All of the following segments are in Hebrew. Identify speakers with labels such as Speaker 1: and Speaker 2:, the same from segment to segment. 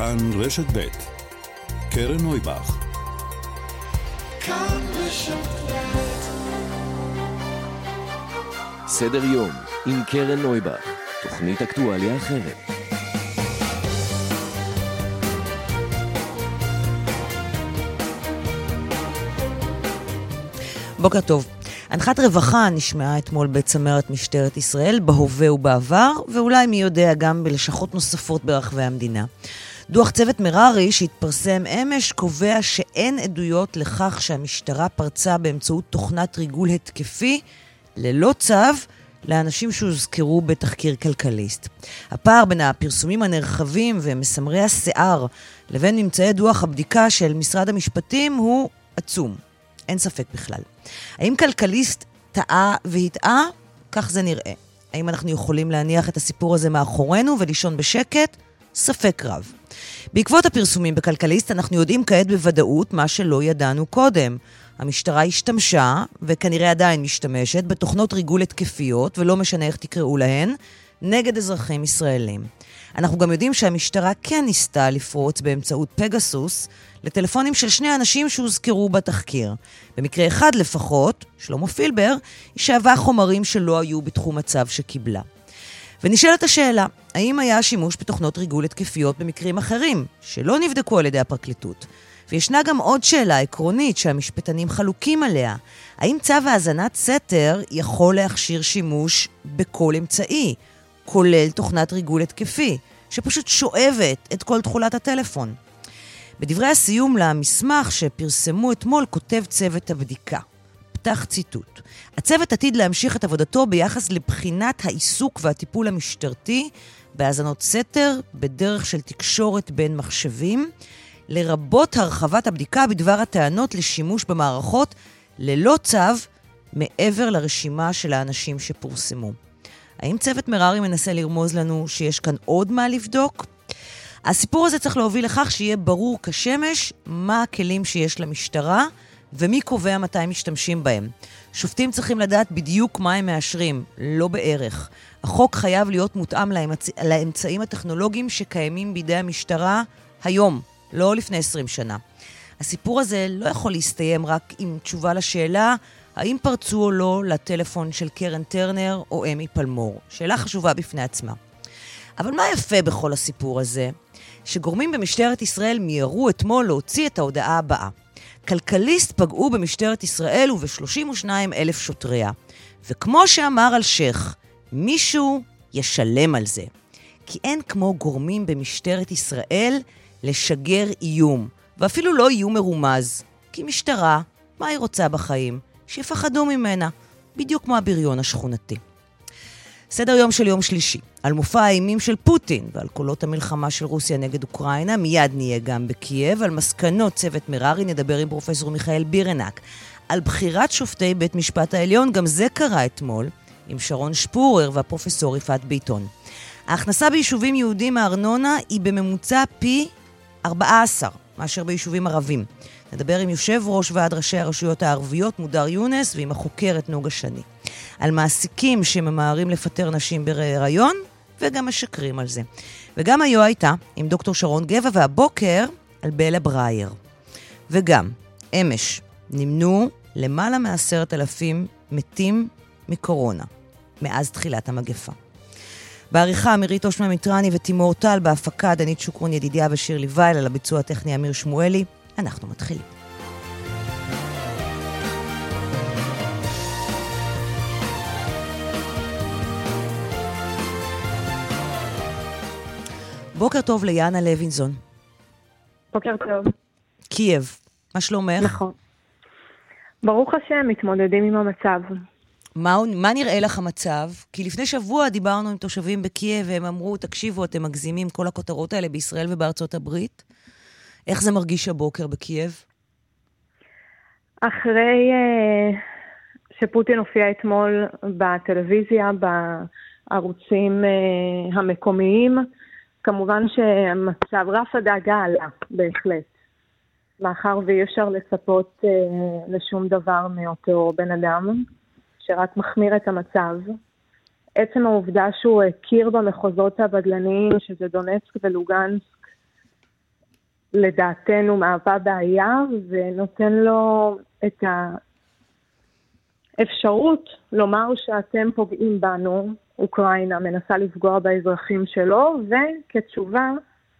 Speaker 1: כאן רשת ב' קרן נויבך
Speaker 2: סדר יום עם קרן נויבך, תוכנית אקטואליה אחרת.
Speaker 3: בוקר טוב. הנחת רווחה נשמעה אתמול בצמרת משטרת ישראל, בהווה ובעבר, ואולי מי יודע גם בלשכות נוספות ברחבי המדינה. דוח צוות מררי שהתפרסם אמש קובע שאין עדויות לכך שהמשטרה פרצה באמצעות תוכנת ריגול התקפי ללא צו לאנשים שהוזכרו בתחקיר כלכליסט. הפער בין הפרסומים הנרחבים ומסמרי השיער לבין ממצאי דוח הבדיקה של משרד המשפטים הוא עצום. אין ספק בכלל. האם כלכליסט טעה והטעה? כך זה נראה. האם אנחנו יכולים להניח את הסיפור הזה מאחורינו ולישון בשקט? ספק רב. בעקבות הפרסומים בכלכליסט אנחנו יודעים כעת בוודאות מה שלא ידענו קודם. המשטרה השתמשה, וכנראה עדיין משתמשת, בתוכנות ריגול התקפיות, ולא משנה איך תקראו להן, נגד אזרחים ישראלים. אנחנו גם יודעים שהמשטרה כן ניסתה לפרוץ באמצעות פגסוס לטלפונים של שני אנשים שהוזכרו בתחקיר. במקרה אחד לפחות, שלמה פילבר, היא שאבה חומרים שלא היו בתחום הצו שקיבלה. ונשאלת השאלה, האם היה שימוש בתוכנות ריגול התקפיות במקרים אחרים, שלא נבדקו על ידי הפרקליטות? וישנה גם עוד שאלה עקרונית שהמשפטנים חלוקים עליה. האם צו האזנת סתר יכול להכשיר שימוש בכל אמצעי, כולל תוכנת ריגול התקפי, שפשוט שואבת את כל תכולת הטלפון? בדברי הסיום למסמך שפרסמו אתמול כותב צוות הבדיקה. פתח ציטוט: הצוות עתיד להמשיך את עבודתו ביחס לבחינת העיסוק והטיפול המשטרתי בהאזנות סתר בדרך של תקשורת בין מחשבים, לרבות הרחבת הבדיקה בדבר הטענות לשימוש במערכות ללא צו מעבר לרשימה של האנשים שפורסמו. האם צוות מררי מנסה לרמוז לנו שיש כאן עוד מה לבדוק? הסיפור הזה צריך להוביל לכך שיהיה ברור כשמש מה הכלים שיש למשטרה ומי קובע מתי משתמשים בהם. שופטים צריכים לדעת בדיוק מה הם מאשרים, לא בערך. החוק חייב להיות מותאם לאמצ... לאמצעים הטכנולוגיים שקיימים בידי המשטרה היום, לא לפני 20 שנה. הסיפור הזה לא יכול להסתיים רק עם תשובה לשאלה האם פרצו או לא לטלפון של קרן טרנר או אמי פלמור. שאלה חשובה בפני עצמה. אבל מה יפה בכל הסיפור הזה? שגורמים במשטרת ישראל מיהרו אתמול להוציא את ההודעה הבאה. כלכליסט פגעו במשטרת ישראל וב-32 אלף שוטריה. וכמו שאמר אלשיך, מישהו ישלם על זה. כי אין כמו גורמים במשטרת ישראל לשגר איום, ואפילו לא איום מרומז. כי משטרה, מה היא רוצה בחיים? שיפחדו ממנה, בדיוק כמו הבריון השכונתי. סדר יום של יום שלישי, על מופע האימים של פוטין ועל קולות המלחמה של רוסיה נגד אוקראינה, מיד נהיה גם בקייב. על מסקנות צוות מררי נדבר עם פרופסור מיכאל בירנק. על בחירת שופטי בית משפט העליון, גם זה קרה אתמול, עם שרון שפורר והפרופסור יפעת ביטון. ההכנסה ביישובים יהודים מארנונה היא בממוצע פי 14 מאשר ביישובים ערבים. נדבר עם יושב ראש ועד ראשי הרשויות הערביות, מודר יונס, ועם החוקרת נוגה שני. על מעסיקים שממהרים לפטר נשים בהיריון, וגם משקרים על זה. וגם היו הייתה עם דוקטור שרון גבע, והבוקר על בלה ברייר. וגם, אמש, נמנו למעלה מעשרת אלפים מתים מקורונה, מאז תחילת המגפה. בעריכה אמירית אושמה מיטרני ותימור טל, בהפקה דנית שוקרון ידידיה ושירלי וייל, על הביצוע הטכני אמיר שמואלי. אנחנו מתחילים. בוקר טוב ליאנה לוינזון.
Speaker 4: בוקר טוב.
Speaker 3: קייב, מה שלומך?
Speaker 4: נכון. ברוך השם, מתמודדים עם המצב.
Speaker 3: מה, מה נראה לך המצב? כי לפני שבוע דיברנו עם תושבים בקייב והם אמרו, תקשיבו, אתם מגזימים כל הכותרות האלה בישראל ובארצות הברית. איך זה מרגיש הבוקר בקייב?
Speaker 4: אחרי uh, שפוטין הופיע אתמול בטלוויזיה, בערוצים uh, המקומיים, כמובן שהמצב, רף הדאגה עלה, בהחלט. מאחר ואי אפשר לצפות uh, לשום דבר מאותו בן אדם, שרק מחמיר את המצב. עצם העובדה שהוא הכיר במחוזות הבדלניים, שזה דונצק ולוגנסק, לדעתנו מהווה בעיה ונותן לו את האפשרות לומר שאתם פוגעים בנו, אוקראינה מנסה לפגוע באזרחים שלו, וכתשובה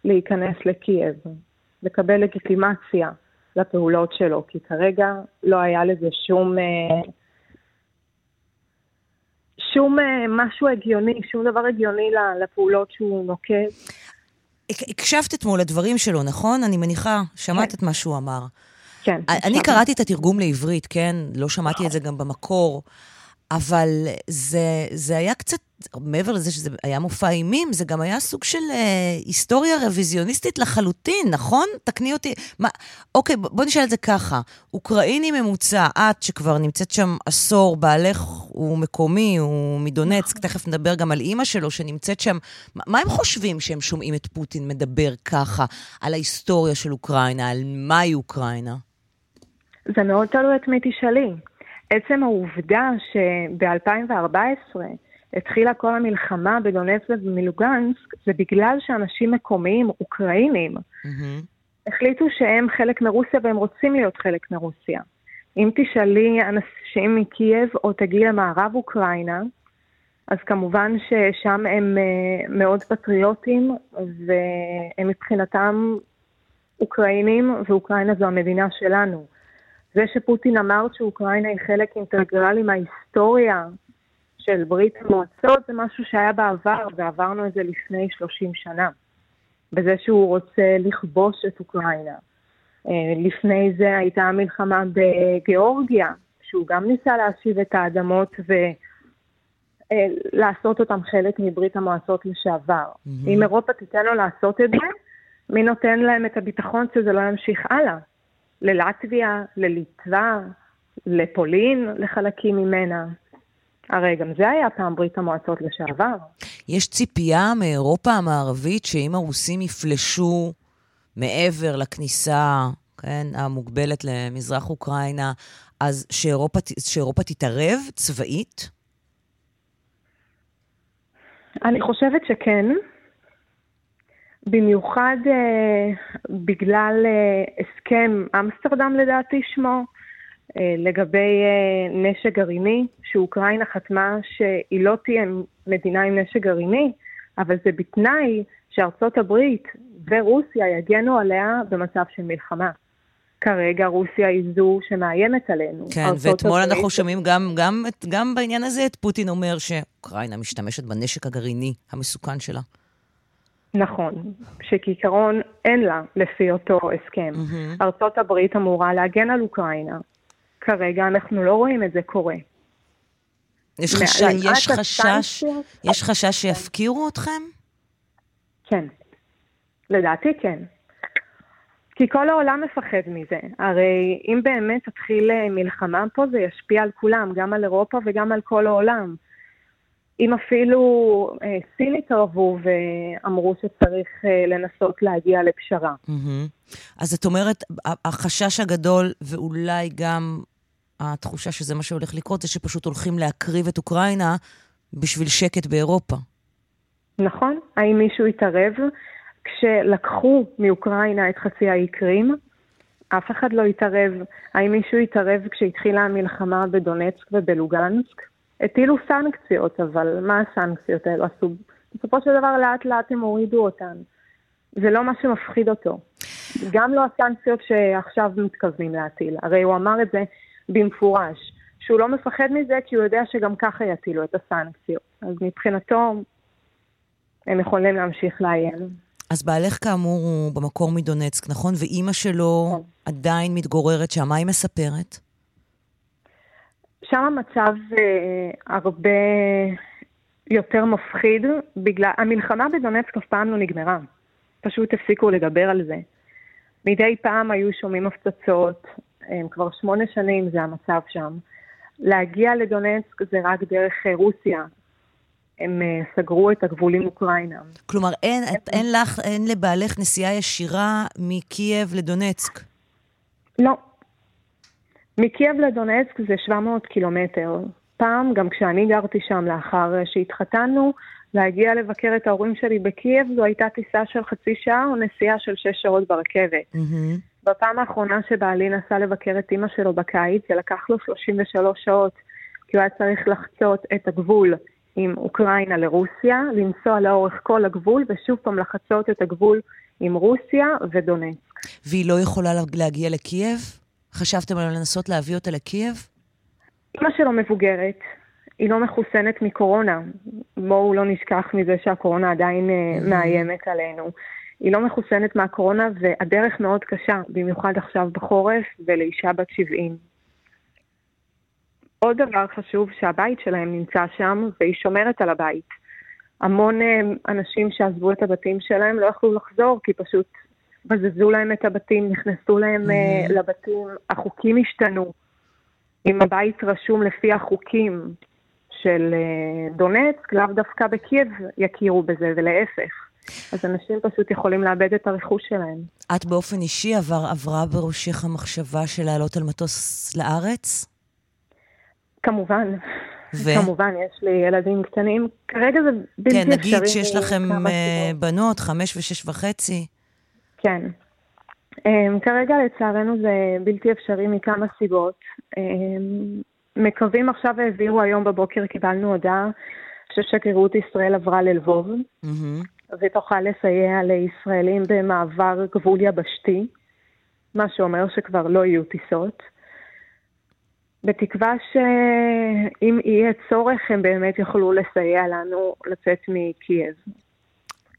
Speaker 4: להיכנס לקייב, לקבל לגיטימציה לפעולות שלו, כי כרגע לא היה לזה שום... אה, שום אה, משהו הגיוני, שום דבר הגיוני לפעולות שהוא נוקט.
Speaker 3: הקשבת אתמול לדברים שלו, נכון? אני מניחה, שמעת כן. את מה שהוא אמר.
Speaker 4: כן.
Speaker 3: אני שם. קראתי את התרגום לעברית, כן? לא שמעתי את זה גם במקור, אבל זה, זה היה קצת מעבר לזה שזה היה מופע אימים, זה גם היה סוג של אה, היסטוריה רוויזיוניסטית לחלוטין, נכון? תקני אותי. מה, אוקיי, בוא נשאל את זה ככה. אוקראיני ממוצע, את שכבר נמצאת שם עשור, בעלך הוא מקומי, הוא מדונצק, נכון. תכף נדבר גם על אימא שלו שנמצאת שם. מה, מה הם חושבים שהם שומעים את פוטין מדבר ככה על ההיסטוריה של אוקראינה, על מהי אוקראינה?
Speaker 4: זה מאוד תלוי את מי תשאלי. עצם העובדה שב-2014 התחילה כל המלחמה בדונצק ובמלוגנסק, זה בגלל שאנשים מקומיים, אוקראינים, mm-hmm. החליטו שהם חלק מרוסיה והם רוצים להיות חלק מרוסיה. אם תשאלי אנשים מקייב או תגיעי למערב אוקראינה, אז כמובן ששם הם אה, מאוד פטריוטים, והם מבחינתם אוקראינים, ואוקראינה זו המדינה שלנו. זה שפוטין אמר שאוקראינה היא חלק אינטגרלי מההיסטוריה של ברית המועצות זה משהו שהיה בעבר, ועברנו את זה לפני 30 שנה. בזה שהוא רוצה לכבוש את אוקראינה. אה, לפני זה הייתה מלחמה בגיאורגיה, שהוא גם ניסה להשיב את האדמות ולעשות אה, אותם חלק מברית המועצות לשעבר. Mm-hmm. אם אירופה תיתן לו לעשות את זה, מי נותן להם את הביטחון שזה לא ימשיך הלאה? ללטביה, לליטווה, לפולין, לחלקים ממנה. הרי גם זה היה פעם ברית המועצות לשעבר.
Speaker 3: יש ציפייה מאירופה המערבית שאם הרוסים יפלשו מעבר לכניסה, כן, המוגבלת למזרח אוקראינה, אז שאירופה, שאירופה תתערב צבאית?
Speaker 4: אני חושבת שכן. במיוחד אה, בגלל אה, הסכם אמסטרדם לדעתי שמו, אה, לגבי אה, נשק גרעיני, שאוקראינה חתמה שהיא לא תהיה מדינה עם נשק גרעיני, אבל זה בתנאי שארצות הברית ורוסיה יגנו עליה במצב של מלחמה. כרגע רוסיה היא זו שמאיימת עלינו.
Speaker 3: כן, ואתמול הברית... אנחנו שומעים גם, גם, גם בעניין הזה את פוטין אומר שאוקראינה משתמשת בנשק הגרעיני המסוכן שלה.
Speaker 4: נכון, שכעיקרון אין לה לפי אותו הסכם. Mm-hmm. ארצות הברית אמורה להגן על אוקראינה. כרגע אנחנו לא רואים את זה קורה.
Speaker 3: יש, חש... יש חשש, יש חשש שיפקירו אתכם?
Speaker 4: כן. לדעתי כן. כי כל העולם מפחד מזה. הרי אם באמת תתחיל אה, מלחמה פה, זה ישפיע על כולם, גם על אירופה וגם על כל העולם. אם אפילו אה, סין התערבו ואמרו שצריך אה, לנסות להגיע לפשרה.
Speaker 3: Mm-hmm. אז את אומרת, החשש הגדול, ואולי גם התחושה שזה מה שהולך לקרות, זה שפשוט הולכים להקריב את אוקראינה בשביל שקט באירופה.
Speaker 4: נכון. האם מישהו התערב? כשלקחו מאוקראינה את חצי האי קרים, אף אחד לא התערב. האם מישהו התערב כשהתחילה המלחמה בדונצק ובלוגנסק? הטילו סנקציות, אבל מה הסנקציות האלו עשו? בסופו של דבר לאט לאט הם הורידו אותן. זה לא מה שמפחיד אותו. גם לא הסנקציות שעכשיו מתכוונים להטיל. הרי הוא אמר את זה במפורש, שהוא לא מפחד מזה כי הוא יודע שגם ככה יטילו את הסנקציות. אז מבחינתו, הם יכולים להמשיך לאיים.
Speaker 3: אז בעלך כאמור הוא במקור מדונצק, נכון? ואימא שלו כן. עדיין מתגוררת שם, מה היא מספרת?
Speaker 4: שם המצב אה, הרבה יותר מפחיד, בגלל... המלחמה בדונצק אף פעם לא נגמרה. פשוט הפסיקו לדבר על זה. מדי פעם היו שומעים הפצצות, הם כבר שמונה שנים זה המצב שם. להגיע לדונצק זה רק דרך אה, רוסיה. הם אה, סגרו את הגבול עם אוקראינה.
Speaker 3: כלומר, אין, אין, אין לך, אין לבעלך נסיעה ישירה מקייב לדונצק?
Speaker 4: לא. מקייב לדונצק זה 700 קילומטר. פעם, גם כשאני גרתי שם לאחר שהתחתנו, להגיע לבקר את ההורים שלי בקייב זו הייתה טיסה של חצי שעה או נסיעה של שש שעות ברכבת.
Speaker 3: מהמם.
Speaker 4: בפעם האחרונה שבעלי נסע לבקר את אימא שלו בקיץ, זה לקח לו 33 שעות, כי הוא היה צריך לחצות את הגבול עם אוקראינה לרוסיה, לנסוע לאורך כל הגבול, ושוב פעם לחצות את הגבול עם רוסיה ודונצק.
Speaker 3: והיא לא יכולה להגיע לקייב? חשבתם על לנסות להביא אותה לקייב?
Speaker 4: אימא שלו מבוגרת, היא לא מחוסנת מקורונה. בואו לא נשכח מזה שהקורונה עדיין אה, מאיימת עלינו. היא לא מחוסנת מהקורונה והדרך מאוד קשה, במיוחד עכשיו בחורף ולאישה בת 70. עוד דבר חשוב, שהבית שלהם נמצא שם והיא שומרת על הבית. המון אה, אנשים שעזבו את הבתים שלהם לא יכלו לחזור כי פשוט בזזו להם את הבתים, נכנסו להם mm-hmm. לבתים, החוקים השתנו. אם הבית רשום לפי החוקים של אה, דונצק, לאו דווקא בקייב יכירו בזה, ולהפך. אז אנשים פשוט יכולים לאבד את הרכוש שלהם.
Speaker 3: את באופן אישי עבר, עברה בראשך המחשבה של לעלות על מטוס לארץ?
Speaker 4: כמובן.
Speaker 3: ו?
Speaker 4: כמובן, יש לי ילדים קטנים. כרגע זה בלתי
Speaker 3: כן,
Speaker 4: אפשרי.
Speaker 3: נגיד שיש לכם אה. בנות, חמש ושש וחצי.
Speaker 4: כן. Um, כרגע לצערנו זה בלתי אפשרי מכמה סיבות. Um, מקווים עכשיו העבירו, היום בבוקר קיבלנו הודעה ששגרירות ישראל עברה ללבוב,
Speaker 3: מהמם.
Speaker 4: ותוכל לסייע לישראלים במעבר גבול יבשתי, מה שאומר שכבר לא יהיו טיסות. בתקווה שאם יהיה צורך הם באמת יוכלו לסייע לנו לצאת מקייב.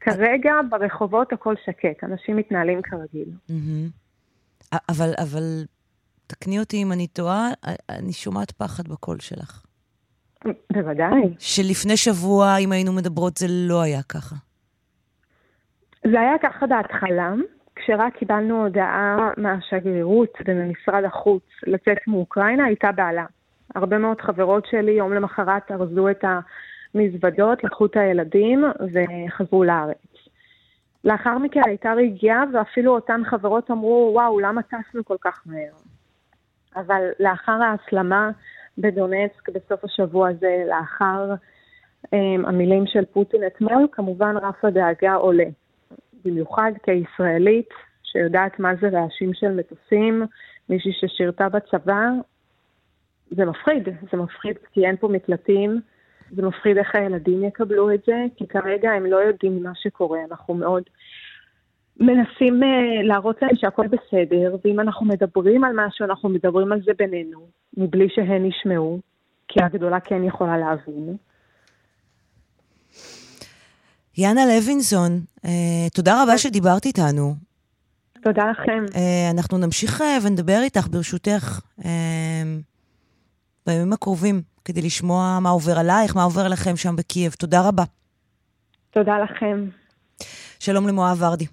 Speaker 4: כרגע ברחובות הכל שקט, אנשים מתנהלים כרגיל.
Speaker 3: א- אבל, אבל, תקני אותי אם אני טועה, אני שומעת פחד בקול שלך.
Speaker 4: בוודאי.
Speaker 3: שלפני שבוע, אם היינו מדברות, זה לא היה ככה.
Speaker 4: זה היה ככה בהתחלה, כשרק קיבלנו הודעה מהשגרירות וממשרד החוץ לצאת מאוקראינה, הייתה בעלה. הרבה מאוד חברות שלי יום למחרת ארזו את המזוודות, לקחו את הילדים וחזרו לארץ. לאחר מכן הייתה רגיעה ואפילו אותן חברות אמרו, וואו, למה טסנו כל כך מהר? אבל לאחר ההסלמה בדונצק בסוף השבוע הזה, לאחר um, המילים של פוטין אתמול, כמובן רף הדאגה עולה. במיוחד כישראלית שיודעת מה זה רעשים של מטוסים, מישהי ששירתה בצבא, זה מפחיד, זה מפחיד כי אין פה מקלטים, זה מפחיד איך הילדים יקבלו את זה, כי כרגע הם לא יודעים מה שקורה, אנחנו מאוד מנסים uh, להראות להם שהכל בסדר, ואם אנחנו מדברים על משהו, אנחנו מדברים על זה בינינו, מבלי שהן ישמעו, כי הגדולה כן יכולה להבין.
Speaker 3: יאנה לוינסון, אה, תודה רבה שדיברת איתנו.
Speaker 4: תודה לכם.
Speaker 3: אה, אנחנו נמשיך אה, ונדבר איתך, ברשותך, אה, בימים הקרובים, כדי לשמוע מה עובר עלייך, מה עובר עליכם שם בקייב. תודה רבה.
Speaker 4: תודה לכם.
Speaker 3: שלום למואב ורדי.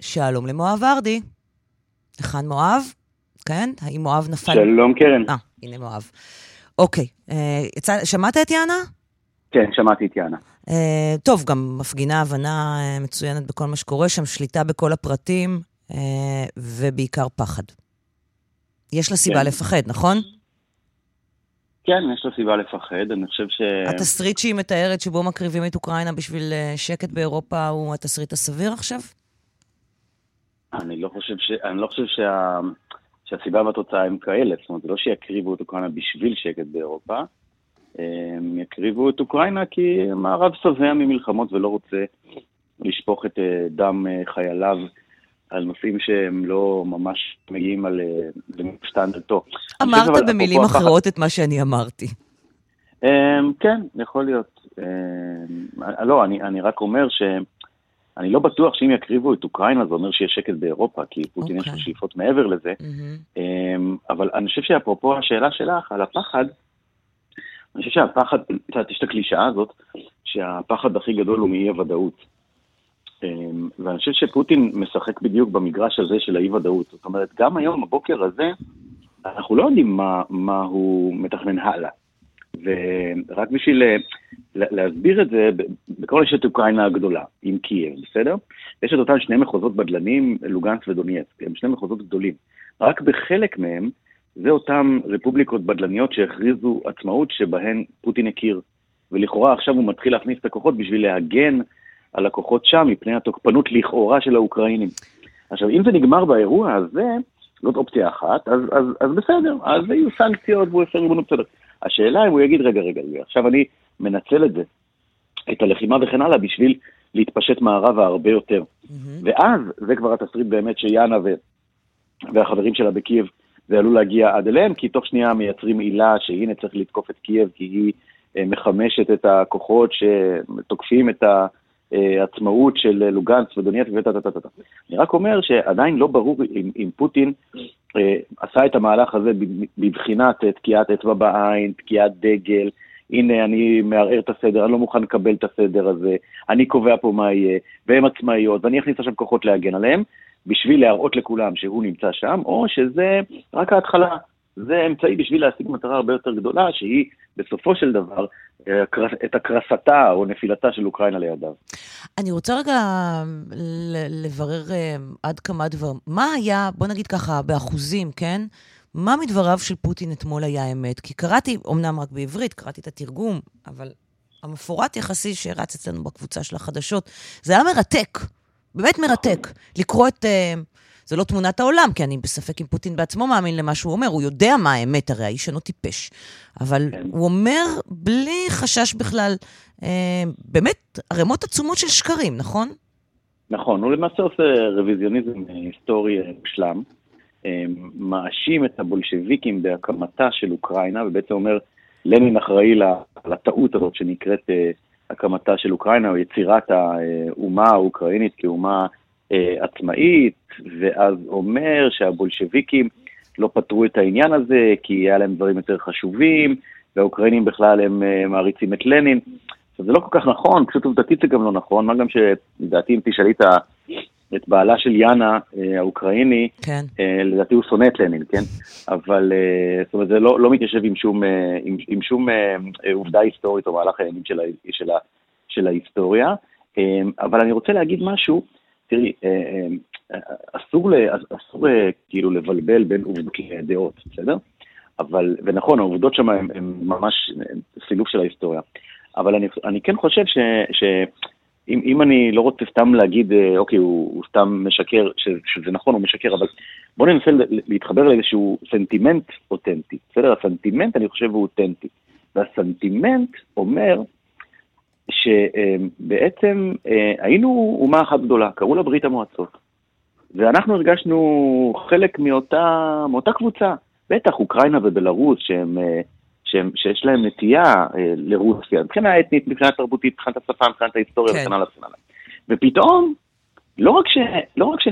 Speaker 3: שלום למואב ורדי. היכן מואב? כן? האם מואב נפל?
Speaker 5: שלום קרן.
Speaker 3: אה, הנה מואב. אוקיי, אה, יצא, שמעת את יאנה?
Speaker 5: כן, שמעתי את יאנה.
Speaker 3: אה, טוב, גם מפגינה הבנה אה, מצוינת בכל מה שקורה שם, שליטה בכל הפרטים, אה, ובעיקר פחד. יש לה סיבה
Speaker 5: כן.
Speaker 3: לפחד, נכון?
Speaker 5: כן, יש לו סיבה לפחד, אני חושב ש...
Speaker 3: התסריט שהיא מתארת שבו מקריבים את אוקראינה בשביל אה, שקט באירופה הוא התסריט הסביר עכשיו?
Speaker 5: אני לא חושב, ש... אני לא חושב שה... שהסיבה והתוצאה הם כאלה, זאת אומרת, זה לא שיקריבו את אוקראינה בשביל שקט באירופה, הם יקריבו את אוקראינה כי המערב שבע ממלחמות ולא רוצה לשפוך את אה, דם אה, חייליו על נושאים שהם לא ממש מגיעים על אה, סטנדרטו.
Speaker 3: אמרת
Speaker 5: אבל,
Speaker 3: במילים אחרות את מה שאני אמרתי.
Speaker 5: אמ, כן, יכול להיות. אמ, לא, אני, אני רק אומר שאני לא בטוח שאם יקריבו את אוקראינה זה אומר שיש שקט באירופה, כי פוטין יש לו. שאיפות מעבר לזה. אמ, אבל אני חושב שאפרופו השאלה שלך על הפחד, אני חושב שהפחד, את יודעת, יש את הקלישאה הזאת, שהפחד הכי גדול הוא מאי-הוודאות. אמ, ואני חושב שפוטין משחק בדיוק במגרש הזה של האי-ודאות. זאת אומרת, גם היום, הבוקר הזה, אנחנו לא יודעים מה, מה הוא מתכנן הלאה. ורק בשביל אה, לה- להסביר את זה, בכל יש את אוקראינה הגדולה, עם קייב, בסדר? יש את אותם שני מחוזות בדלנים, לוגנסק ודונייצק, הם שני מחוזות גדולים. רק בחלק מהם, זה אותם רפובליקות בדלניות שהכריזו עצמאות שבהן פוטין הכיר. ולכאורה עכשיו הוא מתחיל להכניס את הכוחות בשביל להגן על הכוחות שם מפני התוקפנות לכאורה של האוקראינים. עכשיו, אם זה נגמר באירוע הזה, זאת אופציה אחת, אז, אז, אז בסדר, אז יהיו סנקציות והוא יפר ריבונות בסדר. השאלה אם הוא יגיד, רגע, רגע, עכשיו אני מנצל את זה, את הלחימה וכן הלאה, בשביל להתפשט מערבה הרבה יותר. Mm-hmm. ואז, זה כבר התסריט באמת שיאנה ו... והחברים שלה בקייב, זה עלול להגיע עד אליהם, כי תוך שנייה מייצרים עילה שהנה צריך לתקוף את קייב, כי היא אה, מחמשת את הכוחות שתוקפים את העצמאות של לוגנץ ודונייט וטה טה טה טה. אני רק אומר שעדיין לא ברור אם, אם פוטין אה, עשה את המהלך הזה בבחינת תקיעת אצבע בעין, תקיעת דגל, הנה, אני מערער את הסדר, אני לא מוכן לקבל את הסדר הזה, אני קובע פה מה יהיה, והן עצמאיות, ואני אכניס עכשיו כוחות להגן עליהם, בשביל להראות לכולם שהוא נמצא שם, או שזה רק ההתחלה. זה אמצעי בשביל להשיג מטרה הרבה יותר גדולה, שהיא בסופו של דבר את הקרסתה או נפילתה של אוקראינה לידיו.
Speaker 3: אני רוצה רגע לברר אה, עד כמה דבר. מה היה, בוא נגיד ככה, באחוזים, כן? מה מדבריו של פוטין אתמול היה אמת? כי קראתי, אמנם רק בעברית, קראתי את התרגום, אבל המפורט יחסי שרץ אצלנו בקבוצה של החדשות, זה היה מרתק, באמת מרתק. לקרוא את... Uh, זה לא תמונת העולם, כי אני בספק אם פוטין בעצמו מאמין למה שהוא אומר, הוא יודע מה האמת, הרי האיש אינו טיפש. אבל כן. הוא אומר בלי חשש בכלל, אה, באמת, ערימות עצומות של שקרים, נכון?
Speaker 5: נכון, הוא למעשה עושה רוויזיוניזם היסטורי מושלם. אה, מאשים את הבולשביקים בהקמתה של אוקראינה, ובעצם אומר, לנין אחראי לטעות הזאת שנקראת אה, הקמתה של אוקראינה, או יצירת האומה האוקראינית כאומה אה, עצמאית, ואז אומר שהבולשביקים לא פתרו את העניין הזה, כי היה להם דברים יותר חשובים, והאוקראינים בכלל הם מעריצים את לנין. זה לא כל כך נכון, פשוט עובדתית זה גם לא נכון, מה גם שלדעתי אם תשאלי את את בעלה של יאנה, אה, האוקראיני,
Speaker 3: כן.
Speaker 5: אה, לדעתי הוא שונא את לנין, כן? אבל אה, זאת אומרת, זה לא, לא מתיישב עם שום, עם, עם שום עובדה היסטורית או מהלך הימים של, של, של ההיסטוריה. אבל אני רוצה להגיד משהו, תראי, אסור, אסור כאילו לבלבל בין עובדות לדעות, בסדר? אבל, ונכון, העובדות שם הן ממש סילוף של ההיסטוריה. אבל אני, אני כן חושב ש, ש, אני לא רוצה סתם להגיד, אה, אוקיי, הוא, הוא סתם משקר, ש, שזה נכון, הוא משקר, אבל בואו ננסה להתחבר לאיזשהו סנטימנט אותנטי. בסדר? הסנטימנט, אני חושב, הוא אותנטי. והסנטימנט אומר שבעצם אה, היינו אומה אחת גדולה, קראו לה ברית המועצות. ואנחנו הרגשנו חלק מאותה, מאותה קבוצה. בטח, אוקראינה ובלרוס, שהם... אה, שהם, שיש להם נטייה אה, לרוסיה, מבחינה אתנית, מבחינה תרבותית, מבחינת השפה, מבחינת ההיסטוריה כן. וכן הלאה וכן הלאה. ופתאום, לא רק ש... לא רק ש...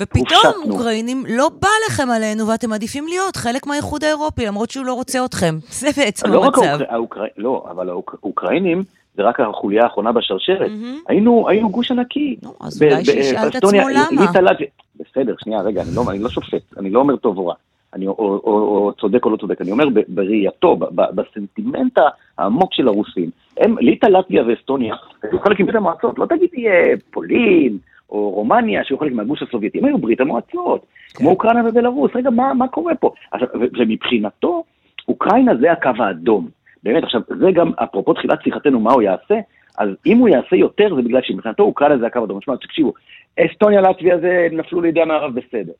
Speaker 3: ופתאום, אוקראינים, לא בא לכם עלינו ואתם מעדיפים להיות חלק מהאיחוד האירופי, למרות שהוא לא רוצה אתכם. זה בעצם
Speaker 5: לא
Speaker 3: המצב.
Speaker 5: רק האוקר... לא, אבל האוקראינים... זה רק החוליה האחרונה בשרשרת. Mm-hmm. היינו, היינו גוש ענקי.
Speaker 3: נו, אז אולי שישאל את עצמו למה.
Speaker 5: בסדר, שנייה, רגע, אני לא, אני לא שופט, אני לא אומר טוב או רע. אני, או, או, או, או צודק או לא צודק, אני אומר בראייתו, בסנטימנט העמוק של הרוסים, הם, ליטא, לטביה ואסטוניה, היו חלק מברית המועצות, לא תגידי פולין או רומניה, שהיו חלק מהגוש הסובייטי, הם היו ברית המועצות, כן. כמו אוקראינה ובלרוס, רגע, מה, מה קורה פה? עכשיו, ומבחינתו, אוקראינה זה הקו האדום. באמת, עכשיו, זה גם, אפרופו תחילת שיחתנו, מה הוא יעשה, אז אם הוא יעשה יותר, זה בגלל שמבחינתו אוקראינה זה הקו האדום. תשמעו, תקשיבו, אסטוניה, לטביה זה נפלו לידי המערב בסדר.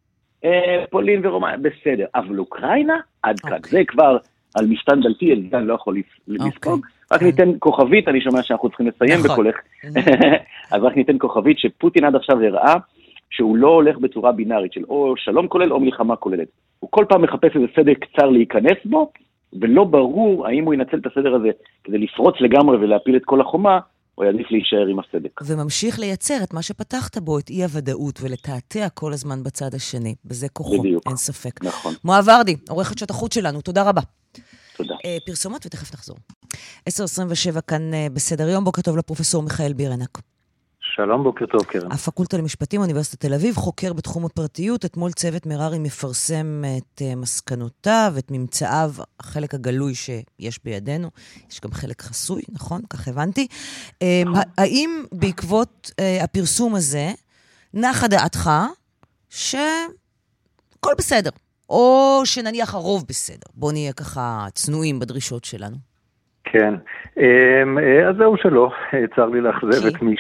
Speaker 5: אה, פולין ורומניה, בסדר. אבל אוקראינה, עד כאן. אוקיי. זה כבר על משתן דלתי, אני לא יכול אוקיי. לספוג. רק כן. ניתן כוכבית, אני שומע שאנחנו צריכים לסיים נכון. בקולך. אז רק ניתן כוכבית שפוטין עד עכשיו הראה שהוא לא הולך בצורה בינארית של או שלום כולל או מלחמה כוללת. הוא כל פעם מחפש איזה סדר קצר להיכנס בו, ולא ברור האם הוא ינצל את הסדר הזה כדי לפרוץ לגמרי ולהפיל את כל החומה, או יעדיף להישאר עם הסדק.
Speaker 3: וממשיך לייצר את מה שפתחת בו, את אי-הוודאות, ולתעתע כל הזמן בצד השני. בזה כוחו, בדיוק. אין ספק.
Speaker 5: נכון.
Speaker 3: מואב ורדי, עורכת שעת החוץ שלנו, תודה רבה.
Speaker 5: תודה.
Speaker 3: Uh, פרסומות ותכף נחזור. 10.27 כאן uh, בסדר יום, בוקר טוב לפרופסור מיכאל בירנק.
Speaker 6: שלום, בוקר טוב, קרן.
Speaker 3: הפקולטה למשפטים, אוניברסיטת תל אביב, חוקר בתחום הפרטיות. אתמול צוות מררי מפרסם את uh, מסקנותיו, את ממצאיו, החלק הגלוי שיש בידינו. יש גם חלק חסוי, נכון? כך הבנתי. Uh, האם בעקבות uh, הפרסום הזה, נחה דעתך שהכל בסדר, או שנניח הרוב בסדר? בואו נהיה ככה צנועים בדרישות שלנו.
Speaker 6: כן, אמ, אה, אז זהו שלא, אה, צר לי לאכזב
Speaker 3: כי?
Speaker 6: את מי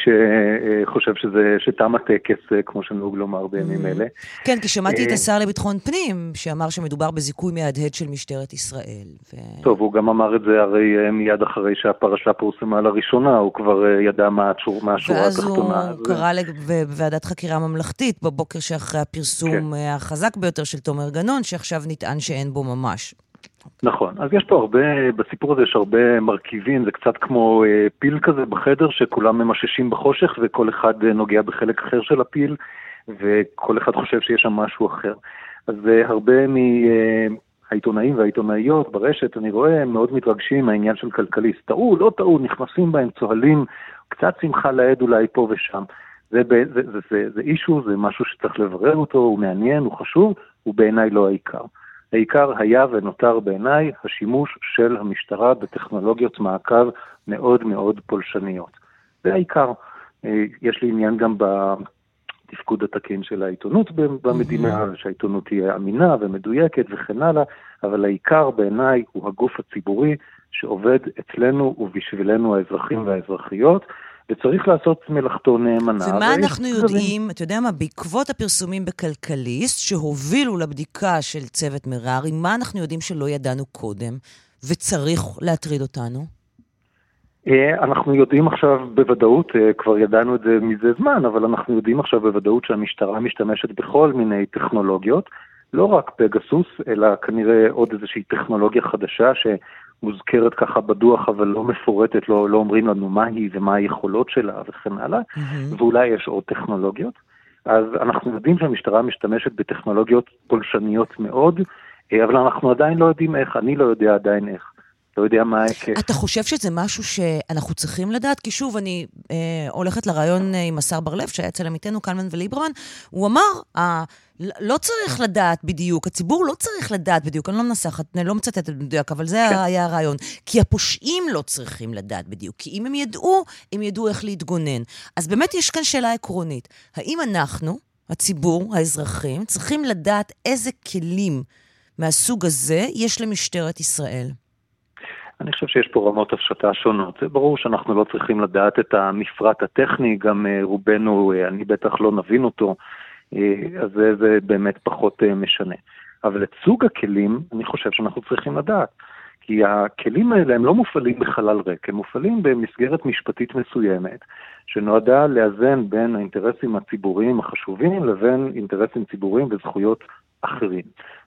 Speaker 6: שחושב שזה, שתם הטקס, אה, כמו שנהוג לומר בימים
Speaker 3: Mm.
Speaker 6: אלה.
Speaker 3: כן, כי שמעתי את
Speaker 6: אה,
Speaker 3: השר לביטחון פנים, שאמר שמדובר בזיכוי מהדהד של משטרת ישראל.
Speaker 6: טוב, הוא גם אמר את זה הרי אה, מיד אחרי שהפרשה פורסמה לראשונה, הוא כבר אה, ידע מה השור- מה השורה
Speaker 3: ואז הוא
Speaker 6: התחתונה. אז, אה,
Speaker 3: קרא לוועדת חקירה ממלכתית בבוקר שאחרי הפרסום
Speaker 6: כן.
Speaker 3: אה, החזק ביותר של תומר גנון, שעכשיו נטען שאין בו ממש.
Speaker 6: נכון, אז יש פה הרבה, בסיפור הזה יש הרבה מרכיבים, זה קצת כמו אה, פיל כזה בחדר שכולם ממששים בחושך וכל אחד אה, נוגע בחלק אחר של הפיל וכל אחד חושב שיש שם משהו אחר. אז אה, הרבה מהעיתונאים והעיתונאיות ברשת, אני רואה, הם מאוד מתרגשים מהעניין של כלכליסט. טעו, לא טעו, נכנסים בהם, צוהלים, קצת שמחה לאיד אולי פה ושם. זה, זה, זה, זה, זה אישו, זה משהו שצריך לברר אותו, הוא מעניין, הוא חשוב, הוא בעיניי לא העיקר. העיקר היה ונותר בעיניי השימוש של המשטרה בטכנולוגיות מעקב מאוד מאוד פולשניות. זה העיקר. אה, יש לי עניין גם בתפקוד התקין של העיתונות במדינה, שהעיתונות תהיה אמינה ומדויקת וכן הלאה, אבל העיקר בעיניי הוא הגוף הציבורי שעובד אצלנו ובשבילנו האזרחים והאזרחיות, וצריך לעשות מלאכתו נאמנה.
Speaker 3: ומה אנחנו
Speaker 6: דברים-
Speaker 3: יודעים, אתה יודע מה, בעקבות הפרסומים בכלכליסט, שהובילו לבדיקה של צוות מררי, מה אנחנו יודעים שלא ידענו קודם, וצריך להטריד אותנו?
Speaker 6: אה, אנחנו יודעים עכשיו בוודאות, אה, כבר ידענו את זה מזה זמן, אבל אנחנו יודעים עכשיו בוודאות שהמשטרה משתמשת בכל מיני טכנולוגיות, לא רק פגסוס, אלא כנראה עוד איזושהי טכנולוגיה חדשה שמוזכרת ככה בדוח, אבל לא מפורטת, לא, לא אומרים לנו מה היא ומה היכולות שלה וכן הלאה, ואולי יש עוד טכנולוגיות. אז אנחנו יודעים שהמשטרה משתמשת בטכנולוגיות פולשניות מאוד, אה, אבל אנחנו עדיין לא יודעים איך, אני לא יודע עדיין איך. לא יודע מה ההיקף.
Speaker 3: אתה חושב שזה משהו שאנחנו צריכים לדעת? כי שוב, אני אה, הולכת לראיון אה, עם השר בר-לב, שהיה אצל עמיתנו קלמן וליברמן, הוא אמר, לא צריך לדעת בדיוק, הציבור לא צריך לדעת בדיוק, אני לא מנסחת, אני לא מצטטת במדויק, אבל זה
Speaker 6: כן.
Speaker 3: היה הרעיון. כי הפושעים לא צריכים לדעת בדיוק, כי אם הם ידעו, הם ידעו איך להתגונן. אז באמת יש כאן שאלה עקרונית. האם אנחנו, הציבור, האזרחים, צריכים לדעת איזה כלים מהסוג הזה יש למשטרת ישראל?
Speaker 6: אני חושב שיש פה רמות הפשטה שונות. זה ברור שאנחנו לא צריכים לדעת את המפרט הטכני, גם אה, רובנו, אה, אני בטח לא נבין אותו, אז זה, זה באמת פחות אה, משנה. אבל את סוג הכלים, אני חושב שאנחנו צריכים לדעת. כי הכלים האלה הם לא מופעלים בחלל ריק, הם מופעלים במסגרת משפטית מסוימת, שנועדה לאזן בין האינטרסים הציבוריים החשובים לבין אינטרסים ציבוריים וזכויות אחרים,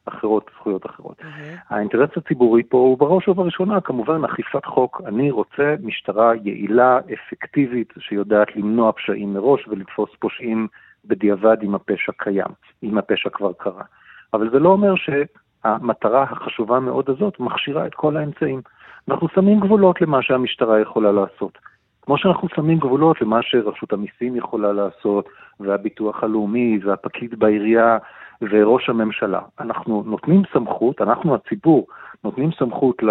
Speaker 6: אחרות, זכויות אחרות. האינטרס הציבורי פה הוא בראש ובראשונה כמובן אכיפת חוק. אני רוצה משטרה יעילה, אפקטיבית, שיודעת למנוע פשעים מראש ולתפוס פושעים בדיעבד אם הפשע קיים, אם הפשע כבר קרה. אבל זה לא אומר שהמטרה החשובה מאוד הזאת מכשירה את כל האמצעים. אנחנו שמים גבולות למה שהמשטרה יכולה לעשות. כמו שאנחנו שמים גבולות למה שרשות המיסים יכולה לעשות, והביטוח הלאומי, והפקיד בעירייה, וראש הממשלה. אנחנו נותנים סמכות, אנחנו הציבור, נותנים סמכות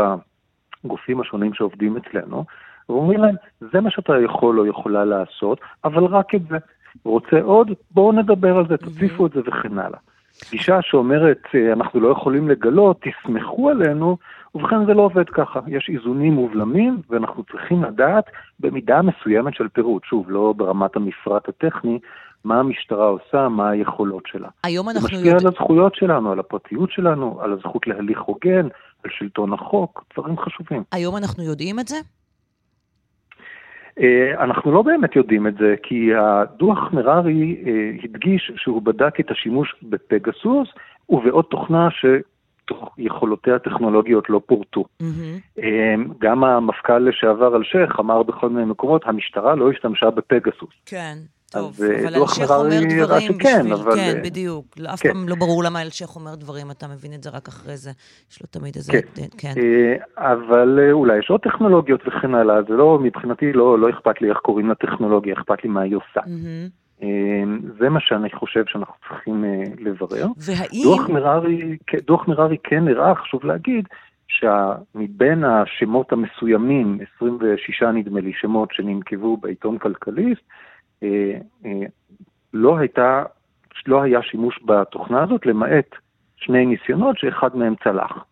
Speaker 6: לגופים השונים שעובדים אצלנו, ואומרים להם, זה מה שאתה יכול או יכולה לעשות, אבל רק את זה. רוצה עוד? בואו נדבר על זה, תוסיפו את זה וכן הלאה. גישה שאומרת, אה, אנחנו לא יכולים לגלות, תסמכו עלינו, ובכן זה לא עובד ככה. יש איזונים ובלמים, ואנחנו צריכים לדעת במידה מסוימת של פירוט. שוב, לא ברמת המפרט הטכני, מה המשטרה עושה, מה היכולות שלה.
Speaker 3: היום
Speaker 6: זה
Speaker 3: אנחנו
Speaker 6: משפיע
Speaker 3: יודעים...
Speaker 6: על הזכויות שלנו, על הפרטיות שלנו, על הזכות להליך הוגן, על שלטון החוק, דברים חשובים.
Speaker 3: היום אנחנו יודעים את זה?
Speaker 6: אה, אנחנו לא באמת יודעים את זה, כי הדוח מררי אה, הדגיש שהוא בדק את השימוש בפגסוס ובעוד תוכנה שיכולותיה הטכנולוגיות לא פורטו.
Speaker 3: מהמם.
Speaker 6: אה, גם המפכ"ל לשעבר אלשיך אמר בכל מיני מקומות, המשטרה לא השתמשה בפגסוס.
Speaker 3: כן. טוב,
Speaker 6: אה,
Speaker 3: אבל אלשיך אומר דברים
Speaker 6: שכן,
Speaker 3: בשביל...
Speaker 6: אבל,
Speaker 3: כן,
Speaker 6: אה,
Speaker 3: בדיוק. אף
Speaker 6: כן.
Speaker 3: פעם לא ברור למה אלשיך אומר דברים, אתה מבין את זה רק אחרי זה. יש לו תמיד איזה...
Speaker 6: כן.
Speaker 3: כן.
Speaker 6: אה, אבל אה, אולי יש עוד טכנולוגיות וכן הלאה, זה לא, מבחינתי לא, לא אכפת לי איך קוראים לטכנולוגיה, אכפת לי מה היא עושה. אה, זה מה שאני חושב שאנחנו צריכים לברר.
Speaker 3: והאם...
Speaker 6: דוח מררי, כן- דוח מררי כן הראה, חשוב להגיד, שמבין השמות המסוימים, 26 נדמה לי שמות שננקבו בעיתון כלכליסט, לא הייתה, לא היה שימוש בתוכנה הזאת, למעט שני ניסיונות שאחד מהם צלח.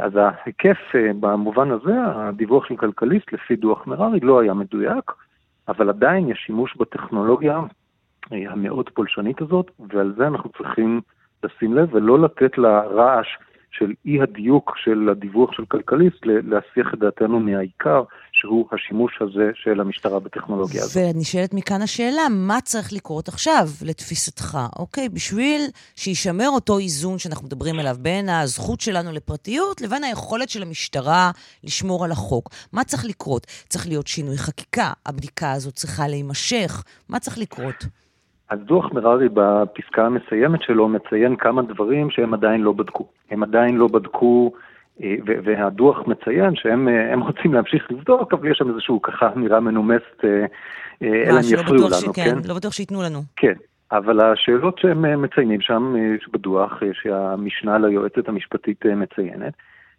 Speaker 6: אז ההיקף במובן הזה, הדיווח של כלכליסט לפי דוח מררי לא היה מדויק, אבל עדיין יש שימוש בטכנולוגיה המאוד פולשנית הזאת, ועל זה אנחנו צריכים לשים לב ולא לתת לרעש של אי הדיוק של הדיווח של כלכליסט להסיח את דעתנו מהעיקר, שהוא השימוש הזה של המשטרה בטכנולוגיה הזאת.
Speaker 3: ונשאלת מכאן השאלה, מה צריך לקרות עכשיו, לתפיסתך? אוקיי, בשביל שישמר אותו איזון שאנחנו מדברים עליו בין הזכות שלנו לפרטיות לבין היכולת של המשטרה לשמור על החוק. מה צריך לקרות? צריך להיות שינוי חקיקה, הבדיקה הזאת צריכה להימשך, מה צריך לקרות?
Speaker 6: אז דוח מררי בפסקה המסיימת שלו מציין כמה דברים שהם עדיין לא בדקו. הם עדיין לא בדקו, אה, והדוח מציין שהם אה, רוצים להמשיך לבדוק, אבל יש שם איזשהו ככה אמירה מנומסת, אה, אלא הם יפריעו לנו,
Speaker 3: שכן, כן? לא בטוח שייתנו לנו.
Speaker 6: כן. אבל השאלות שהם מציינים שם בדוח, שהמשנה ליועצת המשפטית מציינת,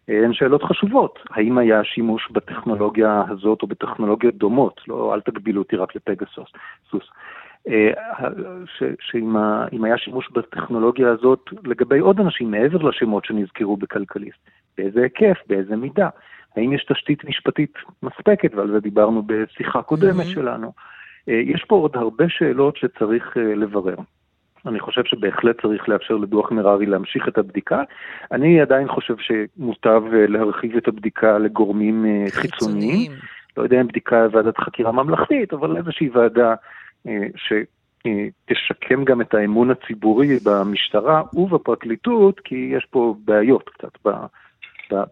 Speaker 6: הן שאלות חשובות. האם היה שימוש בטכנולוגיה הזאת או בטכנולוגיות דומות? לא, אל תגבילו אותי רק לפגסוס. אה, שאם היה שימוש בטכנולוגיה הזאת לגבי עוד אנשים מעבר לשמות שנזכרו בכלכליסט, באיזה היקף, באיזה מידה, האם יש תשתית משפטית מספקת, ועל זה דיברנו בשיחה קודמת mm-hmm. שלנו. אה, יש פה עוד הרבה שאלות שצריך אה, לברר. אני חושב שבהחלט צריך לאפשר לדוח מררי להמשיך את הבדיקה. אני עדיין חושב שמוטב להרחיב את הבדיקה לגורמים חיצוניים. חיצוניים. לא יודע אם בדיקה ועדת חקירה ממלכתית, אבל איזושהי ועדה אה, שתשקם גם את האמון הציבורי במשטרה ובפרקליטות, כי יש פה בעיות קצת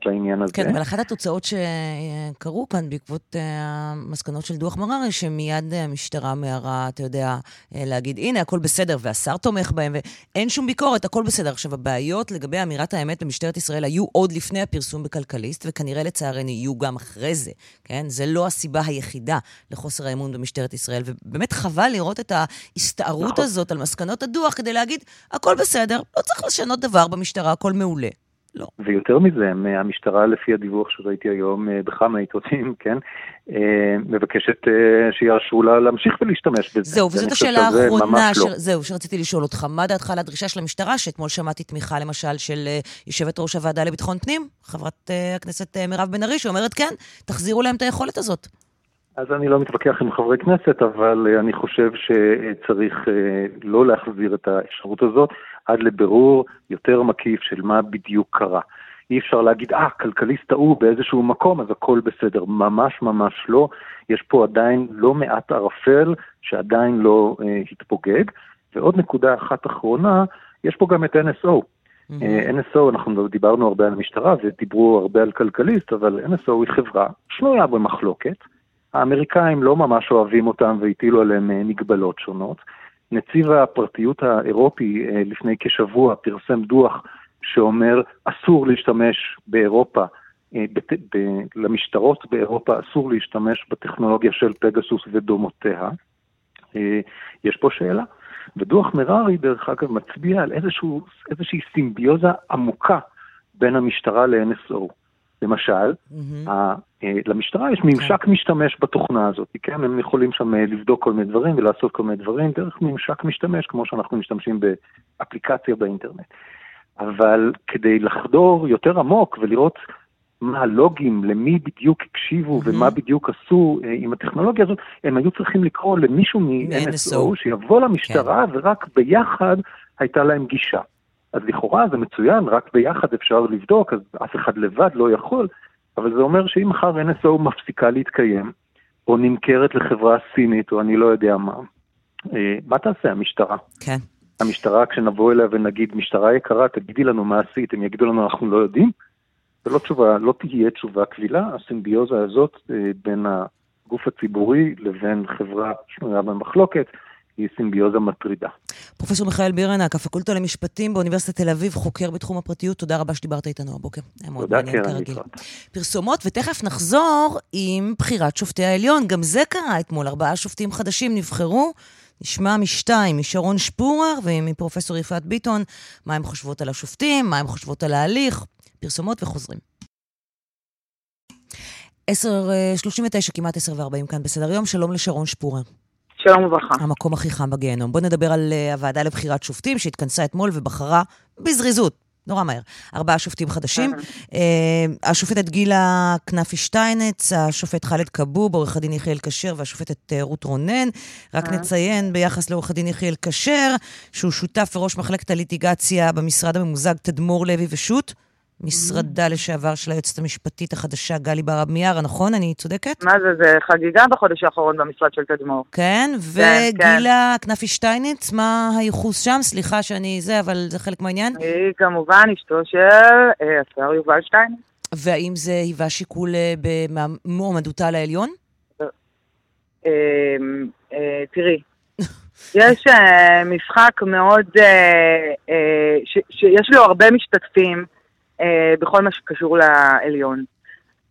Speaker 6: בעניין הזה.
Speaker 3: כן, אבל אחת התוצאות שקרו כאן בעקבות אה, המסקנות של דוח מררי, שמיד המשטרה מיהרה, אתה יודע, אה, להגיד, הנה, הכל בסדר, והשר תומך בהם, ואין שום ביקורת, הכל בסדר. עכשיו, הבעיות לגבי אמירת האמת במשטרת ישראל היו עוד לפני הפרסום בכלכליסט, וכנראה לצערנו יהיו גם אחרי זה, כן? זה לא הסיבה היחידה לחוסר האמון במשטרת ישראל, ובאמת חבל לראות את ההסתערות נכון. הזאת על מסקנות הדוח כדי להגיד, הכל בסדר, לא צריך לשנות דבר במשטרה, הכל מעולה. לא.
Speaker 6: ויותר מזה, המשטרה, לפי הדיווח שראיתי היום אה, בכמה עיתונים, כן, אה, מבקשת אה, שיאשרו לה להמשיך ולהשתמש בזה.
Speaker 3: זהו, וזאת השאלה האחרונה, ש... לא. זהו, שרציתי לשאול אותך. מה דעתך על הדרישה של המשטרה, שאתמול שמעתי תמיכה, למשל, של יושבת ראש הוועדה לביטחון פנים, חברת הכנסת מירב בן ארי, שאומרת, כן, תחזירו להם את היכולת הזאת.
Speaker 6: אז אני לא מתווכח עם חברי כנסת, אבל אני חושב שצריך לא להחזיר את האפשרות הזאת. עד לבירור יותר מקיף של מה בדיוק קרה. אי אפשר להגיד, אה, כלכליסט טעו באיזשהו מקום, אז הכל בסדר. ממש ממש לא. יש פה עדיין לא מעט ערפל שעדיין לא אה, התפוגג. ועוד נקודה אחת אחרונה, יש פה גם את NSO. Mm-hmm. אה, NSO, אנחנו דיברנו הרבה על המשטרה ודיברו הרבה על כלכליסט, אבל NSO היא חברה שנויה במחלוקת. האמריקאים לא ממש אוהבים אותם והטילו עליהם אה, מגבלות שונות. נציב הפרטיות האירופי אה, לפני כשבוע פרסם דוח שאומר אסור להשתמש באירופה, אה, למשטרות באירופה אסור להשתמש בטכנולוגיה של פגסוס ודומותיה. אה, יש פה שאלה. ודוח מררי, דרך אגב, מצביע על איזשהו, איזושהי סימביוזה עמוקה בין המשטרה ל-NSO. למשל, mm-hmm. ה, אה, למשטרה יש ממשק כן. משתמש בתוכנה הזאת, כן? הם יכולים שם אה, לבדוק כל מיני דברים ולעשות כל מיני דברים דרך ממשק משתמש, כמו שאנחנו משתמשים באפליקציה באינטרנט. אבל כדי לחדור יותר עמוק ולראות מה הלוגים, למי בדיוק הקשיבו mm-hmm. ומה בדיוק עשו אה, עם הטכנולוגיה הזאת, הם היו צריכים לקרוא למישהו מ-NSO שיבוא למשטרה כן. ורק ביחד הייתה להם גישה. אז לכאורה זה מצוין, רק ביחד אפשר לבדוק, אז אף אחד לבד לא יכול, אבל זה אומר שאם מחר NSO מפסיקה להתקיים, או נמכרת לחברה סינית, או אני לא יודע מה, אה, מה תעשה המשטרה?
Speaker 3: כן.
Speaker 6: המשטרה, כשנבוא אליה ונגיד, משטרה יקרה, תגידי לנו מה עשית, הם יגידו לנו, אנחנו לא יודעים? זה לא תשובה, לא תהיה תשובה קבילה, הסימביוזה הזאת אה, בין הגוף הציבורי לבין חברה שנויה במחלוקת, היא סימביוזה מטרידה.
Speaker 3: פרופסור מיכאל בירנק, הפקולטה למשפטים באוניברסיטת תל אביב, חוקר בתחום הפרטיות, תודה רבה שדיברת איתנו הבוקר.
Speaker 6: תודה, קרן.
Speaker 3: פרסומות, ותכף נחזור עם בחירת שופטי העליון. גם זה קרה אתמול, ארבעה שופטים חדשים נבחרו. נשמע משתיים, משרון שפורר ומפרופסור יפעת ביטון, מה הן חושבות על השופטים, מה הן חושבות על ההליך. פרסומות וחוזרים. 10.39, אה, כמעט 10.40 כאן בסדר יום, שלום לשרון שפורר.
Speaker 7: שלום וברכה.
Speaker 3: המקום הכי חם בגיהנום. בוא נדבר על uh, הוועדה לבחירת שופטים שהתכנסה אתמול ובחרה בזריזות, נורא מהר. ארבעה שופטים חדשים. אה, השופטת גילה כנפי שטיינץ, השופט חאלד כבוב, עורך הדין יחיאל כשר והשופטת אה, רות רונן. רק נציין ביחס לעורך הדין יחיאל כשר, שהוא שותף וראש מחלקת הליטיגציה במשרד הממוזג תדמור לוי ושות'. משרדה לשעבר של היועצת המשפטית החדשה גלי ברב מיארה, נכון? אני צודקת?
Speaker 7: מה זה, זה חגיגה בחודש האחרון במשרד של תדמור.
Speaker 3: כן, וגילה כנפי שטייניץ, מה הייחוס שם? סליחה שאני זה, אבל זה חלק מהעניין.
Speaker 7: היא כמובן אשתו של אה, השר יובל שטייניץ.
Speaker 3: והאם זה היווה שיקול אה, במועמדותה לעליון?
Speaker 7: אה, תראי, יש משחק מאוד, שיש לו הרבה משתתפים. אה, בכל מה שקשור לעליון.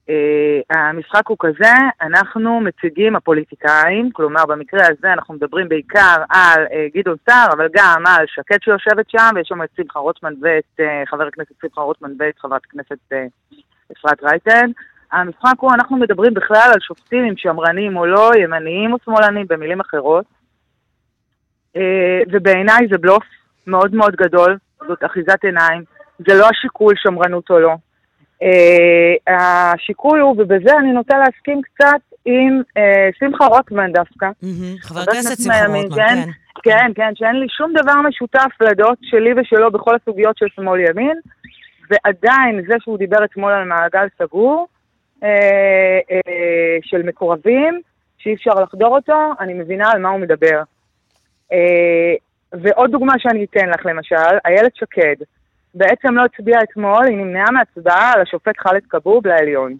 Speaker 7: Uh, המשחק הוא כזה, אנחנו מציגים הפוליטיקאים, כלומר במקרה הזה אנחנו מדברים בעיקר על uh, גדעון סער, אבל גם על שקד שיושבת שם, ויש שם את שמחה רוטמן ואת חבר הכנסת שמחה רוטמן ואת חברת הכנסת אפרת רייטן. המשחק הוא, אנחנו מדברים בכלל על שופטים אם שמרנים או לא, ימניים או שמאלנים, במילים אחרות. ובעיניי זה בלוף מאוד מאוד גדול, זאת אחיזת עיניים. זה לא השיקול שמרנות או לא. Uh, השיקול הוא, ובזה אני נוטה להסכים קצת עם uh, שמחה רוטמן דווקא.
Speaker 3: חבר הכנסת שמחה רוטמן, כן.
Speaker 7: כן, כן, שאין לי שום דבר משותף לדעות שלי ושלו בכל הסוגיות של שמאל-ימין, ועדיין זה שהוא דיבר אתמול על מעגל סגור uh, uh, של מקורבים, שאי אפשר לחדור אותו, אני מבינה על מה הוא מדבר. Uh, ועוד דוגמה שאני אתן לך למשל, איילת שקד. בעצם לא הצביעה אתמול, היא נמנעה מהצבעה על השופט חאלד כבוב לעליון.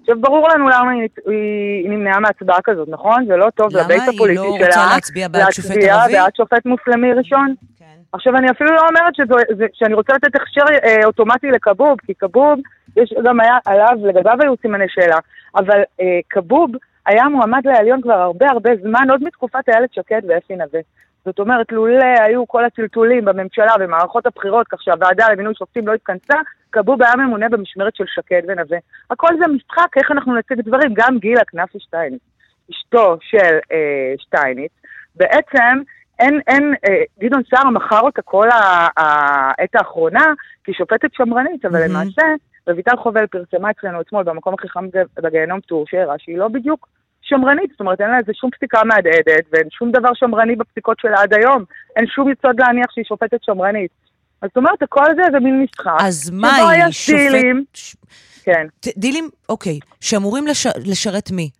Speaker 7: עכשיו, ברור לנו למה היא, היא נמנעה מהצבעה כזאת, נכון? זה לא טוב לבית הפוליטי שלה.
Speaker 3: למה היא לא רוצה להצביע בעד שופט ערבי?
Speaker 7: להצביע בעד שופט מוסלמי ראשון. כן. עכשיו, אני אפילו לא אומרת שזו, זה, שאני רוצה לתת הכשר אה, אוטומטי לכבוב, כי כבוב, יש גם היה עליו, לגביו היו סימני שאלה, אבל אה, כבוב היה מועמד לעליון כבר הרבה הרבה זמן, עוד מתקופת איילת שקד ואפי נווה. זאת אומרת, לולא היו כל הטלטולים בממשלה ומערכות הבחירות, כך שהוועדה למינוי שופטים לא התכנסה, כבוב היה ממונה במשמרת של שקד ונווה. הכל זה משחק, איך אנחנו נציג דברים. גם גילה כנפי שטייניץ, אשתו של אה, שטייניץ, בעצם אין, אין, אה, גדעון סער מכר אותה כל העת האחרונה כשופטת שמרנית, אבל mm-hmm. למעשה, רויטל חובל פרסמה אצלנו אתמול במקום הכי חם בגיהנום טור, שהראה שהיא לא בדיוק שמרנית, זאת אומרת אין לה איזה שום פסיקה מהדהדת ואין שום דבר שמרני בפסיקות שלה עד היום, אין שום יסוד להניח שהיא שופטת שמרנית. אז זאת אומרת, הכל זה איזה מין משחק.
Speaker 3: אז מה היא שופט... דילים,
Speaker 7: כן.
Speaker 3: דילים, אוקיי, שאמורים לש... לשרת מי?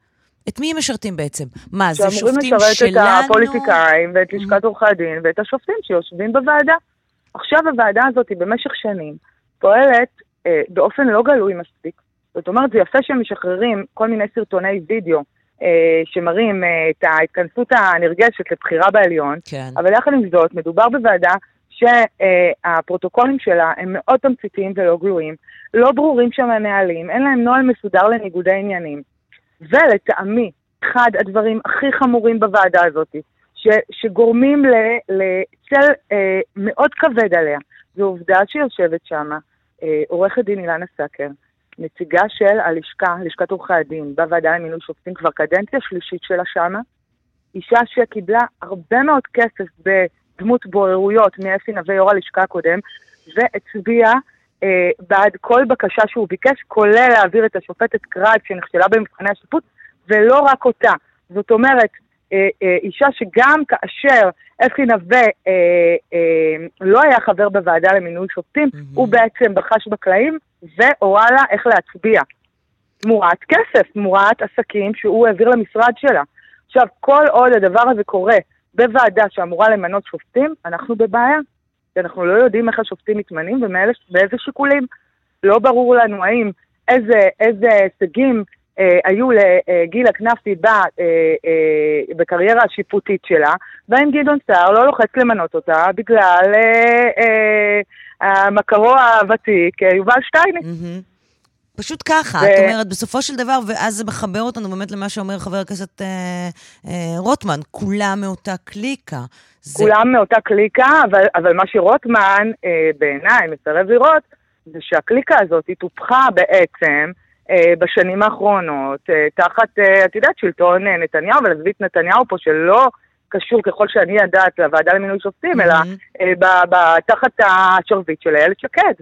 Speaker 3: את מי הם משרתים בעצם? מה, זה שופטים שלנו?
Speaker 7: שאמורים לשרת את הפוליטיקאים ואת לשכת עורכי הדין ואת השופטים שיושבים בוועדה. עכשיו הוועדה הזאת במשך שנים פועלת אה, באופן לא גלוי מספיק. זאת אומרת, זה יפה שהם משחררים כל מיני סרטוני וידאו שמראים אה, את ההתכנסות הנרגשת לבחירה בעליון, כן. אבל יחד עם זאת, מדובר בוועדה שהפרוטוקולים שלה הם מאוד תמציתיים ולא גלויים, לא ברורים שם הנהלים, אין להם נוהל מסודר לניגודי עניינים. ולטעמי, אחד הדברים הכי חמורים בוועדה הזאת, ש, שגורמים לצל אה, מאוד כבד עליה, זו עובדה שיושבת שם אה, עורכת דין אילנה סקר, נציגה של הלשכה, לשכת עורכי הדין, בוועדה למינוי שופטים, כבר קדנציה שלישית שלה שמה, אישה שקיבלה הרבה מאוד כסף בדמות בוררויות מאפי נווה יו"ר הלשכה הקודם, והצביעה אה, בעד כל בקשה שהוא ביקש, כולל להעביר את השופטת קרייב שנכשלה במבחני השיפוט, ולא רק אותה. זאת אומרת, אישה שגם כאשר אפי נווה אה, אה, לא היה חבר בוועדה למינוי שופטים. הוא בעצם בחש בקלעים והורה לה איך להצביע. תמורת כסף, תמורת עסקים שהוא העביר למשרד שלה. עכשיו, כל עוד הדבר הזה קורה בוועדה שאמורה למנות שופטים, אנחנו בבעיה. כי אנחנו לא יודעים איך השופטים מתמנים ובאיזה שיקולים. לא ברור לנו האם איזה, איזה הישגים אה, היו לגילה כנפי בה, אה, אה, בקריירה השיפוטית שלה, והאם גדעון סער לא לוחץ למנות אותה בגלל אה, אה, המכרו הוותיק, אה, יובל שטייניץ.
Speaker 3: פשוט ככה, ו... את אומרת, בסופו של דבר, ואז זה מחבר אותנו באמת למה שאומר חבר הכנסת אה, אה, רוטמן, כולם מאותה קליקה.
Speaker 7: זה... כולם מאותה קליקה, אבל, אבל מה שרוטמן אה, בעיניי מסרב לראות, זה שהקליקה הזאת היא טופחה בעצם אה, בשנים האחרונות, אה, תחת, אה, את יודעת, שלטון אה, נתניהו, ולהביא את נתניהו פה שלא קשור ככל שאני יודעת לוועדה למינוי שופטים, אלא אה, ב- ב- תחת השרביט של איילת שקד.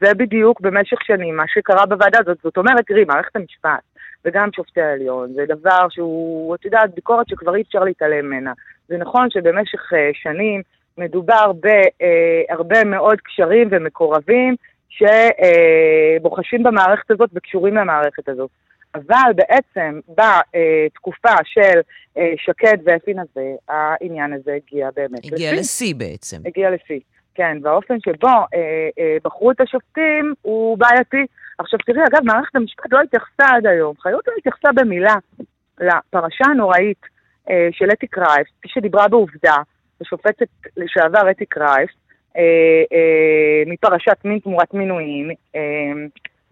Speaker 7: זה בדיוק במשך שנים מה שקרה בוועדה הזאת. זאת אומרת, תראי, מערכת המשפט וגם שופטי העליון, זה דבר שהוא, את יודעת, ביקורת שכבר אי אפשר להתעלם ממנה. זה נכון שבמשך אה, שנים מדובר בהרבה מאוד קשרים ומקורבים שבוחשים במערכת הזאת וקשורים למערכת הזאת. אבל בעצם בתקופה של אה, שקד ואפי נווה, העניין הזה הגיע באמת
Speaker 3: הגיע לשיא בעצם.
Speaker 7: הגיע לשיא, כן, והאופן שבו אה, אה, בחרו את השופטים הוא בעייתי. עכשיו תראי, אגב, מערכת המשפט לא התייחסה עד היום, חיות לא התייחסה במילה לפרשה הנוראית אה, של אתי קרייף, כפי שדיברה בעובדה, השופטת לשעבר אתי קרייף, מפרשת מין תמורת מינויים, אה,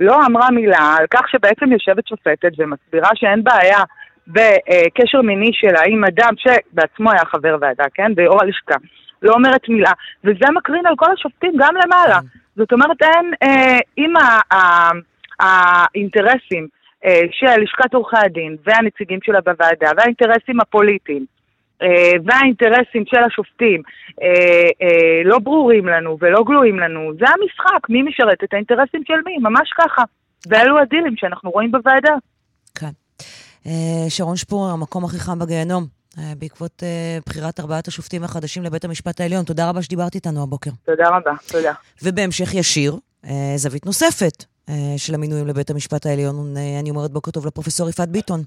Speaker 7: לא אמרה מילה על כך שבעצם יושבת שופטת ומסבירה שאין בעיה בקשר מיני שלה עם אדם שבעצמו היה חבר ועדה, כן? ביו"ר הלשכה. לא אומרת מילה, וזה מקרין על כל השופטים גם למעלה. זאת אומרת, אין, אה, אם האינטרסים אה, של לשכת עורכי הדין והנציגים שלה בוועדה והאינטרסים הפוליטיים אה, והאינטרסים של השופטים אה, אה, לא ברורים לנו ולא גלויים לנו, זה המשחק, מי משרת את האינטרסים של מי, ממש ככה. ואלו הדילים שאנחנו רואים בוועדה.
Speaker 3: כן. אה, שרון שפור, המקום הכי חם בגיהנום, אה, בעקבות אה, בחירת ארבעת השופטים החדשים לבית המשפט העליון. תודה רבה שדיברת איתנו הבוקר.
Speaker 7: תודה רבה, תודה.
Speaker 3: ובהמשך ישיר, אה, זווית נוספת אה, של המינויים לבית המשפט העליון. אה, אני אומרת בוקר טוב לפרופסור יפעת ביטון.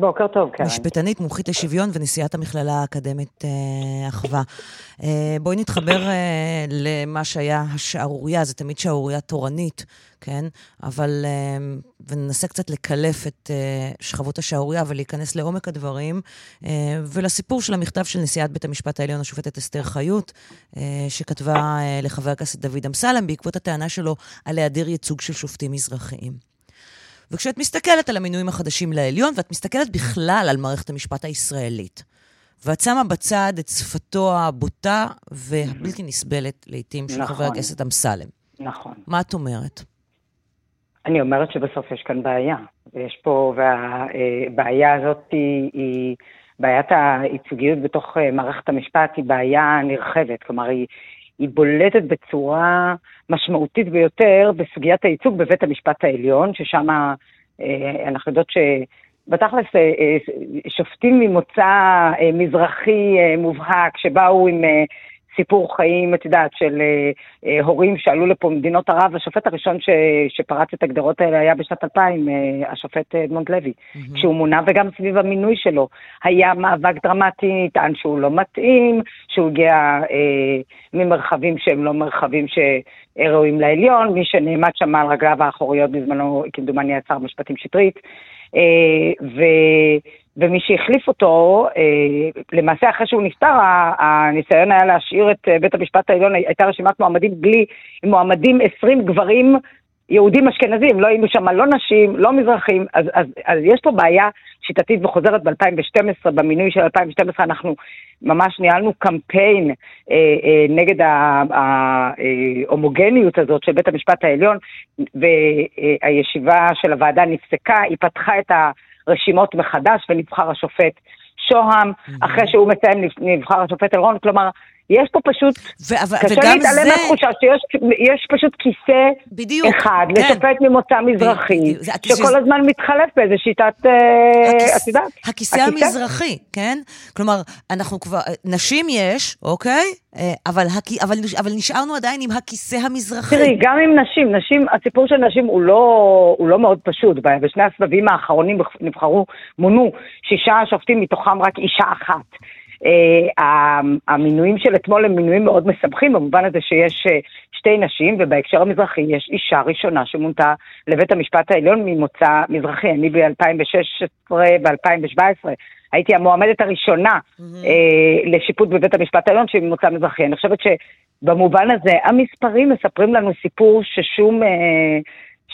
Speaker 8: בוקר טוב, קרן.
Speaker 3: משפטנית, מומחית לשוויון ונשיאת המכללה האקדמית אה, אחווה. אה, בואי נתחבר אה, למה שהיה השערורייה, זה תמיד שערורייה תורנית, כן? אבל... אה, וננסה קצת לקלף את אה, שכבות השערורייה ולהיכנס לעומק הדברים, אה, ולסיפור של המכתב של נשיאת בית המשפט העליון, השופטת אסתר חיות, אה, שכתבה אה, לחבר הכנסת דוד אמסלם בעקבות הטענה שלו על היעדר ייצוג של שופטים מזרחיים. וכשאת מסתכלת על המינויים החדשים לעליון, ואת מסתכלת בכלל על מערכת המשפט הישראלית, ואת שמה בצד את שפתו הבוטה והבלתי נסבלת לעתים של
Speaker 8: נכון.
Speaker 3: חבר הכנסת אמסלם.
Speaker 8: נכון.
Speaker 3: מה את אומרת?
Speaker 8: אני אומרת שבסוף יש כאן בעיה. ויש פה, והבעיה הזאת היא, היא, בעיית הייצוגיות בתוך אה, מערכת המשפט היא בעיה נרחבת. כלומר, היא, היא בולטת בצורה משמעותית ביותר בסוגיית הייצוג בבית המשפט העליון, ששם אה, אנחנו יודעות ש... בתכלס, אה, אה, שופטים ממוצא מזרחי מובהק, שבאו עם סיפור חיים, את יודעת, של אה, אה, הורים שעלו לפה ממדינות ערב. השופט הראשון ש, שפרץ את הגדרות האלה היה בשנת 2000, אה, השופט אדמונד לוי, mm-hmm. כשהוא מונה, וגם סביב המינוי שלו. היה מאבק דרמטי, טען שהוא לא מתאים, שהוא הגיע אה, ממרחבים שהם לא מרחבים שראויים לעליון, מי שנעמד שם על רגליו האחוריות בזמנו, כמדומני, היה שר המשפטים שטרית. אה, ו... ומי שהחליף אותו, אה, למעשה אחרי שהוא נפטר, הניסיון היה להשאיר את אה, בית המשפט העליון, הייתה רשימת מועמדים בלי מועמדים 20 גברים יהודים אשכנזים, לא היינו שם לא נשים, לא מזרחים, אז, אז, אז יש פה בעיה שיטתית וחוזרת ב-2012, במינוי של 2012 אנחנו ממש ניהלנו קמפיין אה, אה, נגד ההומוגניות הזאת של בית המשפט העליון, והישיבה של הוועדה נפסקה, היא פתחה את הרשימות מחדש ונבחר השופט שוהם, אחרי שהוא מסיים נבחר השופט אלרון, כלומר, יש פה פשוט,
Speaker 3: ו- אבל-
Speaker 8: קשה להתעלם
Speaker 3: זה-
Speaker 8: מהתחושה שיש יש פשוט כיסא
Speaker 3: בדיוק,
Speaker 8: אחד
Speaker 3: כן.
Speaker 8: לשופט ממוצא מזרחי,
Speaker 3: הכיסא-
Speaker 8: שכל הזמן מתחלף באיזה שיטת, אה,
Speaker 3: הכיס-
Speaker 8: את יודעת,
Speaker 3: הכיסא המזרחי, כן? כלומר, אנחנו כבר, נשים יש, אוקיי? אה, אבל, הכ- אבל, אבל נשארנו עדיין עם הכיסא המזרחי.
Speaker 8: תראי, גם עם נשים, נשים, הסיפור של נשים הוא לא, הוא לא מאוד פשוט. ב- בשני הסבבים האחרונים נבחרו, מונו שישה שופטים, מתוכם רק אישה אחת. Uh, המינויים של אתמול הם מינויים מאוד מסבכים, במובן הזה שיש uh, שתי נשים, ובהקשר המזרחי יש אישה ראשונה שמונתה לבית המשפט העליון ממוצא מזרחי. אני ב-2016, ב-2017, הייתי המועמדת הראשונה mm-hmm. uh, לשיפוט בבית המשפט העליון שהיא ממוצא מזרחי. אני חושבת שבמובן הזה המספרים מספרים לנו סיפור ששום...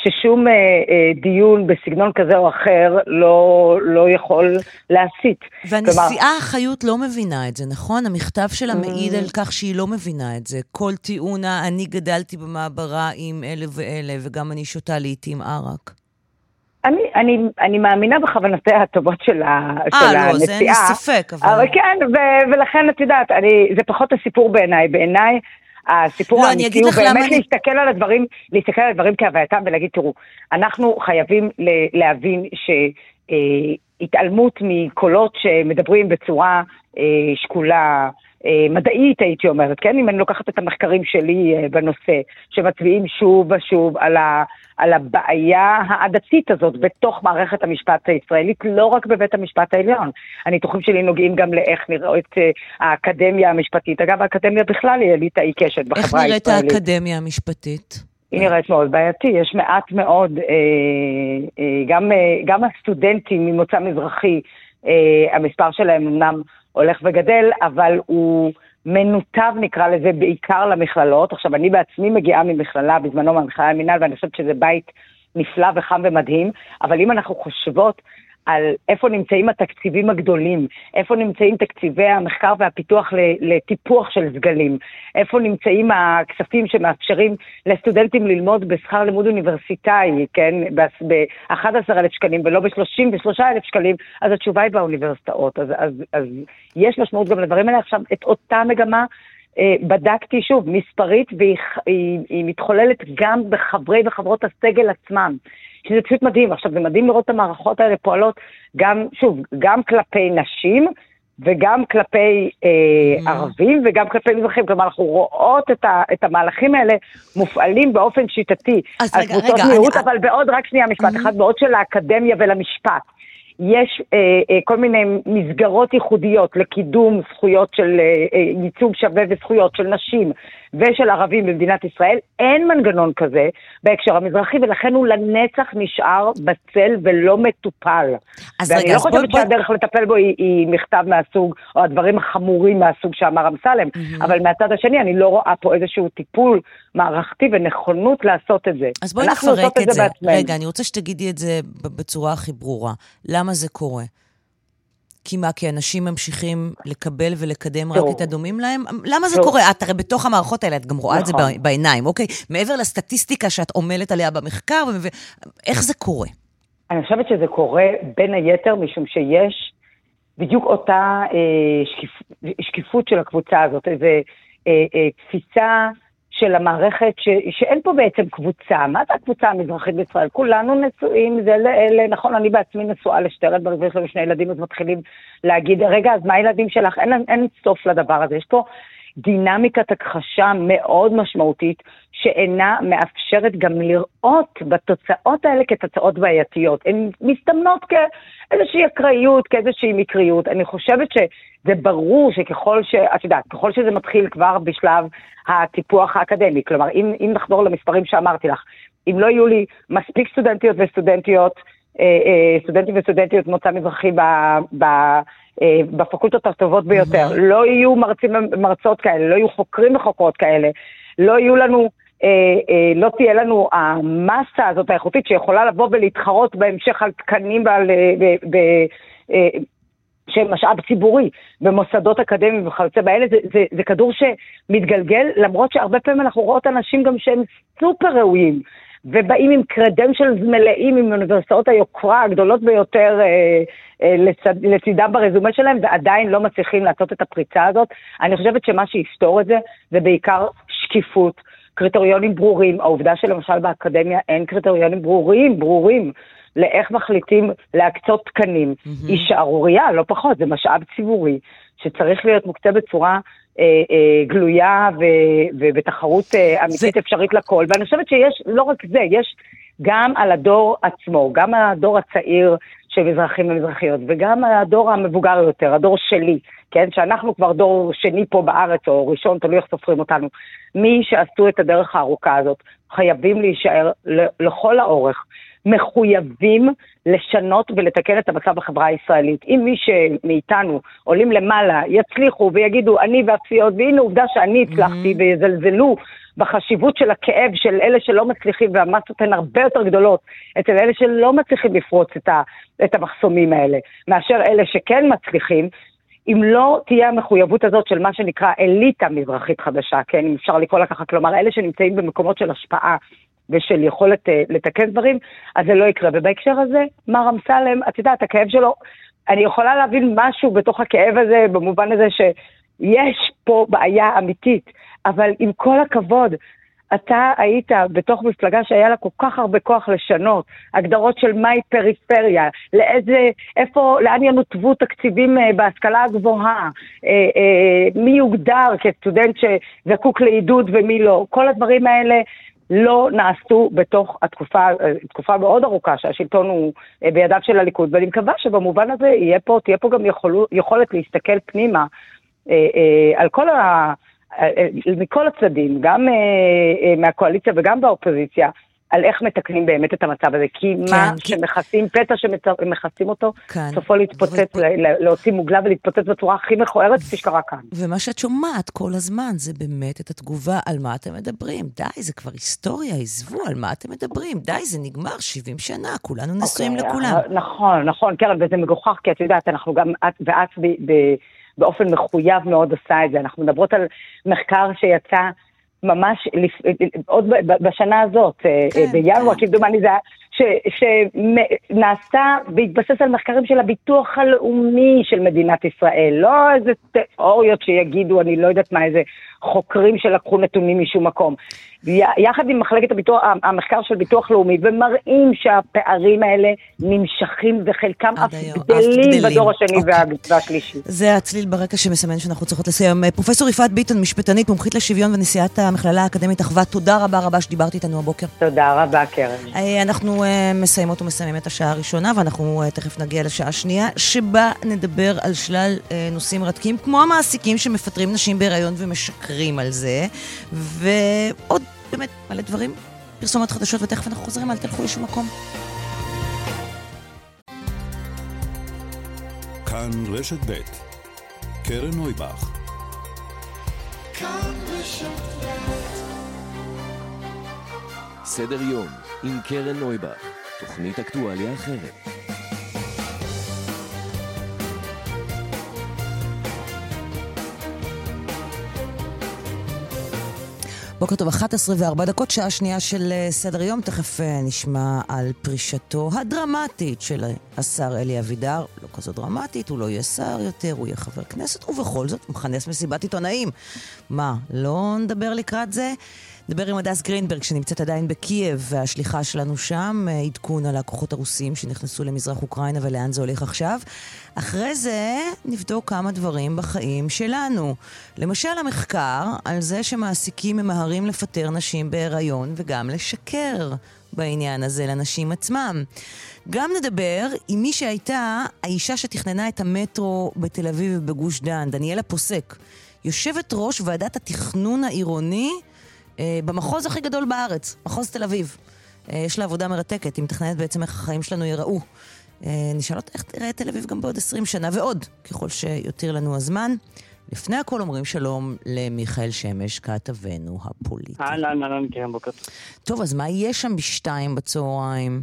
Speaker 8: ששום אה, אה, דיון בסגנון כזה או אחר לא, לא יכול להסיט.
Speaker 3: והנשיאה חיות לא מבינה את זה, נכון? המכתב שלה מעיד על כך שהיא לא מבינה את זה. כל טיעונה, אני גדלתי במעברה עם אלה ואלה, וגם אני שותה לעיתים ערק.
Speaker 8: אני, אני, אני מאמינה בכוונותיה הטובות של, ה, של הנשיאה.
Speaker 3: אה, לא, זה אין לי ספק, אבל...
Speaker 8: אבל כן, ו, ולכן את יודעת, אני, זה פחות הסיפור בעיניי. בעיניי, הסיפור
Speaker 3: לא,
Speaker 8: האמיתי הוא באמת
Speaker 3: אני-
Speaker 8: להסתכל על הדברים, להסתכל על הדברים כהווייתם ולהגיד, תראו, אנחנו חייבים להבין שהתעלמות מקולות שמדברים בצורה אה, שקולה, אה, מדעית הייתי אומרת, כן? אם אני לוקחת את המחקרים שלי אה, בנושא, שמצביעים שוב ושוב על, ה, על הבעיה העדתית הזאת בתוך מערכת המשפט הישראלית, לא רק בבית המשפט העליון. הניתוחים שלי נוגעים גם לאיך נראית אה, האקדמיה המשפטית. אגב, האקדמיה בכלל היא אליטה עיקשת
Speaker 3: איך
Speaker 8: בחברה
Speaker 3: נראית
Speaker 8: הישראלית.
Speaker 3: האקדמיה המשפטית?
Speaker 8: היא נראית מאוד בעייתי, יש מעט מאוד, אה, אה, גם, אה, גם הסטודנטים ממוצא מזרחי, אה, המספר שלהם אמנם הולך וגדל, אבל הוא מנותב נקרא לזה בעיקר למכללות. עכשיו, אני בעצמי מגיעה ממכללה, בזמנו מהמכללה למינהל, ואני חושבת שזה בית נפלא וחם ומדהים, אבל אם אנחנו חושבות על איפה נמצאים התקציבים הגדולים, איפה נמצאים תקציבי המחקר והפיתוח לטיפוח של סגלים, איפה נמצאים הכספים שמאפשרים לסטודנטים ללמוד בשכר לימוד אוניברסיטאי, כן, ב-11,000 שקלים ולא ב-33,000 שקלים, אז התשובה היא באוניברסיטאות. אז, אז, אז יש משמעות גם לדברים האלה. עכשיו, את אותה מגמה בדקתי שוב, מספרית, והיא היא, היא מתחוללת גם בחברי וחברות הסגל עצמם. שזה פשוט מדהים. עכשיו, זה מדהים לראות את המערכות האלה פועלות גם, שוב, גם כלפי נשים וגם כלפי אה, ערבים וגם כלפי מזרחים. כלומר, אנחנו רואות את, ה, את המהלכים האלה מופעלים באופן שיטתי.
Speaker 3: אז
Speaker 8: על
Speaker 3: רגע,
Speaker 8: קבוצות
Speaker 3: רגע,
Speaker 8: מיעוט, אבל בעוד, רק שנייה, משפט אחד, בעוד שלאקדמיה ולמשפט. יש אה, אה, כל מיני מסגרות ייחודיות לקידום זכויות של אה, אה, ייצוג שווה וזכויות של נשים ושל ערבים במדינת ישראל, אין מנגנון כזה בהקשר המזרחי, ולכן הוא לנצח נשאר בצל ולא מטופל.
Speaker 3: אז
Speaker 8: ואני
Speaker 3: רגע,
Speaker 8: לא
Speaker 3: אז
Speaker 8: חושבת
Speaker 3: בואי-
Speaker 8: שהדרך לטפל בו היא, היא מכתב מהסוג, או הדברים החמורים מהסוג שאמר אמסלם, אבל מהצד השני אני לא רואה פה איזשהו טיפול מערכתי ונכונות לעשות את זה.
Speaker 3: אז בואי נפרק את זה.
Speaker 8: בעצמנו.
Speaker 3: רגע, אני רוצה שתגידי את זה בצורה הכי ברורה. למה זה קורה? כי מה, כי אנשים ממשיכים לקבל ולקדם רק
Speaker 8: תראו.
Speaker 3: את הדומים להם? למה זה
Speaker 8: תראו.
Speaker 3: קורה? את הרי בתוך המערכות האלה, את גם רואה את זה
Speaker 8: נכון.
Speaker 3: בעיניים, אוקיי? מעבר לסטטיסטיקה שאת עמלת עליה במחקר, איך זה קורה?
Speaker 8: אני חושבת שזה קורה בין היתר משום שיש בדיוק אותה אה, שקיפ, שקיפות של הקבוצה הזאת, איזו אה, אה, תפיסה של המערכת ש, שאין פה בעצם קבוצה. מה זה הקבוצה המזרחית בישראל? כולנו נשואים זה לאלה, נכון, אני בעצמי נשואה לשטרת ברגע שיש לנו שני ילדים, אז מתחילים להגיד, רגע, אז מה הילדים שלך? אין, אין סוף לדבר הזה. יש פה דינמיקת הכחשה מאוד משמעותית, שאינה מאפשרת גם לראות בתוצאות האלה כתוצאות בעייתיות. הן מסתמנות כאיזושהי אקראיות, כאיזושהי מקריות. אני חושבת שזה ברור שככל ש... את יודעת, ככל שזה מתחיל כבר בשלב הטיפוח האקדמי, כלומר, אם, אם נחזור למספרים שאמרתי לך, אם לא יהיו לי מספיק סטודנטיות וסטודנטיות, אה, אה, סטודנטים וסטודנטיות מוצא מזרחי ב... ב אה, בפקולטות הטובות ביותר, לא יהיו מרצים ומרצות כאלה, לא יהיו חוקרים וחוקרות כאלה, לא יהיו לנו, לא תהיה לנו המסה הזאת האיכותית שיכולה לבוא ולהתחרות בהמשך על תקנים ועל... אה, אה, שהם משאב ציבורי במוסדות אקדמיים וכיוצא באלה, זה, זה, זה כדור שמתגלגל, למרות שהרבה פעמים אנחנו רואות אנשים גם שהם סופר ראויים, ובאים עם קרדנשלס מלאים עם אוניברסיטאות היוקרה הגדולות ביותר אה, אה, לצד, לצידם ברזומה שלהם, ועדיין לא מצליחים לעשות את הפריצה הזאת. אני חושבת שמה שיפתור את זה, זה בעיקר שקיפות, קריטריונים ברורים. העובדה שלמשל באקדמיה אין קריטריונים ברורים, ברורים. לאיך מחליטים להקצות תקנים, mm-hmm. היא שערורייה, לא פחות, זה משאב ציבורי שצריך להיות מוקצה בצורה אה, אה, גלויה ו- ובתחרות אה, אמיתית
Speaker 3: זה-
Speaker 8: אפשרית לכל. ואני חושבת שיש, לא רק זה, יש גם על הדור עצמו, גם על הדור הצעיר של מזרחים ומזרחיות, וגם הדור המבוגר יותר, הדור שלי, כן, שאנחנו כבר דור שני פה בארץ, או ראשון, תלוי איך סופרים אותנו. מי שעשו את הדרך הארוכה הזאת, חייבים להישאר לכל האורך. מחויבים לשנות ולתקן את המצב בחברה הישראלית. אם מי שמאיתנו עולים למעלה יצליחו ויגידו אני והפציעות, והנה עובדה שאני הצלחתי, ויזלזלו בחשיבות של הכאב של אלה שלא מצליחים, והמסות הן הרבה יותר גדולות אצל אלה שלא מצליחים לפרוץ את, ה, את המחסומים האלה, מאשר אלה שכן מצליחים, אם לא תהיה המחויבות הזאת של מה שנקרא אליטה מזרחית חדשה, כן, אם אפשר לקרוא לה ככה, כלומר, אלה שנמצאים במקומות של השפעה ושל יכולת אה, לתקן דברים, אז זה לא יקרה. ובהקשר הזה, מר אמסלם, את יודעת, הכאב שלו, אני יכולה להבין משהו בתוך הכאב הזה, במובן הזה שיש פה בעיה אמיתית, אבל עם כל הכבוד, אתה היית בתוך מפלגה שהיה לה כל כך הרבה כוח לשנות, הגדרות של מהי פריפריה, לאיזה, איפה, לאן ינותבו תקציבים אה, בהשכלה הגבוהה, אה, מי יוגדר כסטודנט שזקוק לעידוד ומי לא, כל הדברים האלה לא נעשו בתוך התקופה, תקופה מאוד ארוכה שהשלטון הוא בידיו של הליכוד, ואני מקווה שבמובן הזה יהיה פה, תהיה פה גם יכול, יכולת להסתכל פנימה על כל ה... אה, אה, מכל הצדדים, גם אה, מהקואליציה וגם באופוזיציה, על איך מתקנים באמת את המצב הזה. כי כן, מה כי... שמכסים, פתע שמכסים אותו, כן. סופו להתפוצץ, ו... להוציא מוגלה ולהתפוצץ בצורה הכי מכוערת כפי שקרה כאן.
Speaker 3: ומה שאת שומעת כל הזמן זה באמת את התגובה על מה אתם מדברים. די, זה כבר היסטוריה, עזבו, על מה אתם מדברים. די, זה נגמר 70 שנה, כולנו נשואים אוקיי, לכולם.
Speaker 8: נכון, נכון, קרן, וזה מגוחך, כי את יודעת, אנחנו גם, את ואת ב... ב באופן מחויב מאוד עושה את זה. אנחנו מדברות על מחקר שיצא ממש. עוד בשנה הזאת, אה, כן, בינואר, כן. כמדומני זה היה, שנעשה בהתבסס על מחקרים של הביטוח הלאומי של מדינת ישראל, לא איזה תיאוריות שיגידו, אני לא יודעת מה, איזה חוקרים שלקחו נתונים משום מקום. יחד עם מחלקת הביטוח, המחקר של ביטוח לאומי, ומראים שהפערים האלה נמשכים וחלקם אף גדלים בדור השני אוקיי. והשלישי.
Speaker 3: זה הצליל ברקע שמסמן שאנחנו צריכות לסיים. פרופסור יפעת ביטון, משפטנית, מומחית לשוויון ונשיאת המכללה האקדמית אחווה, תודה רבה רבה שדיברת איתנו הבוקר.
Speaker 8: תודה רבה, קרן.
Speaker 3: אה, אנחנו אה, מסיימות ומסיימים את השעה הראשונה, ואנחנו אה, תכף נגיע לשעה השנייה, שבה נדבר על שלל נושאים מרתקים, כמו המעסיקים שמפטרים נשים בהיריון ומשקרים על זה, ועוד באמת מלא דברים, פרסומות חדשות, ותכף אנחנו חוזרים, אל תלכו לשום מקום.
Speaker 1: כאן רשת ב' קרן נויבך.
Speaker 2: סדר יום עם קרן נויבך, תוכנית אקטואליה אחרת.
Speaker 3: בוקר טוב, 11 ו-4 דקות, שעה שנייה של אה, סדר יום. תכף אה, נשמע על פרישתו הדרמטית של השר אלי אבידר. לא כזו דרמטית, הוא לא יהיה שר יותר, הוא יהיה חבר כנסת, ובכל זאת מכנס מסיבת עיתונאים. מה, לא נדבר לקראת זה? נדבר עם הדס גרינברג, שנמצאת עדיין בקייב, והשליחה שלנו שם, אה, עדכון על הכוחות הרוסים שנכנסו למזרח אוקראינה ולאן זה הולך עכשיו. אחרי זה נבדוק כמה דברים בחיים שלנו. למשל המחקר על זה שמעסיקים ממהרים לפטר נשים בהיריון וגם לשקר בעניין הזה לנשים עצמם. גם נדבר עם מי שהייתה האישה שתכננה את המטרו בתל אביב ובגוש דן, דניאלה פוסק. יושבת ראש ועדת התכנון העירוני במחוז הכי גדול בארץ, מחוז תל אביב. אה, יש לה עבודה מרתקת, היא מתכננת בעצם איך החיים שלנו ייראו. אה, נשאל אותה איך תראה תל אביב גם בעוד 20 שנה ועוד, ככל שיותיר לנו הזמן. לפני הכל אומרים שלום למיכאל שמש, כתבנו הפוליטי.
Speaker 9: אהלן, אהלן, כן, בוקר טוב.
Speaker 3: טוב, אז מה יהיה שם בשתיים בצהריים?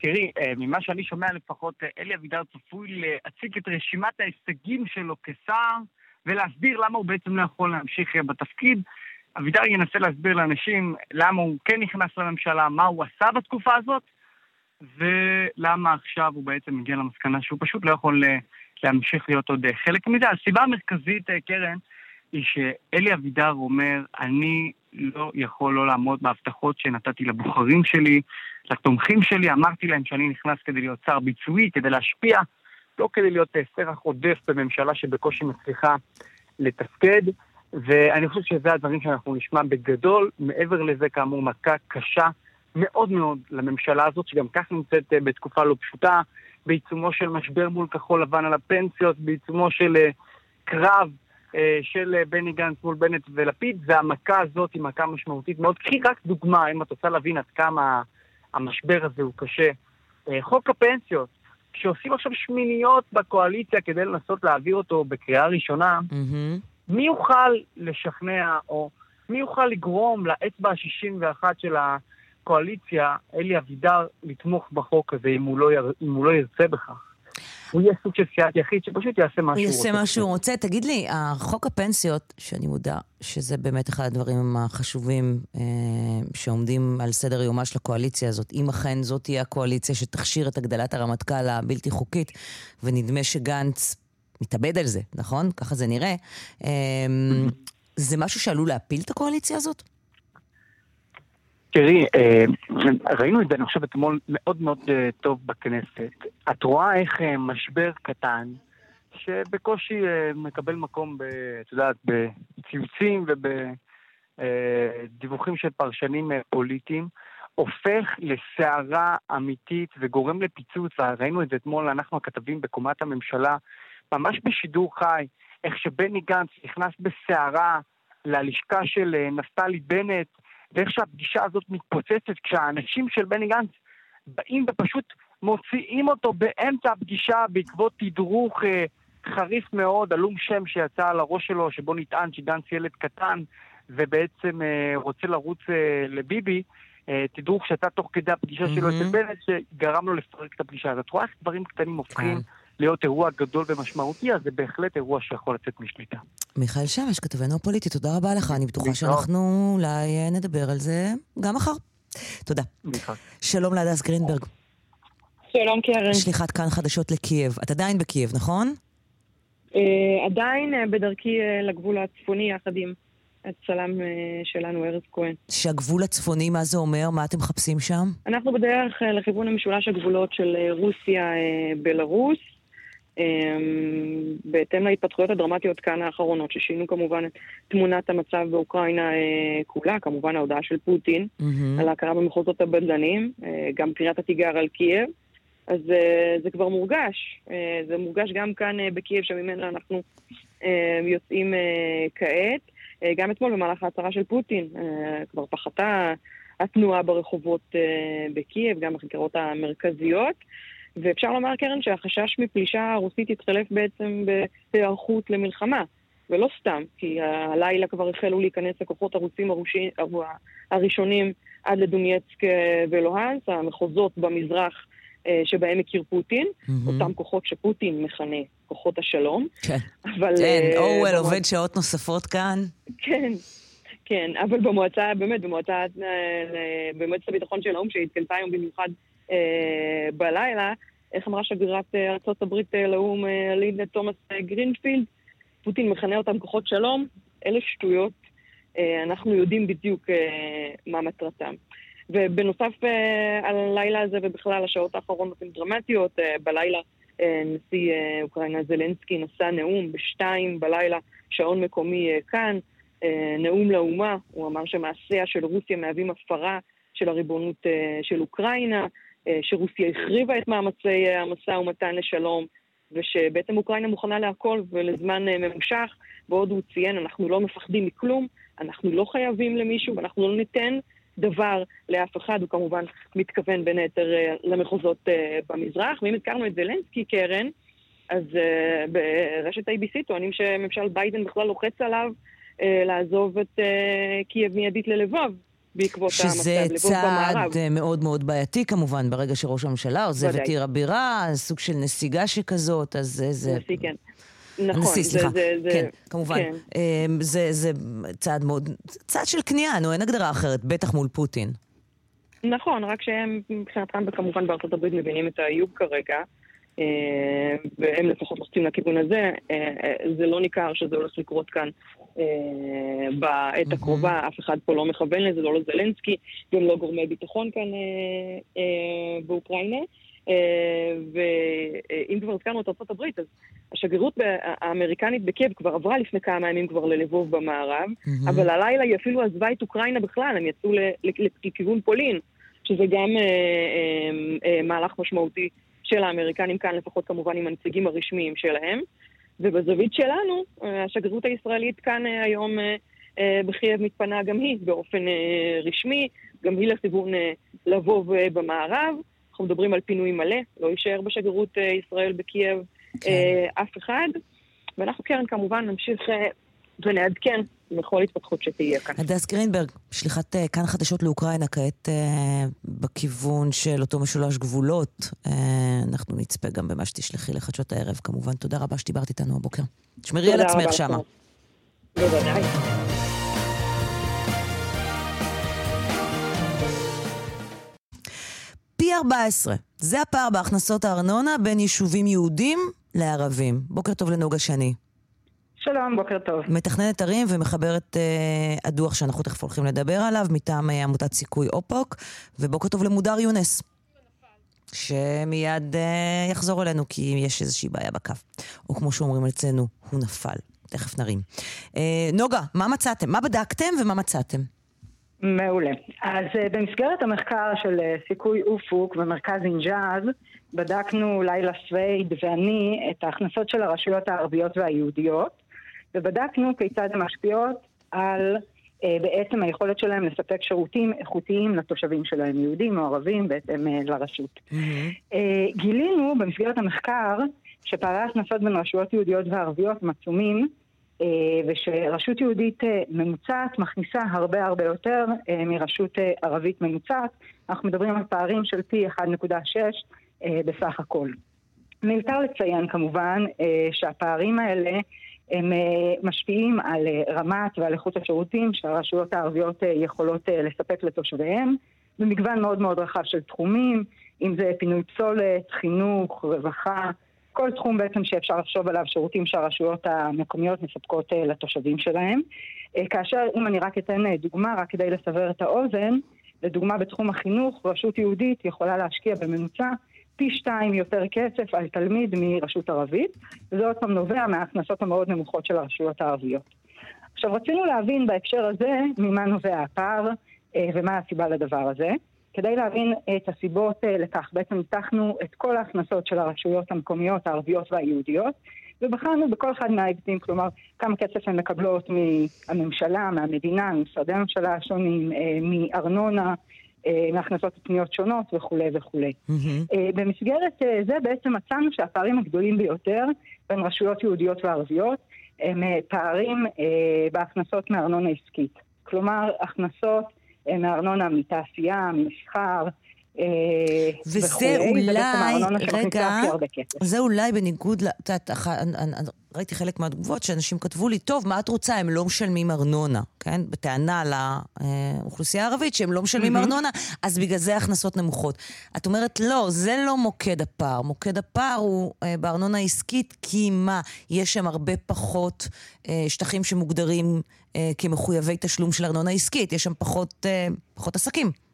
Speaker 9: תראי, ממה שאני שומע לפחות, אלי אבידר צפוי להציג את רשימת ההישגים שלו כשר, ולהסביר למה הוא בעצם לא יכול להמשיך בתפקיד. אבידר ינסה להסביר לאנשים למה הוא כן נכנס לממשלה, מה הוא עשה בתקופה הזאת, ולמה עכשיו הוא בעצם מגיע למסקנה שהוא פשוט לא יכול אה, להמשיך להיות עוד אה, חלק מזה. הסיבה המרכזית, אה, קרן, היא שאלי אבידר אומר, אני לא יכול לא לעמוד בהבטחות שנתתי לבוחרים שלי, לתומכים שלי, אמרתי להם שאני נכנס כדי להיות שר ביצועי, כדי להשפיע, לא כדי להיות סרח עודף בממשלה שבקושי מצליחה לתפקד. ואני חושב שזה הדברים שאנחנו נשמע בגדול. מעבר לזה, כאמור, מכה קשה מאוד מאוד לממשלה הזאת, שגם כך נמצאת אה, בתקופה לא פשוטה, בעיצומו של משבר מול כחול לבן על הפנסיות, בעיצומו של אה, קרב אה, של בני גנץ מול בנט ולפיד, והמכה הזאת היא מכה משמעותית מאוד. קחי רק דוגמה, אם את רוצה להבין עד כמה המשבר הזה הוא קשה. חוק הפנסיות, כשעושים עכשיו שמיניות בקואליציה כדי לנסות להעביר אותו בקריאה ראשונה, mm-hmm. מי יוכל לשכנע, או מי יוכל לגרום לאצבע ה-61 של הקואליציה, אלי אבידר, לתמוך בחוק הזה אם הוא לא, יר... אם הוא לא ירצה בכך? הוא יהיה סוג של סיעת יחיד שפשוט יעשה מה שהוא
Speaker 3: הוא
Speaker 9: רוצה.
Speaker 3: יעשה מה שהוא רוצה. תגיד לי, חוק הפנסיות, שאני מודע שזה באמת אחד הדברים החשובים אה, שעומדים על סדר יומה של הקואליציה הזאת, אם אכן זאת תהיה הקואליציה שתכשיר את הגדלת הרמטכ"ל הבלתי חוקית, ונדמה שגנץ מתאבד על זה, נכון? ככה זה נראה. אה, זה משהו שעלול להפיל את הקואליציה הזאת?
Speaker 9: תראי, אה, ראינו את זה, אני חושב, אתמול מאוד מאוד אה, טוב בכנסת. את רואה איך אה, משבר קטן, שבקושי מקבל מקום, ב, את יודעת, בציוצים ובדיווחים של פרשנים פוליטיים, הופך לסערה אמיתית וגורם לפיצוץ, וראינו את זה אתמול, אנחנו הכתבים בקומת הממשלה, ממש בשידור חי, איך שבני גנץ נכנס בסערה ללשכה של נפתלי בנט, ואיך שהפגישה הזאת מתפוצצת כשהאנשים של בני גנץ באים ופשוט מוציאים אותו באמצע הפגישה בעקבות תדרוך אה, חריף מאוד, עלום שם שיצא על הראש שלו, שבו נטען שגנץ ילד קטן ובעצם אה, רוצה לרוץ אה, לביבי. אה, תדרוך שיצא תוך כדי הפגישה. שלו אצל בנט, שגרם לו לפרק את הפגישה הזאת. את רואה איך דברים קטנים הופכים כן. להיות אירוע גדול ומשמעותי, אז זה בהחלט אירוע שיכול לצאת משליטה.
Speaker 3: מיכאל שמש, כתבנו הפוליטי, תודה רבה לך. אני בטוחה שאנחנו אולי נדבר על זה גם מחר. תודה. שלום להדס גרינברג.
Speaker 10: שלום קרן.
Speaker 3: שליחת כאן חדשות לקייב. את עדיין בקייב, נכון?
Speaker 10: אה, עדיין אה, בדרכי אה, לגבול הצפוני יחד עם הצלם שלנו, ארז כהן.
Speaker 3: שהגבול הצפוני, מה זה אומר? מה אתם מחפשים שם?
Speaker 10: אנחנו בדרך לכיוון המשולש הגבולות של רוסיה-בלרוס. אמ, בהתאם להתפתחויות הדרמטיות כאן האחרונות, ששינו כמובן את תמונת המצב באוקראינה אה, כולה, כמובן ההודעה של פוטין mm-hmm. על ההכרה במחוזות הבדלניים, אה, גם קריאת התיגר על קייב, אז אה, זה כבר מורגש. זה מורגש גם כאן בקייב, שממנה אנחנו יוצאים כעת. גם אתמול במהלך ההצהרה של פוטין כבר פחתה התנועה ברחובות בקייב, גם בכיכרות המרכזיות. ואפשר לומר, קרן, שהחשש מפלישה רוסית התחלף בעצם בהיערכות למלחמה. ולא סתם, כי הלילה כבר החלו להיכנס הכוחות הרוסים הרושי, הראשונים עד לדונייצק ולוהנס, המחוזות במזרח אה, שבהם הכיר פוטין, mm-hmm. אותם כוחות שפוטין מכנה כוחות השלום.
Speaker 3: כן, אבל, כן, אה, אורוול במוע... עובד שעות נוספות כאן.
Speaker 10: כן, כן, אבל במועצה, באמת, במועצה, אה, במועצת הביטחון של האו"ם, שהתכנסה היום במיוחד אה, בלילה, איך אמרה שגרירת אה, ארה"ב אה, לאו"ם לינדה תומאס גרינפילד, פוטין מכנה אותם כוחות שלום, אלה שטויות, אנחנו יודעים בדיוק מה מטרתם. ובנוסף על הלילה הזה ובכלל השעות האחרונות הן דרמטיות, בלילה נשיא אוקראינה זלנסקי נשא נאום בשתיים בלילה, שעון מקומי כאן, נאום לאומה, הוא אמר שמעשיה של רוסיה מהווים הפרה של הריבונות של אוקראינה, אה, שרוסיה החריבה את מאמצי אה, המשא ומתן לשלום, ושבעצם אוקראינה מוכנה להכל ולזמן אה, ממושך, ועוד הוא ציין, אנחנו לא מפחדים מכלום, אנחנו לא חייבים למישהו, ואנחנו לא ניתן דבר לאף אחד, הוא כמובן מתכוון בין היתר למחוזות במזרח. ואם הזכרנו את זלנסקי, קרן, אז ברשת ABC טוענים שממשל ביידן בכלל לוחץ עליו לעזוב את קייב מיידית ללבוב, בעקבות המצב, לבוב במערב.
Speaker 3: שזה צעד מאוד מאוד בעייתי כמובן, ברגע שראש הממשלה עוזב את עיר הבירה, סוג של נסיגה שכזאת, אז זה...
Speaker 10: נשיא, כן. נכון.
Speaker 3: הנשיא, סליחה. זה, זה, כן, כמובן. כן. אמ, זה, זה צעד מאוד... צעד של כניעה, נו, אין הגדרה אחרת, בטח מול פוטין.
Speaker 10: נכון, רק שהם מבחינתם, וכמובן בארצות הברית מבינים את האיוב כרגע, אה, והם לפחות לוחצים לכיוון הזה. אה, אה, זה לא ניכר שזה הולך לקרות כאן בעת הקרובה, אף אחד פה לא מכוון לזה, לא לזלנסקי, גם לא גורמי ביטחון כאן באוקראינה. ואם כבר הזכרנו את הברית, אז השגרירות האמריקנית בקייב כבר עברה לפני כמה ימים כבר ללבוב במערב, אבל הלילה היא אפילו עזבה את אוקראינה בכלל, הם יצאו לכיוון פולין, שזה גם מהלך משמעותי של האמריקנים כאן, לפחות כמובן עם הנציגים הרשמיים שלהם. ובזווית שלנו, אה, השגרירות הישראלית כאן אה, היום אה, בחייב מתפנה גם היא באופן רשמי, גם היא לכיוון לבוא במערב. אנחנו מדברים על פינוי מלא, לא יישאר בשגרירות ישראל בקייב כן. אף אחד. ואנחנו קרן כמובן נמשיך ונעדכן בכל התפתחות שתהיה כאן.
Speaker 3: הדס גרינברג, שליחת uh, כאן חדשות לאוקראינה, כעת uh, בכיוון של אותו משולש גבולות. Uh, אנחנו נצפה גם במה שתשלחי לחדשות הערב, כמובן. תודה רבה שדיברת איתנו הבוקר. תשמרי על עצמך שמה.
Speaker 10: בוודאי.
Speaker 3: פי 14. זה הפער בהכנסות הארנונה בין יישובים יהודים לערבים. בוקר טוב לנוגה שני.
Speaker 11: שלום, בוקר טוב.
Speaker 3: מתכננת ערים ומחברת אה, הדוח שאנחנו תכף הולכים לדבר עליו, מטעם אה, עמותת סיכוי אופוק, ובוקר טוב למודר יונס. שמיד אה, יחזור אלינו כי יש איזושהי בעיה בקו. או כמו שאומרים אצלנו, הוא נפל. תכף נרים. אה, נוגה, מה מצאתם? מה בדקתם ומה מצאתם?
Speaker 11: מעולה. אז uh, במסגרת המחקר של uh, סיכוי אופוק ומרכז אינג'אז, בדקנו לילה סווייד ואני את ההכנסות של הרשויות הערביות והיהודיות, ובדקנו כיצד הן משפיעות על uh, בעצם היכולת שלהם לספק שירותים איכותיים לתושבים שלהם, יהודים או ערבים, בהתאם uh, לרשות. Mm-hmm. Uh, גילינו במסגרת המחקר שפערי ההכנסות בין רשויות יהודיות וערביות הם עצומים, אה, ושרשות יהודית אה, ממוצעת מכניסה הרבה הרבה יותר אה, מרשות ערבית ממוצעת. אנחנו מדברים על פערים של פי 1.6 בסך הכל. מיותר לציין כמובן שהפערים האלה הם משפיעים על רמת ועל איכות השירותים שהרשויות הערביות יכולות לספק לתושביהם במגוון מאוד מאוד רחב של תחומים, אם זה פינוי פסולת, חינוך, רווחה, כל תחום בעצם שאפשר לחשוב עליו, שירותים שהרשויות המקומיות מספקות אה, לתושבים שלהם. אה, כאשר, אם אני רק אתן אה, דוגמה, רק כדי לסבר את האוזן, לדוגמה בתחום החינוך, רשות יהודית יכולה להשקיע בממוצע פי שתיים יותר כסף על תלמיד מרשות ערבית, וזה עוד פעם נובע מההכנסות המאוד נמוכות של הרשויות הערביות. עכשיו רצינו להבין בהקשר הזה ממה נובע הפער ומה הסיבה לדבר הזה. כדי להבין את הסיבות אה, לכך, בעצם ניתחנו את כל ההכנסות של הרשויות המקומיות הערביות והיהודיות, ובחרנו בכל אחד מההיבטים, כלומר, כמה כסף הן מקבלות מהממשלה, מהמדינה, ממשרדי הממשלה השונים, אה, מארנונה, אה, מהכנסות פניות שונות וכולי וכולי. Mm-hmm. במסגרת זה בעצם מצאנו שהפערים הגדולים ביותר בין רשויות יהודיות וערביות הם פערים בהכנסות מארנונה עסקית. כלומר, הכנסות מארנונה מתעשייה, ממסחר.
Speaker 3: אה, וזה אולי, רגע, זה אולי בניגוד, את יודעת, ראיתי חלק מהתגובות שאנשים כתבו לי, טוב, מה את רוצה, הם לא משלמים ארנונה, כן? בטענה לאוכלוסייה הערבית שהם לא משלמים ארנונה, אז בגלל זה הכנסות נמוכות. את אומרת, לא, זה לא מוקד הפער. מוקד הפער הוא אה, בארנונה עסקית, כי מה, יש שם הרבה פחות אה, שטחים שמוגדרים אה, כמחויבי תשלום של ארנונה עסקית, יש שם פחות, פחות עסקים.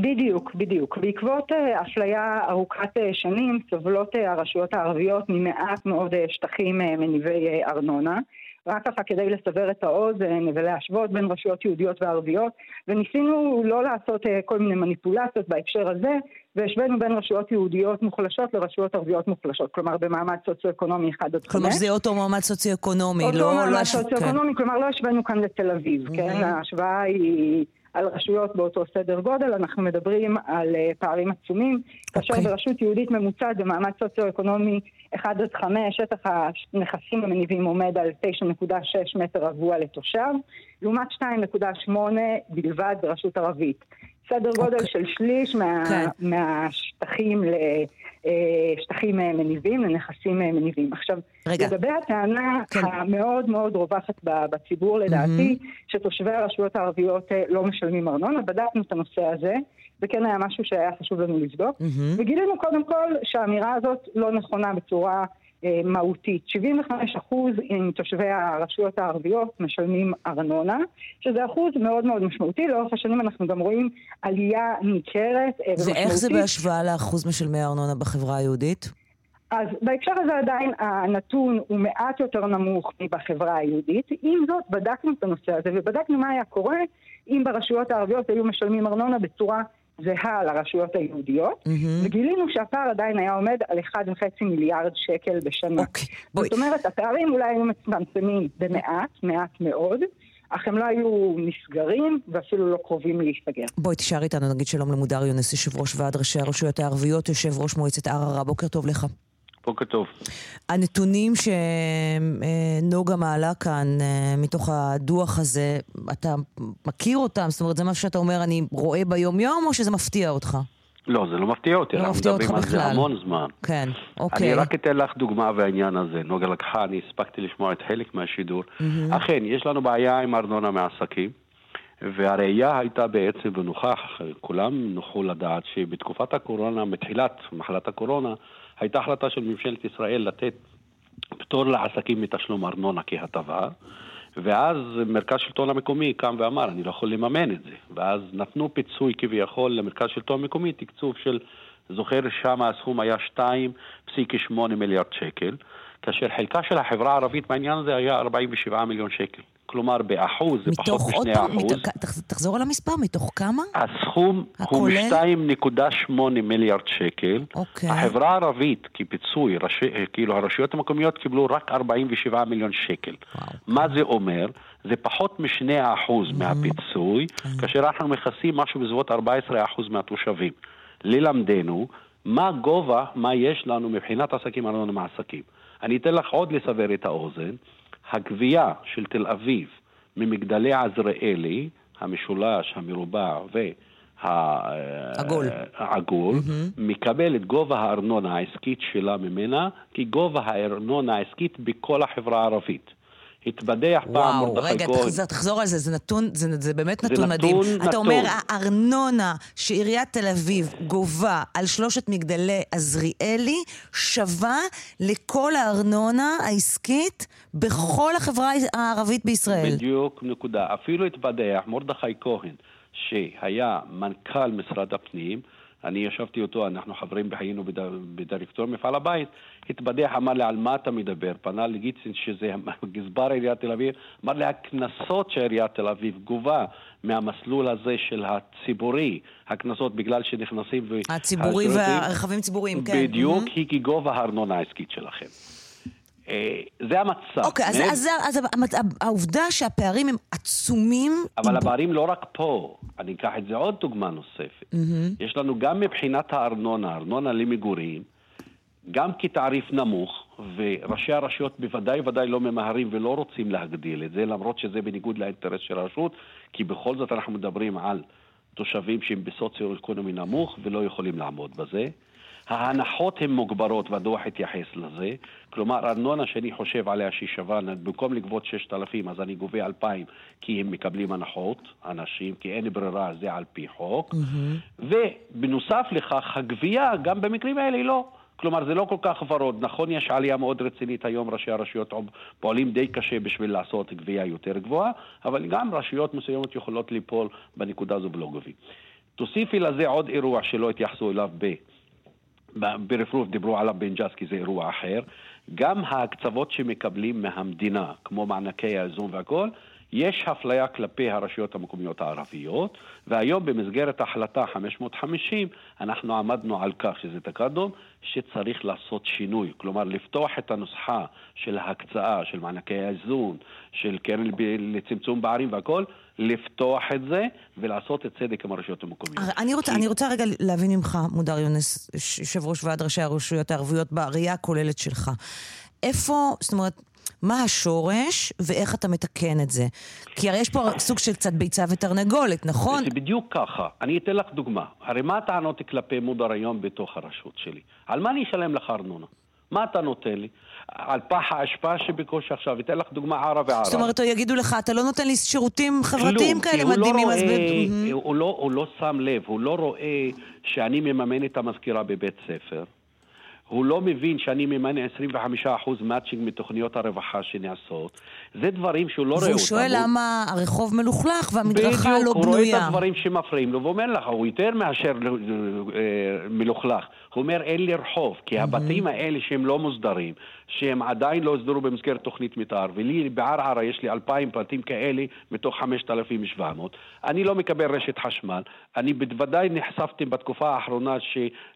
Speaker 11: בדיוק, בדיוק. בעקבות uh, אפליה ארוכת uh, שנים סובלות uh, הרשויות הערביות ממעט מאוד שטחים מניבי ארנונה. רק ככה כדי לסבר את האוזן ולהשוות בין רשויות יהודיות וערביות וניסינו לא לעשות כל מיני מניפולציות בהקשר הזה והשווינו בין רשויות יהודיות מוחלשות לרשויות ערביות מוחלשות, כלומר במעמד סוציו-אקונומי 1 עד 5.
Speaker 3: כלומר שזה אותו מעמד סוציו-אקונומי,
Speaker 11: לא... אותו מעמד לא סוציו-אקונומי, כן. כלומר לא השווינו כאן לתל אביב, mm-hmm. כן? ההשוואה היא... על רשויות באותו סדר גודל, אנחנו מדברים על uh, פערים עצומים, okay. כאשר אוקיי. ברשות יהודית ממוצעת במעמד סוציו-אקונומי 1 עד 5, שטח הנכסים המניבים עומד על 9.6 מטר רבוע לתושב, לעומת 2.8 בלבד ברשות ערבית. סדר גודל okay. אוקיי. של שליש מה, okay. כן. מהשטחים לשטחים אה, מניבים, לנכסים אה, מניבים. עכשיו, רגע. לגבי הטענה כן. המאוד מאוד רווחת בציבור לדעתי, mm-hmm. שתושבי הרשויות הערביות אה, לא משלמים ארנונה, בדקנו את הנושא הזה, וכן היה משהו שהיה חשוב לנו לבדוק, mm-hmm. וגילינו קודם כל שהאמירה הזאת לא נכונה בצורה... אה, מהותית. 75% מתושבי הרשויות הערביות משלמים ארנונה, שזה אחוז מאוד מאוד משמעותי. לאורך השנים אנחנו גם רואים עלייה ניכרת
Speaker 3: אה, ומשמעותית. ואיך זה בהשוואה לאחוז משלמי הארנונה בחברה היהודית?
Speaker 11: אז בהקשר הזה עדיין הנתון הוא מעט יותר נמוך מבחברה היהודית. עם זאת, בדקנו את הנושא הזה ובדקנו מה היה קורה אם ברשויות הערביות היו משלמים ארנונה בצורה זהה לרשויות היהודיות, mm-hmm. וגילינו שהפער עדיין היה עומד על 1.5 מיליארד שקל בשנה. Okay, אוקיי, זאת אומרת, הפערים אולי היו מצטמצמים במעט, מעט מאוד. אך הם לא היו נסגרים ואפילו לא קרובים להיסגר.
Speaker 3: בואי תישאר איתנו, נגיד שלום למודר יונס, יושב ראש ועד ראשי הרשויות הערביות, יושב ראש מועצת ערערה, בוקר טוב לך.
Speaker 12: בוקר טוב.
Speaker 3: הנתונים שנוגה מעלה כאן אה, מתוך הדוח הזה, אתה מכיר אותם? זאת אומרת, זה משהו שאתה אומר, אני רואה ביום-יום, או שזה מפתיע אותך?
Speaker 12: לא, זה לא מפתיע אותי,
Speaker 3: לא
Speaker 12: אנחנו
Speaker 3: מפתיע אותך
Speaker 12: מדברים על זה
Speaker 3: בכלל.
Speaker 12: המון זמן.
Speaker 3: כן, אוקיי.
Speaker 12: אני רק אתן לך דוגמה בעניין הזה. נוגה לקחה, אני הספקתי לשמוע את חלק מהשידור.
Speaker 3: מהמם.
Speaker 12: אכן, יש לנו בעיה עם ארנונה מעסקים, והראייה הייתה בעצם, ונוכח, כולם נוכחו לדעת שבתקופת הקורונה, מתחילת מחלת הקורונה, הייתה החלטה של ממשלת ישראל לתת פטור לעסקים מתשלום ארנונה כהטבה. ואז מרכז שלטון המקומי קם ואמר, אני לא יכול לממן את זה. ואז נתנו פיצוי כביכול למרכז שלטון מקומי, תקצוב של, זוכר שם הסכום היה 2.8 מיליארד שקל, כאשר חלקה של החברה הערבית בעניין הזה היה 47 מיליון שקל. כלומר, באחוז זה פחות
Speaker 3: מתוך, עוד
Speaker 12: משני
Speaker 3: פעם,
Speaker 12: אחוז.
Speaker 3: מת- תח- תחזור על המספר, מתוך כמה?
Speaker 12: הסכום הוא
Speaker 3: הכולל?
Speaker 12: מ-2.8 מיליארד שקל.
Speaker 3: אוקיי.
Speaker 12: החברה הערבית כפיצוי, ראשי, כאילו הרשויות המקומיות קיבלו רק 47 מיליון שקל. מה זה אומר? זה פחות מ-2 אחוז מהפיצוי. כאשר אנחנו מכסים משהו בסביבות 14 אחוז מהתושבים. ללמדנו מה גובה, מה יש לנו מבחינת עסקים ארנונה מעסקים. אני אתן לך עוד לסבר את האוזן. הגבייה של תל אביב ממגדלי עזריאלי, המשולש, המרובע
Speaker 3: עגול.
Speaker 12: והעגול, מקבל את גובה הארנונה העסקית שלה ממנה כגובה הארנונה העסקית בכל החברה הערבית. התבדח פעם
Speaker 3: וואו,
Speaker 12: מרדכי
Speaker 3: רגע,
Speaker 12: כהן.
Speaker 3: תחזור, תחזור על זה, זה נתון, זה, זה באמת
Speaker 12: זה
Speaker 3: נתון מדהים.
Speaker 12: נתון
Speaker 3: אתה
Speaker 12: נתון.
Speaker 3: אומר, הארנונה שעיריית תל אביב גובה על שלושת מגדלי עזריאלי, שווה לכל הארנונה העסקית בכל החברה הערבית בישראל.
Speaker 12: בדיוק, נקודה. אפילו התבדח מרדכי כהן, שהיה מנכ"ל משרד הפנים, אני ישבתי איתו, אנחנו חברים היינו בד- בדירקטוריון מפעל הבית, התבדח, אמר לי, על מה אתה מדבר? פנה לגיצין, שזה גזבר עיריית תל אביב, אמר לי, הקנסות שעיריית תל אביב גובה מהמסלול הזה של הציבורי, הקנסות בגלל שנכנסים...
Speaker 3: הציבורי והרכבים ציבוריים, כן.
Speaker 12: בדיוק,
Speaker 3: Mhm.
Speaker 12: היא כגובה הארנונה העסקית שלכם. אה, זה המצב.
Speaker 3: אוקיי, אז,
Speaker 12: מעבר-
Speaker 3: אז, אז, אז העובדה שהפערים הם עצומים...
Speaker 12: אבל הפערים לא רק פה, אני אקח את זה עוד דוגמה נוספת.
Speaker 3: מהמם.
Speaker 12: יש לנו גם מבחינת הארנונה, ארנונה למגורים, גם כתעריף נמוך, וראשי הרשויות בוודאי ודאי לא ממהרים ולא רוצים להגדיל את זה, למרות שזה בניגוד לאינטרס של הרשות, כי בכל זאת אנחנו מדברים על תושבים שהם בסוציו-אקונומי נמוך ולא יכולים לעמוד בזה. ההנחות הן מוגברות והדוח התייחס לזה, כלומר ארנונה שאני חושב עליה שהיא שווה, במקום לגבות 6,000 אז אני גובה 2,000 כי הם מקבלים הנחות, אנשים, כי אין ברירה, זה על פי חוק. ובנוסף לכך, הגבייה גם במקרים האלה היא לא. כלומר, זה לא כל כך ורוד. נכון, יש עלייה מאוד רצינית היום, ראשי הרשויות פועלים די קשה בשביל לעשות גבייה יותר גבוהה, אבל גם רשויות מסוימות יכולות ליפול בנקודה הזו ולא גובים. תוסיפי לזה עוד אירוע שלא התייחסו אליו ב... ברפרוף דיברו עליו בנג'אס כי זה אירוע אחר. גם ההקצבות שמקבלים מהמדינה, כמו מענקי האיזון והכל, יש אפליה כלפי הרשויות המקומיות הערביות, והיום במסגרת ההחלטה 550 אנחנו עמדנו על כך, שזה תקדום, שצריך לעשות שינוי. כלומר, לפתוח את הנוסחה של ההקצאה, של מענקי האיזון, של קרן לצמצום פערים והכל, לפתוח את זה ולעשות את צדק עם הרשויות המקומיות.
Speaker 3: אני רוצה, אני רוצה רגע להבין ממך, מודר יונס, יושב ראש ועד ראשי הרשויות הערביות, בראייה הכוללת שלך. איפה, זאת אומרת, מה השורש ואיך אתה מתקן את זה? כי הרי יש פה סוג של קצת ביצה ותרנגולת, נכון?
Speaker 12: זה בדיוק ככה. אני אתן לך דוגמה. הרי מה הטענות כלפי מודר היום בתוך הרשות שלי? על מה אני אשלם לך ארנונה? מה אתה נותן לי? על פח האשפה שבקושי עכשיו, אתן לך דוגמה ערה וערה.
Speaker 3: זאת אומרת, יגידו לך, אתה לא נותן לי שירותים חברתיים כאלה
Speaker 12: לא
Speaker 3: מדהימים, אז... ב- מהמם.
Speaker 12: הוא לא- הוא לא שם לב, הוא לא רואה שאני מממן את המזכירה בבית ספר. הוא לא מבין שאני מממן 25% מאצ'ינג מתוכניות הרווחה שנעשות. זה דברים שהוא לא רואה אותם.
Speaker 3: והוא שואל למה הרחוב מלוכלך והמדרכה
Speaker 12: בדיוק,
Speaker 3: לא
Speaker 12: הוא רואה את
Speaker 3: בנויה.
Speaker 12: הדברים שמפריעים לו ואומר לך, הוא יותר מאשר אה, מלוכלך. הוא אומר, אין לי רחוב, כי הבתים האלה שהם לא מוסדרים, שהם עדיין לא הוסדרו במסגרת תוכנית מתאר, ולי בערערה יש לי 2,000 בתים כאלה מתוך 5,700, אני לא מקבל רשת חשמל. אני בוודאי נחשפתי בתקופה האחרונה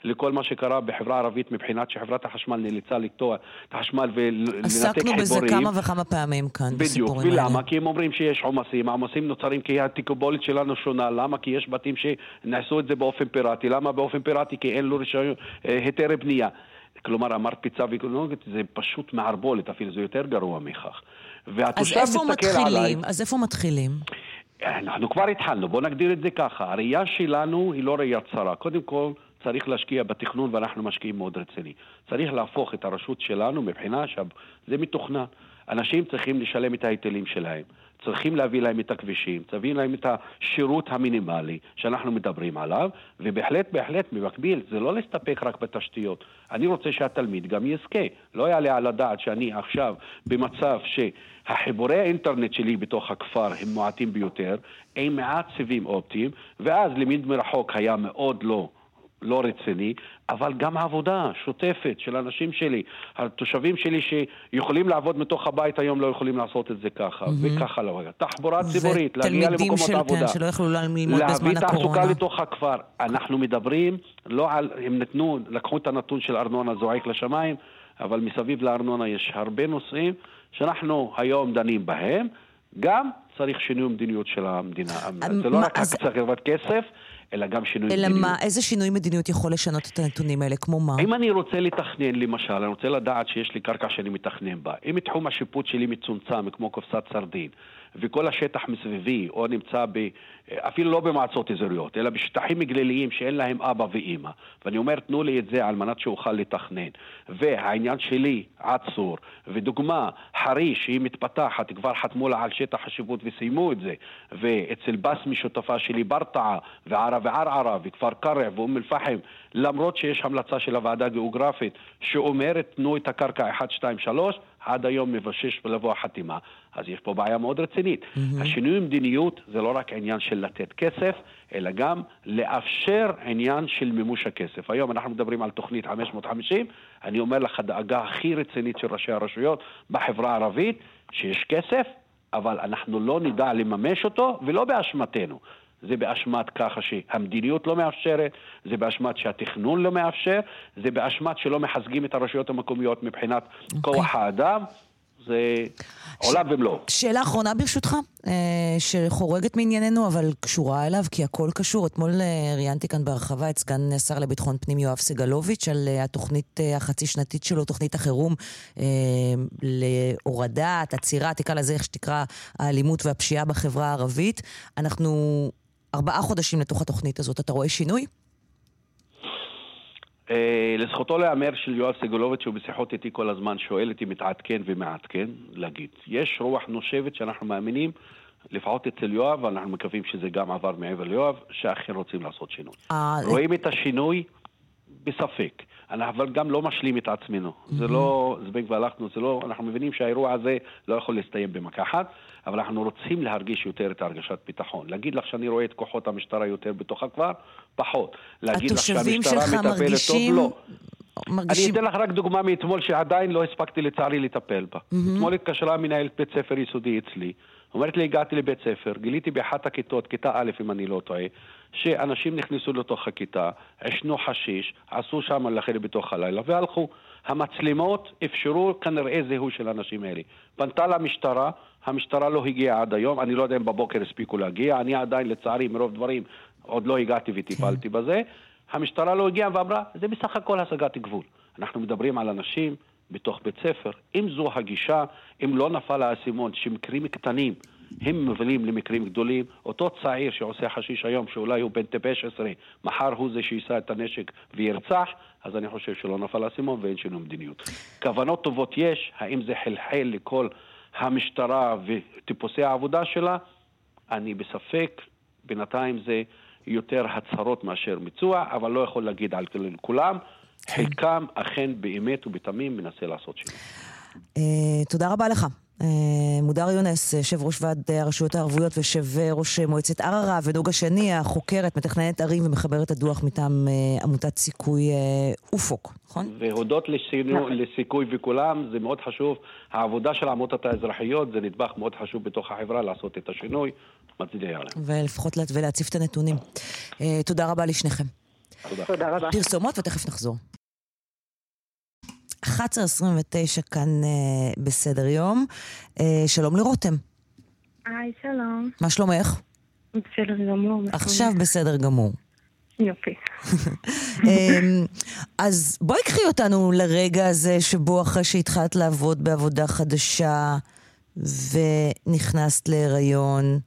Speaker 12: לכל מה שקרה בחברה הערבית מבחינת שחברת החשמל נאלצה לקטוע את החשמל ולנתק חיבורים.
Speaker 3: עסקנו בזה כמה וכמה פעמים כאן,
Speaker 12: בדיוק,
Speaker 3: בסיפורים האלה.
Speaker 12: ולמה? כי הם אומרים שיש עומסים, העומסים נוצרים כי התיקובולת שלנו שונה, למה? כי יש בתים שנעשו את זה באופן פיראטי, למה באופן פיראטי? כי אין לו רישיון, אה, היתר בנייה. כלומר המרפצה ואקולוגית זה פשוט מערבולת, אפילו זה יותר גרוע מכך.
Speaker 3: אז
Speaker 12: והתושב
Speaker 3: איפה
Speaker 12: מסתכל עליי...
Speaker 3: מתחילים? אז איפה מתחילים?
Speaker 12: אנחנו כבר התחלנו, בואו נגדיר את זה ככה. הראייה שלנו היא לא ראייה צרה. קודם כל, צריך להשקיע בתכנון ואנחנו משקיעים מאוד רציני. צריך להפוך את הרשות שלנו מבחינה שזה מתוכנן. אנשים צריכים לשלם את ההיטלים שלהם. צריכים להביא להם את הכבישים, להביא להם את השירות המינימלי שאנחנו מדברים עליו, ובהחלט, בהחלט, במקביל, זה לא להסתפק רק בתשתיות. אני רוצה שהתלמיד גם יזכה. לא יעלה על הדעת שאני עכשיו במצב שהחיבורי האינטרנט שלי בתוך הכפר הם מועטים ביותר, עם מעט סיבים אופטיים, ואז לימוד מרחוק היה מאוד לא... לא רציני, אבל גם עבודה שוטפת של אנשים שלי, התושבים שלי שיכולים לעבוד מתוך הבית היום לא יכולים לעשות את זה ככה, וככה לא היה. תחבורה ציבורית, להגיע למקומות
Speaker 3: של,
Speaker 12: עבודה.
Speaker 3: כן, שלא יכלו ללמוד בזמן
Speaker 12: להביא
Speaker 3: הקורונה.
Speaker 12: תעסוקה לתוך הכפר. אנחנו מדברים, לא על, הם נתנו, לקחו את הנתון של ארנונה זועק לשמיים, אבל מסביב לארנונה יש הרבה נושאים שאנחנו היום דנים בהם. גם צריך שינוי מדיניות של המדינה. זה לא רק הקצבת כסף, אלא גם שינוי
Speaker 3: אלא
Speaker 12: מדיניות.
Speaker 3: מה, איזה שינוי מדיניות יכול לשנות את הנתונים האלה? כמו מה?
Speaker 12: אם אני רוצה לתכנן, למשל, אני רוצה לדעת שיש לי קרקע שאני מתכנן בה. אם תחום השיפוט שלי מצומצם, כמו קופסת סרדין, וכל השטח מסביבי, או נמצא ב... אפילו לא במועצות אזוריות, אלא בשטחים גליליים שאין להם אבא ואימא, ואני אומר, תנו לי את זה על מנת שאוכל לתכנן. והעניין שלי עצור, ודוגמה, חריש, שהיא מתפתחת, כבר חתמו לה על שטח השיפוט וסיימו את זה, ואצל בסמי שותפה שלי ברטעה, וערה וערערה, וכפר קרע ואום אל-פחם, למרות שיש המלצה של הוועדה הגיאוגרפית שאומרת תנו את הקרקע 1, 2, 3, עד היום מבשש ולבוא החתימה. אז יש פה בעיה מאוד רצינית. השינוי מדיניות זה לא רק עניין של לתת כסף, אלא גם לאפשר עניין של מימוש הכסף. היום אנחנו מדברים על תוכנית 550, אני אומר לך, הדאגה הכי רצינית של ראשי הרשויות בחברה הערבית, שיש כסף, אבל אנחנו לא נדע לממש אותו, ולא באשמתנו. זה באשמת ככה שהמדיניות לא מאפשרת, זה באשמת שהתכנון לא מאפשר, זה באשמת שלא מחזקים את הרשויות המקומיות מבחינת כוח האדם. זה עולם ומלואו.
Speaker 3: שאלה אחרונה ברשותך, אה, שחורגת מענייננו, אבל קשורה אליו, כי הכל קשור. אתמול אה, ראיינתי כאן בהרחבה את סגן שר לביטחון פנים יואב סגלוביץ' על אה, התוכנית אה, החצי שנתית שלו, תוכנית החירום להורדת, עצירה, תקרא לזה איך שתקרא, האלימות והפשיעה בחברה הערבית. אנחנו ארבעה חודשים לתוך התוכנית הזאת. אתה רואה שינוי?
Speaker 12: אה, לזכותו להיאמר של יואב סגלוביץ', שהוא בשיחות איתי כל הזמן שואל אותי מתעדכן ומעדכן, להגיד. יש רוח נושבת שאנחנו מאמינים, לפחות אצל יואב, ואנחנו מקווים שזה גם עבר מעבר ליואב, שאכן רוצים לעשות שינוי.
Speaker 3: אה,
Speaker 12: רואים את השינוי בספק. אנחנו אבל גם לא משלים את עצמנו. זה לא זבנג והלכנו, זה לא, אנחנו מבינים שהאירוע הזה לא יכול להסתיים במכה אחת, אבל אנחנו רוצים להרגיש יותר את הרגשת ביטחון. להגיד לך שאני רואה את כוחות המשטרה יותר בתוכה כבר? פחות. להגיד לך שהמשטרה מטפלת
Speaker 3: מרגישים...
Speaker 12: טוב? לא.
Speaker 3: מרגישים...
Speaker 12: אני אתן לך רק דוגמה מאתמול שעדיין לא הספקתי לצערי לטפל בה. אתמול התקשרה מנהלת בית ספר יסודי אצלי, אומרת לי, הגעתי לבית ספר, גיליתי באחת הכיתות, כיתה א' אם אני לא טועה, שאנשים נכנסו לתוך הכיתה, עשנו חשיש, עשו שם לחדר בתוך הלילה והלכו. המצלמות אפשרו כנראה זיהוי של האנשים האלה. פנתה למשטרה, המשטרה לא הגיעה עד היום, אני לא יודע אם בבוקר הספיקו להגיע, אני עדיין לצערי מרוב דברים עוד לא הגעתי וטיפלתי בזה. המשטרה לא הגיעה ואמרה, זה בסך הכל השגת גבול. אנחנו מדברים על אנשים בתוך בית ספר. אם זו הגישה, אם לא נפל האסימון שמקרים קטנים הם מובילים למקרים גדולים, אותו צעיר שעושה חשיש היום, שאולי הוא בן טיפש עשרה, מחר הוא זה שיישא את הנשק וירצח, אז אני חושב שלא נפל האסימון ואין שינוי מדיניות. כוונות טובות יש, האם זה חלחל לכל המשטרה וטיפוסי העבודה שלה? אני בספק, בינתיים זה יותר הצהרות מאשר ביצוע, אבל לא יכול להגיד על כולם. חלקם אכן באמת ובתמים מנסה לעשות שינוי.
Speaker 3: Uh, תודה רבה לך. Uh, מודר יונס, יושב ראש ועד הרשויות הערבויות ויושב ראש מועצת ערערה, ונוגה שני, החוקרת, מתכננת ערים ומחברת הדוח מטעם uh, עמותת סיכוי uh, אופוק, נכון?
Speaker 12: והודות לשינו, לסיכוי וכולם, זה מאוד חשוב. העבודה של העמותות האזרחיות זה נדבך מאוד חשוב בתוך החברה לעשות את השינוי. מצדיע עליהם.
Speaker 3: ולפחות לה, ולהציף את הנתונים. תודה רבה לשניכם.
Speaker 12: תודה.
Speaker 11: תודה רבה.
Speaker 3: פרסומות ותכף נחזור. 11.29 כאן uh, בסדר יום. Uh, שלום לרותם,
Speaker 13: היי, שלום.
Speaker 3: מה שלומך?
Speaker 13: בסדר גמור.
Speaker 3: עכשיו? בסדר גמור.
Speaker 4: יופי.
Speaker 3: אמ, אז בואי קחי אותנו לרגע הזה שבו אחרי שהתחלת לעבוד בעבודה חדשה ונכנסת להיריון,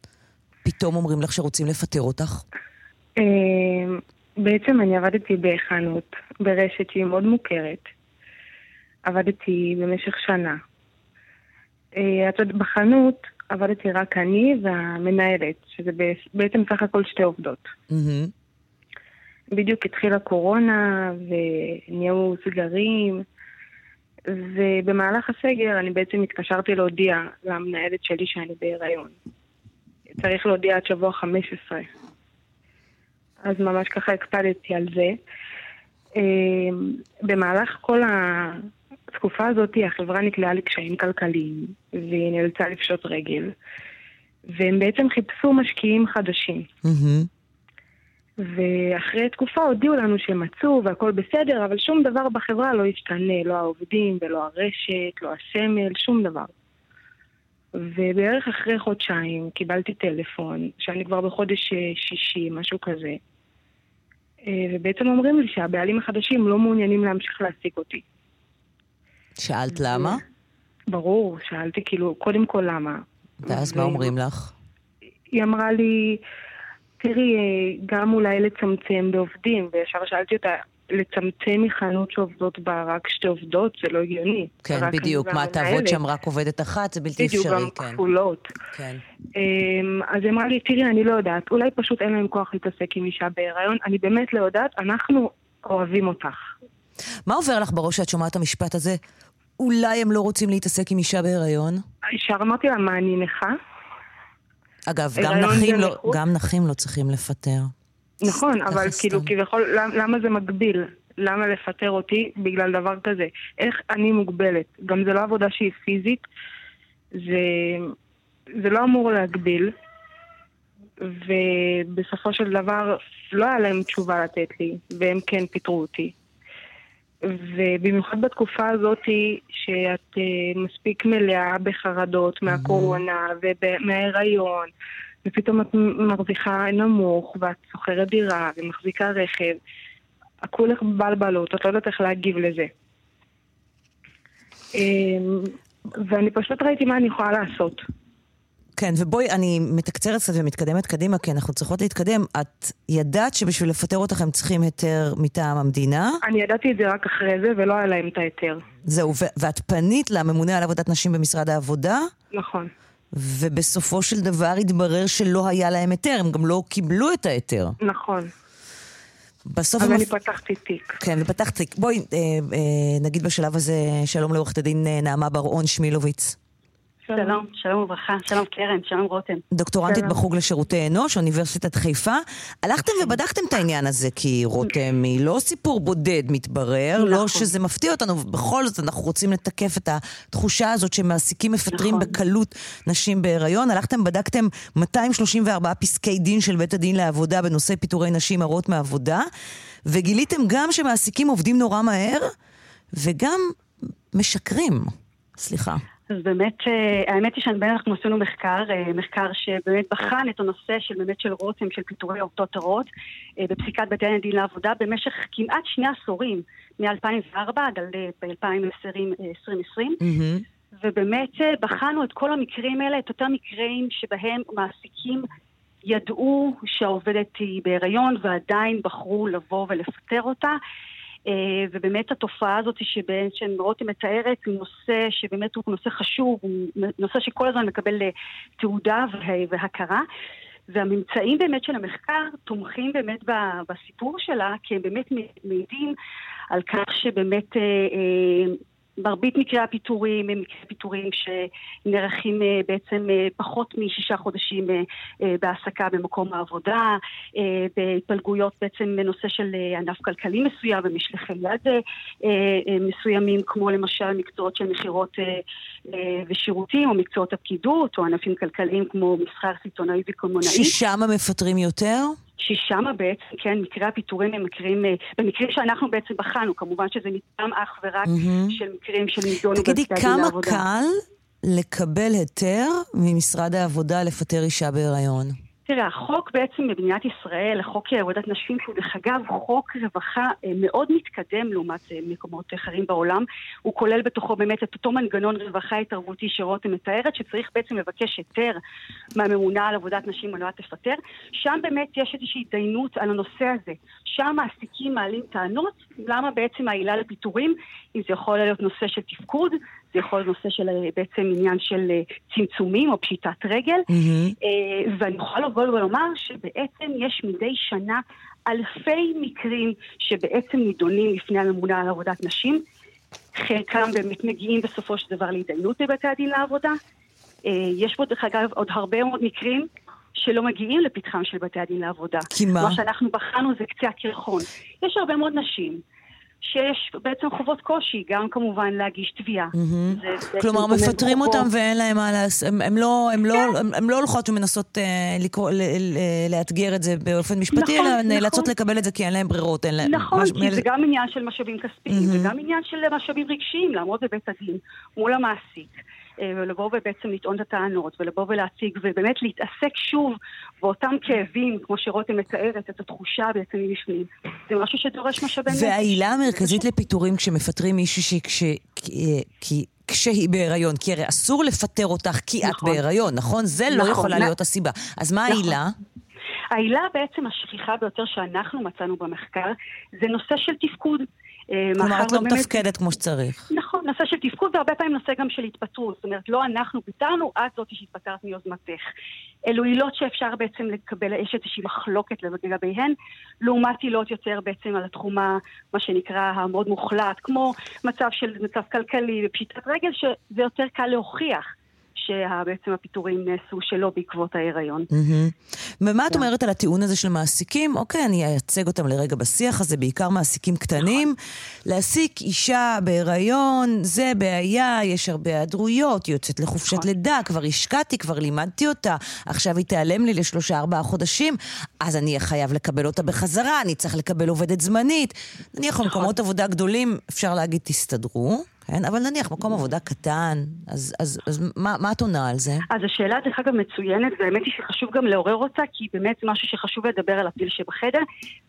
Speaker 3: פתאום אומרים לך שרוצים לפטר אותך?
Speaker 4: אמ, בעצם אני עבדתי בחנות, ברשת שהיא מאוד מוכרת. עבדתי במשך שנה. אה, את יודעת, בחנות עבדתי רק אני והמנהלת, שזה בעצם סך הכל שתי עובדות. בדיוק התחילה קורונה ונהיו סגרים, ובמהלך הסגר אני בעצם התקשרתי להודיע למנהלת שלי שאני בהיריון. צריך להודיע עד שבוע 15. אז ממש ככה הקפדתי על זה. אמ, במהלך כל התקופה הזאת החברה נקלעה לקשיים כלכליים, והיא נאלצה לפשוט רגל, והם בעצם חיפשו משקיעים חדשים. ואחרי תקופה הודיעו לנו שהם מצאו והכל בסדר, אבל שום דבר בחברה לא השתנה, לא העובדים ולא הרשת, לא הסמל, שום דבר. ובערך אחרי חודשיים קיבלתי טלפון, שאני כבר בחודש שישי, משהו כזה. אה, ובעצם אומרים לי שהבעלים החדשים לא מעוניינים להמשיך להעסיק אותי.
Speaker 3: שאלת למה?
Speaker 4: ברור, שאלתי כאילו, קודם כל למה.
Speaker 3: ואז ו... מה אומרים לך?
Speaker 4: היא אמרה לי, תראי, אה, גם אולי לצמצם בעובדים, וישר שאלתי אותה, לצמצם מחנות שעובדות בה רק שתי עובדות, זה לא הגיוני.
Speaker 3: כן, בדיוק. מה, תעבוד שם רק עובדת אחת? זה בלתי
Speaker 4: בדיוק,
Speaker 3: אפשרי,
Speaker 4: כן. בדיוק, גם כפולות.
Speaker 3: כן.
Speaker 4: אמ, אז היא אמרה לי, תראי, אני לא יודעת, אולי פשוט אין להם כוח להתעסק עם אישה בהיריון, אני באמת לא יודעת, אנחנו אוהבים אותך.
Speaker 3: מה עובר לך בראש שאת שומעת את המשפט הזה? אולי הם לא רוצים להתעסק עם אישה בהיריון?
Speaker 4: ישר אמרתי לה, מה, אני נכה?
Speaker 3: אגב, גם נכים, לא, גם נכים לא צריכים לפטר.
Speaker 4: נכון, אבל כאילו, כביכול, למה זה מגביל? למה לפטר אותי בגלל דבר כזה? איך אני מוגבלת? גם זה לא עבודה שהיא פיזית, זה, זה לא אמור להגביל, ובסופו של דבר לא היה להם תשובה לתת לי, והם כן פיטרו אותי. ובמיוחד בתקופה הזאת שאת uh, מספיק מלאה בחרדות מהקורונה ומההיריון, ופתאום את מרוויחה נמוך, ואת שוכרת דירה ומחזיקה רכב, הכולך בלבלות, את לא יודעת איך להגיב לזה. אמ, ואני פשוט ראיתי מה אני יכולה לעשות.
Speaker 3: כן, ובואי, אני מתקצרת קצת ומתקדמת קדימה, כי אנחנו צריכות להתקדם. את ידעת שבשביל לפטר אותך הם צריכים היתר מטעם המדינה?
Speaker 4: אני ידעתי את זה רק אחרי זה, ולא היה להם את ההיתר.
Speaker 3: זהו, ואת פנית לממונה על עבודת נשים במשרד העבודה?
Speaker 4: נכון.
Speaker 3: ובסופו של דבר התברר שלא היה להם היתר, הם גם לא קיבלו את ההיתר.
Speaker 4: נכון.
Speaker 3: בסוף...
Speaker 4: אז אני פתחתי תיק.
Speaker 3: כן, ופתחת תיק. בואי אה, אה, נגיד בשלב הזה שלום לעורכת הדין אה, נעמה בר-און שמילוביץ.
Speaker 13: שלום, שלום וברכה, שלום קרן, שלום רותם.
Speaker 3: דוקטורנטית שלום. בחוג לשירותי אנוש, אוניברסיטת חיפה. הלכתם ובדקתם את העניין הזה, כי רותם היא לא סיפור בודד, מתברר, לא נכון. לא שזה מפתיע אותנו, בכל זאת אנחנו רוצים לתקף את התחושה הזאת שמעסיקים מפטרים נכון. בקלות נשים בהיריון. הלכתם, בדקתם 234 פסקי דין של בית הדין לעבודה בנושא פיטורי נשים הרות מעבודה, וגיליתם גם שמעסיקים עובדים נורא מהר, וגם משקרים. סליחה.
Speaker 13: אז באמת, אה, האמת היא שאנחנו עשינו מחקר, אה, מחקר שבאמת בחן את הנושא של באמת של רותם, של פיטורי עובדות הרות אה, בפסיקת בתי הדין לעבודה במשך כמעט שני עשורים, מ-2004 עד 2020. Mm-hmm. ובאמת בחנו את כל המקרים האלה, את אותם מקרים שבהם מעסיקים ידעו שהעובדת היא בהיריון ועדיין בחרו לבוא ולפטר אותה. אה, ובאמת התופעה הזאת רותם מתארת הוא נושא שבאמת הוא נושא חשוב, הוא נושא שכל הזמן מקבל אה, תעודה והכרה. והממצאים באמת של המחקר תומכים באמת בסיפור שלה, כי הם באמת מעידים על כך שבאמת אה, מרבית מקרי הפיטורים הם מקרי פיטורים שנערכים אה, בעצם אה, פחות משישה חודשים אה, בהעסקה במקום העבודה, בהתפלגויות בעצם בנושא של ענף כלכלי מסוים ומשלחי יד מסוימים, כמו למשל מקצועות של מכירות ושירותים, או מקצועות הפקידות, או ענפים כלכליים כמו מסחר סיטונאי וקומונאי.
Speaker 3: ששם מפטרים יותר?
Speaker 13: ששם בעצם, כן, מקרי הפיטורים הם מקרים, אה, במקרים שאנחנו בעצם בחנו, כמובן שזה ניתן אך ורק mm-hmm. של מקרים של נידונו
Speaker 3: תגידי, כמה קל לקבל היתר ממשרד העבודה לפטר אישה בהיריון?
Speaker 13: תראה, החוק בעצם במדינת ישראל, החוק עבודת נשים, שהוא דרך אגב חוק רווחה אה, מאוד מתקדם לעומת אה, מקומות אחרים בעולם, הוא כולל בתוכו באמת את אותו מנגנון רווחה התערבותי שרותם מתארת, שצריך בעצם לבקש היתר מהממונה על עבודת נשים על מנת לפטר. שם באמת יש איזושהי התדיינות על הנושא הזה. שם מעסיקים מעלים טענות, למה בעצם העילה לפיטורים, אם זה יכול להיות נושא של תפקוד, זה יכול להיות נושא של אה, בעצם עניין של אה, צמצומים או פשיטת רגל. Mm-hmm. ואני יכולה לבוא ולומר שבעצם יש מדי שנה אלפי מקרים שבעצם נידונים לפני הממונה על עבודת נשים. חלקם באמת מגיעים בסופו של דבר להתדיינות בבתי הדין לעבודה. יש פה דרך אגב עוד הרבה מאוד מקרים שלא מגיעים לפתחם של בתי הדין לעבודה.
Speaker 3: כי מה?
Speaker 13: מה שאנחנו בחנו זה קצה הקרחון. יש הרבה מאוד נשים שיש בעצם חובות קושי, גם כמובן להגיש תביעה.
Speaker 3: Mm-hmm. כלומר, מפטרים חובות... אותם ואין להם מה לעשות, הם לא, הם, לא, כן. הם, הם לא הולכות ומנסות uh, לקרוא, ל, ל, לאתגר את זה באופן משפטי, נכון, אלא נכון. נאלצות לקבל את זה כי אין להם ברירות. אין להם,
Speaker 13: נכון, מש... כי. זה גם עניין של משאבים כספיים, mm-hmm. וגם עניין של משאבים רגשיים, לעמוד בבית הדין מול המעסיק. אה, ולבוא ובעצם לטעון את הטענות, ולבוא ולהציג, ובאמת להתעסק שוב באותם כאבים, כמו שרותם מתארת, את התחושה בעצם מבפנים. זה משהו שדורש משאבי נפש.
Speaker 3: והעילה המרכזית לפיטורים כשמפטרים מישהו שכש... כי... כשהיא בהיריון, כי הרי אסור לפטר אותך כי נכון. את בהיריון, נכון? זה לא נכון, לא יכולה להיות הסיבה. אז מה נכון. העילה?
Speaker 13: העילה בעצם השכיחה ביותר שאנחנו מצאנו במחקר זה נושא של תפקוד.
Speaker 3: אה, כלומר, את לא מתפקדת כמו שצריך.
Speaker 13: נכון, נושא של תפקוד והרבה פעמים נושא גם של התפטרות. זאת אומרת, לא אנחנו פיטרנו, את זאת שהתפטרת מיוזמתך. אלו עילות שאפשר בעצם לקבל, יש איזושהי מחלוקת לגביהן, לעומת עילות יותר בעצם על התחום, מה שנקרא, המאוד מוחלט, כמו מצב של מצב כלכלי ופשיטת רגל, שזה יותר קל להוכיח. שבעצם הפיטורים נעשו שלא בעקבות ההיריון.
Speaker 3: ומה את אומרת על הטיעון הזה של מעסיקים? אוקיי, אני אייצג אותם לרגע בשיח הזה, בעיקר מעסיקים קטנים. להעסיק אישה בהיריון, זה בעיה, יש הרבה היעדרויות, היא יוצאת לחופשת נכון. לידה, כבר השקעתי, כבר לימדתי אותה, עכשיו היא תיעלם לי לשלושה ארבעה חודשים, אז אני אהיה חייב לקבל אותה בחזרה, אני צריך לקבל עובדת זמנית. נניח במקומות נכון. עבודה גדולים, אפשר להגיד, תסתדרו. כן? אבל נניח מקום עבודה קטן, אז, אז, אז מה, מה את עונה על זה?
Speaker 13: אז השאלה דרך אגב מצוינת, והאמת היא שחשוב גם לעורר אותה, כי באמת זה משהו שחשוב לדבר על הפיל שבחדר.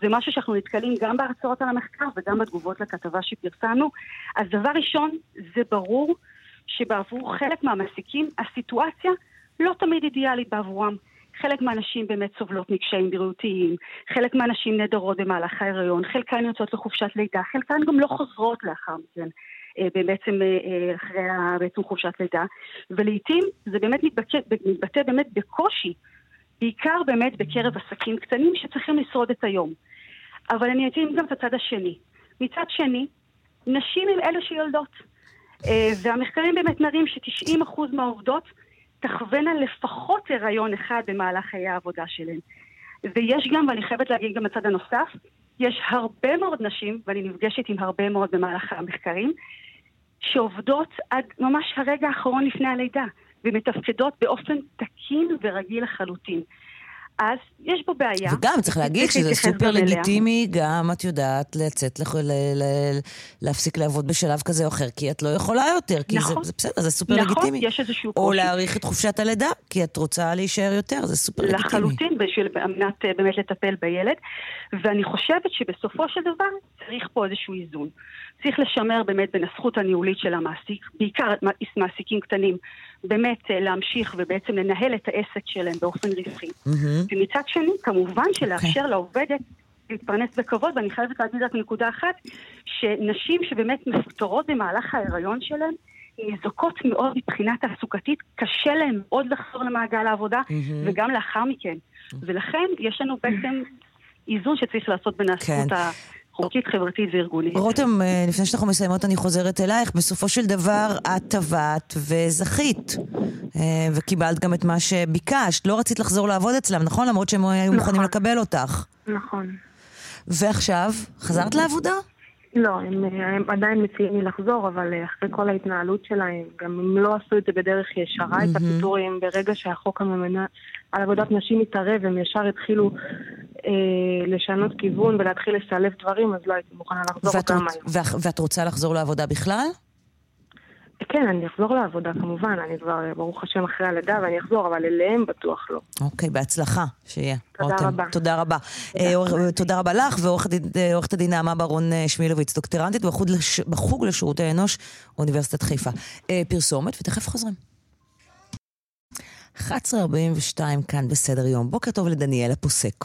Speaker 13: זה משהו שאנחנו נתקלים גם בהרצאות על המחקר וגם בתגובות לכתבה שפרסמנו. אז דבר ראשון, זה ברור שבעבור חלק מהמעסיקים הסיטואציה לא תמיד אידיאלית בעבורם. חלק מהנשים באמת סובלות מקשיים בריאותיים, חלק מהנשים נהדרות במהלך ההיריון, חלקן יוצאות לחופשת לידה, חלקן גם לא חוזרות לאחר מכן. אה, בעצם אה, אה, אחרי בעצם חופשת לידה, ולעיתים זה באמת מתבטא, מתבטא באמת בקושי, בעיקר באמת בקרב עסקים קטנים שצריכים לשרוד את היום. אבל אני אתאים גם את הצד השני. מצד שני, נשים הן אלה שיולדות. והמחקרים באמת מראים ש-90% מהעובדות תחווינה לפחות הריון אחד במהלך חיי העבודה שלהן. ויש גם, ואני חייבת להגיד גם בצד הנוסף, יש הרבה מאוד נשים, ואני נפגשת עם הרבה מאוד במהלך המחקרים, שעובדות עד ממש הרגע האחרון לפני הלידה, ומתפקדות באופן תקין ורגיל לחלוטין. אז יש פה בעיה.
Speaker 3: וגם, צריך להגיד שזה סופר לגיטימי, גם, את יודעת, לצאת, לח... ל... ל... להפסיק לעבוד בשלב כזה או אחר, כי את לא יכולה יותר, כי נכון, זה, זה בסדר, זה סופר נכון, לגיטימי.
Speaker 13: נכון, יש איזשהו
Speaker 3: קושי. או להאריך את חופשת הלידה, כי את רוצה להישאר יותר, זה סופר לגיטימי.
Speaker 13: לחלוטין, בשביל מנת אה, באמת לטפל בילד. ואני חושבת שבסופו של דבר צריך פה איזשהו איזון. צריך לשמר באמת בין הזכות הניהולית של המעסיק, בעיקר מעסיקים קטנים, באמת אה, להמשיך ובעצם לנהל את העסק שלהם באופן רווחי. Mm-hmm. ומצד שני, כמובן שלאפשר okay. אוקיי. לעובדת להתפרנס בכבוד, ואני חייבת להגיד רק נקודה אחת, שנשים שבאמת מפוטרות במהלך ההיריון שלהן, ניזוקות מאוד מבחינה תעסוקתית, קשה להן מאוד לחזור למעגל העבודה, mm-hmm. וגם לאחר מכן. Mm-hmm. ולכן יש לנו בעצם איזון שצריך לעשות בין הזכות כן. חוקית, חברתית וארגונית.
Speaker 3: רותם, אה, לפני שאנחנו מסיימות אני חוזרת אלייך. בסופו של דבר את טבעת וזכית. אה, וקיבלת גם את מה שביקשת. לא רצית לחזור לעבוד אצלם, נכון? למרות שהם היו נכון. מוכנים לקבל אותך.
Speaker 4: נכון.
Speaker 3: ועכשיו, חזרת לעבודה?
Speaker 4: לא, הם, הם עדיין מציעים לי לחזור, אבל אה, אחרי כל ההתנהלות שלהם, גם הם לא עשו את זה בדרך ישרה, mm-hmm. את הפיטורים, ברגע שהחוק הממנה על עבודת נשים התערב, הם ישר התחילו אה, לשנות כיוון ולהתחיל לסלף דברים, אז לא הייתי מוכנה לחזור
Speaker 3: גם היום. ואת רוצה לחזור לעבודה בכלל?
Speaker 4: כן, אני אחזור לעבודה כמובן, אני כבר, ברוך השם, אחרי הלידה ואני אחזור, אבל אליהם בטוח לא.
Speaker 3: אוקיי, בהצלחה, שיהיה.
Speaker 4: תודה
Speaker 3: רותם.
Speaker 4: רבה.
Speaker 3: תודה רבה. אה, תודה רבה לך, ועורכת הדין- אה, הדין נעמה ברון אה, שמילוביץ, דוקטורנטית בחוג לש- בחוג לשירותי אנוש, אוניברסיטת חיפה. אה, פרסומת, ותכף חוזרים. 11.42 כאן בסדר יום. בוקר טוב לדניאל הפוסק.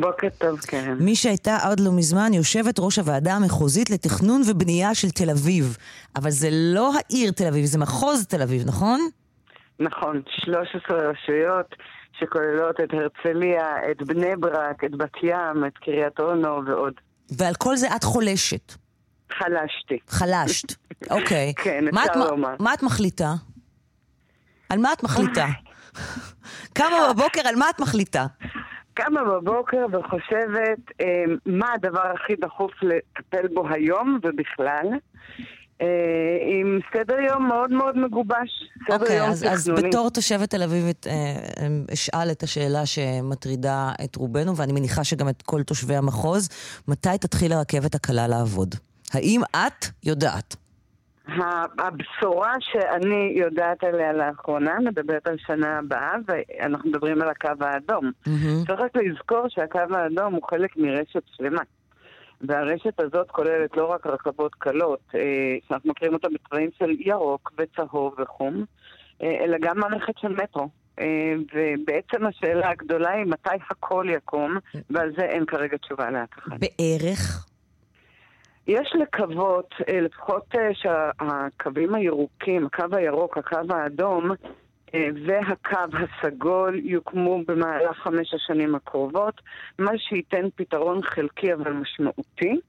Speaker 14: בוקר טוב, קרן.
Speaker 3: מי שהייתה עד לא מזמן יושבת ראש הוועדה המחוזית לתכנון ובנייה של תל אביב. אבל זה לא העיר תל אביב, זה מחוז תל אביב, נכון?
Speaker 14: נכון, 13 רשויות שכוללות את הרצליה, את בני ברק, את בת ים, את קריית אונו ועוד.
Speaker 3: ועל כל זה את חולשת.
Speaker 14: חלשתי.
Speaker 3: חלשת, אוקיי.
Speaker 14: כן, אפשר לומר.
Speaker 3: מה את מחליטה? על מה את מחליטה? קמה בבוקר, על מה את מחליטה?
Speaker 14: קמה בבוקר וחושבת אה, מה הדבר הכי דחוף לטפל בו היום ובכלל. אה, עם סדר יום מאוד מאוד מגובש. סדר
Speaker 3: אוקיי,
Speaker 14: יום
Speaker 3: אז, אז. בתור תושבת תל אביבית, אה, אה, אשאל את השאלה שמטרידה את רובנו, ואני מניחה שגם את כל תושבי המחוז, מתי תתחיל הרכבת הקלה לעבוד? האם את יודעת?
Speaker 14: הבשורה שאני יודעת עליה לאחרונה מדברת על שנה הבאה, ואנחנו מדברים על הקו האדום. צריך רק לזכור שהקו האדום הוא חלק מרשת שלמה. והרשת הזאת כוללת לא רק רכבות קלות, אה, שאנחנו מכירים אותה בצבעים של ירוק וצהוב וחום, אה, אלא גם מערכת של מטרו. אה, ובעצם השאלה הגדולה היא מתי הכל יקום, ועל זה אין כרגע תשובה לאף אחד.
Speaker 3: בערך?
Speaker 14: יש לקוות, אה, לפחות אה, שהקווים הירוקים, הקו הירוק, הקו האדום אה, והקו הסגול יוקמו במהלך חמש השנים הקרובות, מה שייתן פתרון חלקי אבל משמעותי.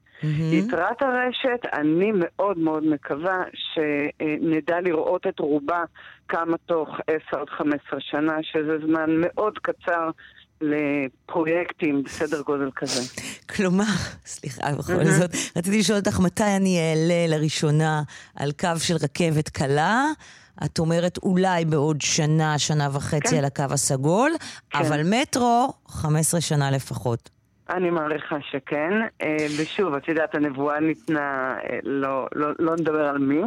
Speaker 14: יתרת הרשת, אני מאוד מאוד מקווה שנדע לראות את רובה כמה תוך 10 עד 15 שנה, שזה זמן מאוד קצר לפרויקטים בסדר גודל כזה.
Speaker 3: כלומר, סליחה, בכל זאת, רציתי לשאול אותך מתי אני אעלה לראשונה על קו של רכבת קלה. את אומרת אולי בעוד שנה, שנה וחצי
Speaker 14: כן.
Speaker 3: על הקו הסגול,
Speaker 14: כן.
Speaker 3: אבל מטרו, 15 שנה לפחות.
Speaker 14: אני מעריכה שכן, אה, ושוב, את יודעת, הנבואה ניתנה, אה, לא, לא, לא נדבר על מי,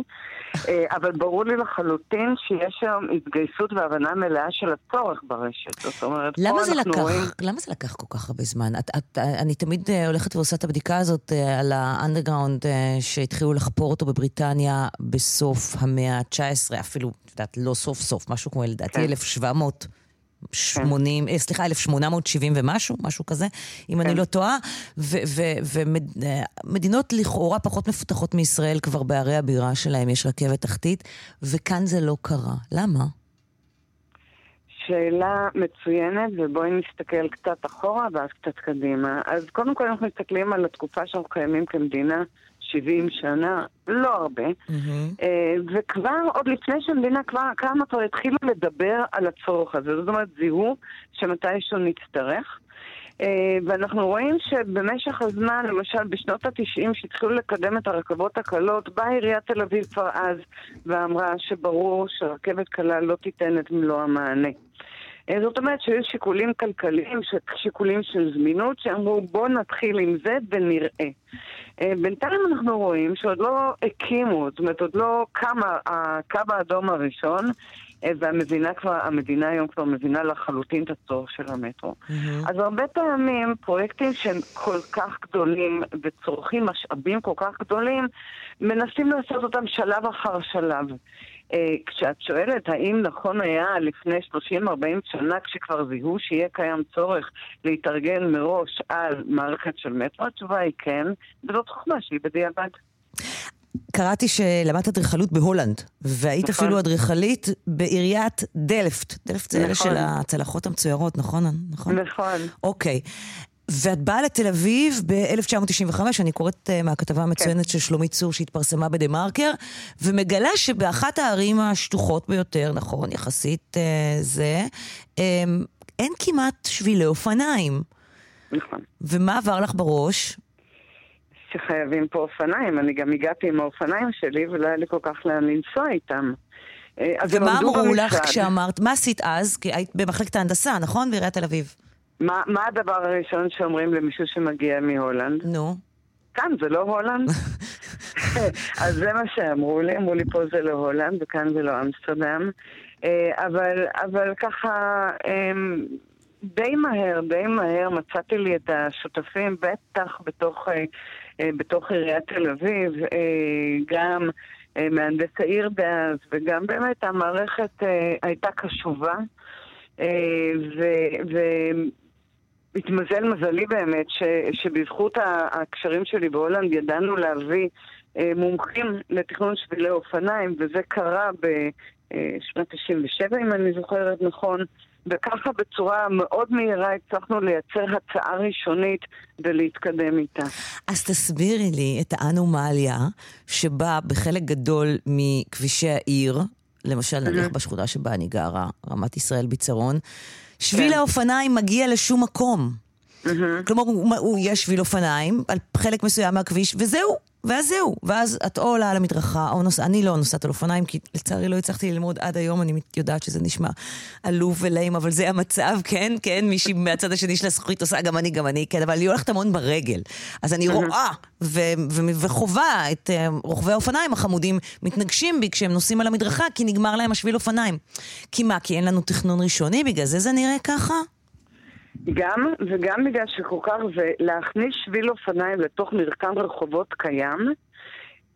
Speaker 14: אה, אבל ברור לי לחלוטין שיש היום התגייסות והבנה מלאה של הצורך ברשת. זאת אומרת, פה
Speaker 3: למה זה
Speaker 14: אנחנו
Speaker 3: לקח?
Speaker 14: רואים...
Speaker 3: למה זה לקח כל כך הרבה זמן? את, את, אני תמיד הולכת ועושה את הבדיקה הזאת על האנדרגראונד אה, שהתחילו לחפור אותו בבריטניה בסוף המאה ה-19, אפילו, את יודעת, לא סוף סוף, משהו כמו לדעתי 1700. 80, אה, סליחה, 1870 ומשהו, משהו כזה, אם אני לא טועה, ומדינות לכאורה פחות מפותחות מישראל כבר בערי הבירה שלהם יש רכבת תחתית, וכאן זה לא קרה. למה?
Speaker 14: שאלה מצוינת, ובואי נסתכל קצת אחורה ואז קצת קדימה. אז קודם כל אנחנו מסתכלים על התקופה שאנחנו קיימים כמדינה, 70 שנה, לא הרבה. אה, וכבר, עוד לפני שהמדינה כבר קמה, כבר התחילו לדבר על הצורך הזה. זאת אומרת, זיהו שמתישהו נצטרך. אה, ואנחנו רואים שבמשך הזמן, למשל בשנות ה-90, שהתחילו לקדם את הרכבות הקלות, באה עיריית תל אביב כבר אז ואמרה שברור שרכבת קלה לא תיתן את מלוא המענה. אה, זאת אומרת שהיו שיקולים כלכליים, שיקולים של זמינות, שאמרו בואו נתחיל עם זה ונראה. אה, בינתיים אנחנו רואים שעוד לא הקימו, זאת אומרת עוד לא קם הקו האדום הראשון, אה, והמדינה כבר, המדינה היום כבר מבינה לחלוטין את הצורך של המטרו. אז הרבה פעמים פרויקטים שהם כל כך גדולים וצורכים משאבים כל כך גדולים, מנסים לעשות אותם שלב אחר שלב. אה, כשאת שואלת האם נכון היה לפני 30-40 שנה, כשכבר זיהו שיהיה קיים צורך להתארגן מראש על מערכת של מטרו, התשובה היא כן, וזאת חוכמה שהיא בדיעבד.
Speaker 3: קראתי שלמדת אדריכלות בהולנד, והיית
Speaker 14: נכון.
Speaker 3: אפילו אדריכלית בעיריית דלפט. דלפט זה אלה
Speaker 14: נכון.
Speaker 3: של הצלחות המצוירות, נכון? נכון.
Speaker 14: נכון.
Speaker 3: אוקיי. ואת באה לתל אביב ב-1995, אני קוראת uh, מהכתבה המצוינת
Speaker 14: כן.
Speaker 3: של שלומית צור שהתפרסמה בדה מרקר, ומגלה שבאחת הערים השטוחות ביותר, נכון, יחסית uh, זה, um, אין כמעט שבילי אופניים.
Speaker 14: נכון.
Speaker 3: ומה עבר לך בראש?
Speaker 14: שחייבים פה אופניים. אני גם הגעתי עם האופניים שלי ולא היה לי כל כך לאן לנסוע איתם. אה,
Speaker 3: ומה אמרו לך. כשאמרת, מה עשית אז? כי היית במחלקת ההנדסה, נכון? בעיריית תל אביב.
Speaker 14: מה, מה הדבר הראשון שאומרים למישהו שמגיע מהולנד?
Speaker 3: נו.
Speaker 14: כאן, זה לא הולנד? אז זה מה שאמרו לי, אמרו לי פה זה לא הולנד וכאן זה לא אמסטרדם. אה, אבל, אבל ככה, אמ, די מהר, די מהר מצאתי לי את השותפים, בטח בתוך, אה, אה, בתוך עיריית תל אביב, גם מהנדס העיר דאז, וגם באמת המערכת הייתה קשובה. והתמזל מזלי באמת ש, שבזכות הקשרים שלי בהולנד ידענו להביא מומחים לתכנון שבילי אופניים, וזה קרה בשנת 97, אם אני זוכרת נכון, וככה בצורה מאוד מהירה הצלחנו לייצר הצעה ראשונית ולהתקדם איתה.
Speaker 3: אז תסבירי לי את האנומליה שבה בחלק גדול מכבישי העיר, למשל נניח בשכונה שבה אני גרה, רמת ישראל ביצרון, שביל כן. האופניים מגיע לשום מקום. Mm-hmm. כלומר, הוא, הוא, יש שביל אופניים על חלק מסוים מהכביש, וזהו. ואז זהו, ואז את או עולה על המדרכה, או נוסעת, אני לא נוסעת על אופניים, כי לצערי לא הצלחתי ללמוד עד היום, אני יודעת שזה נשמע עלוב ולאים, אבל זה המצב, כן, כן, מישהי מהצד השני של הזכוכית עושה, גם אני, גם אני, כן, אבל אני הולכת המון ברגל. אז אני רואה ו- ו- וחווה את uh, רוכבי האופניים החמודים מתנגשים בי כשהם נוסעים על המדרכה, כי נגמר להם השביל אופניים. כי מה, כי אין לנו תכנון ראשוני, בגלל זה זה נראה ככה?
Speaker 14: גם, וגם בגלל שכל כך זה להכניס שביל אופניים לתוך מרקם רחובות קיים,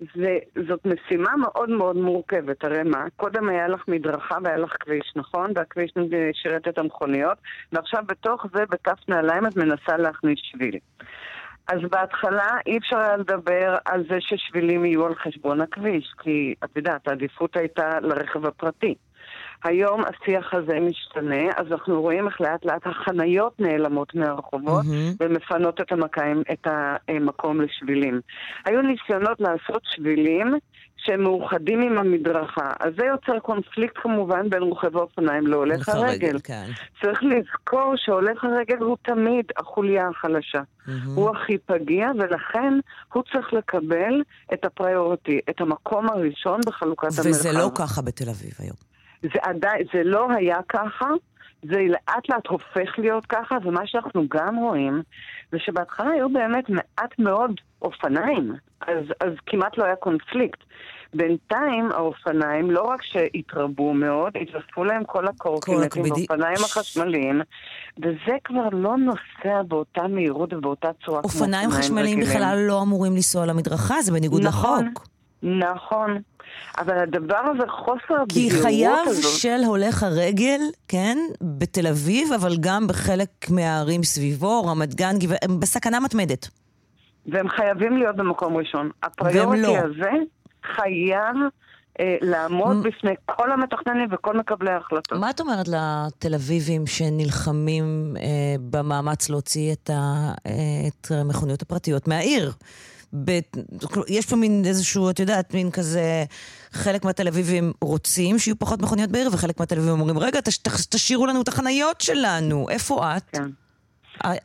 Speaker 14: וזאת משימה מאוד מאוד מורכבת. הרי מה? קודם היה לך מדרכה והיה לך כביש, נכון? והכביש שירת את המכוניות, ועכשיו בתוך זה, בכף נעליים, את מנסה להכניס שביל. אז בהתחלה אי אפשר היה לדבר על זה ששבילים יהיו על חשבון הכביש, כי את יודעת, העדיפות הייתה לרכב הפרטי. היום השיח הזה משתנה, אז אנחנו רואים איך לאט לאט החניות נעלמות מהרחובות mm-hmm. ומפנות את, המקיים, את המקום לשבילים. היו ניסיונות לעשות שבילים שהם מאוחדים עם המדרכה. אז זה יוצר קונפליקט כמובן בין רוכב האופניים להולך הרגל. כן. צריך לזכור שהולך הרגל הוא תמיד החוליה החלשה. Mm-hmm. הוא הכי פגיע, ולכן הוא צריך לקבל את הפריוריטי, את המקום הראשון בחלוקת
Speaker 3: וזה
Speaker 14: המרחב.
Speaker 3: וזה לא ככה בתל אביב היום.
Speaker 14: זה עדיין, זה לא היה ככה, זה לאט לאט הופך להיות ככה, ומה שאנחנו גם רואים, זה שבהתחלה היו באמת מעט מאוד אופניים, אז, אז כמעט לא היה קונפליקט. בינתיים האופניים לא רק שהתרבו מאוד, התווספו להם כל הקורקינטים והאופניים החשמליים, וזה כבר לא נוסע באותה מהירות ובאותה צורה כמו
Speaker 3: אופניים חשמליים בכלל לא אמורים לנסוע למדרכה, זה בניגוד
Speaker 14: נכון,
Speaker 3: לחוק.
Speaker 14: נכון. אבל הדבר הזה, חוסר הבהירות
Speaker 3: הזאת... כי חייו של הולך הרגל, כן, בתל אביב, אבל גם בחלק מהערים סביבו, רמת גן, גבע... הם בסכנה מתמדת.
Speaker 14: והם חייבים להיות במקום ראשון. הפריוריטי לא. הזה חייב אה, לעמוד מ... בפני כל המתכננים וכל מקבלי ההחלטות.
Speaker 3: מה את אומרת לתל אביבים שנלחמים אה, במאמץ להוציא את, ה, אה, את המכוניות הפרטיות מהעיר? ב... יש פה מין איזשהו, את יודעת, מין כזה, חלק מהתל אביבים רוצים שיהיו פחות מכוניות בעיר, וחלק מהתל אביבים אומרים, רגע, תש... תשאירו לנו את החניות שלנו, איפה את? כן.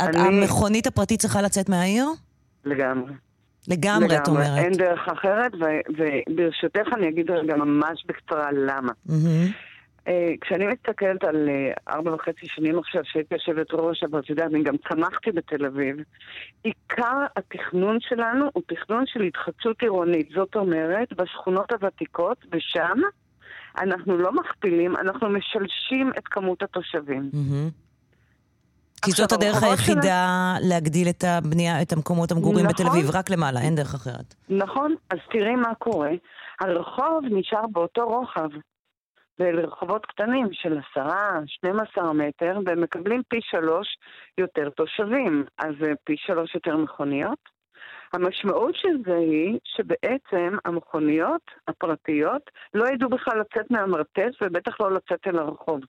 Speaker 3: אני... המכונית הפרטית צריכה לצאת מהעיר?
Speaker 14: לגמרי.
Speaker 3: לגמרי, לגמרי, את אומרת.
Speaker 14: אין דרך אחרת, וברשותך אני אגיד רגע ממש בקצרה למה. Mm-hmm. אה, כשאני מסתכלת על אה, ארבע וחצי שנים עכשיו שהייתי יושבת ראש, אבל את יודעת, אני גם צמחתי בתל אביב, עיקר התכנון שלנו הוא תכנון של התחדשות עירונית. זאת אומרת, בשכונות הוותיקות, ושם אנחנו לא מכפילים, אנחנו משלשים את כמות התושבים.
Speaker 3: כי זאת הדרך היחידה להגדיל את הבנייה, את המקומות המגורים בתל אביב, נכון. רק למעלה, אין דרך אחרת.
Speaker 14: נכון, אז תראי מה קורה. הרחוב נשאר באותו רוחב. ולרחובות קטנים של עשרה, 12 מטר, והם מקבלים פי שלוש יותר תושבים, אז פי שלוש יותר מכוניות. המשמעות של זה היא שבעצם המכוניות הפרטיות לא ידעו בכלל לצאת מהמרתף ובטח לא לצאת אל הרחוב.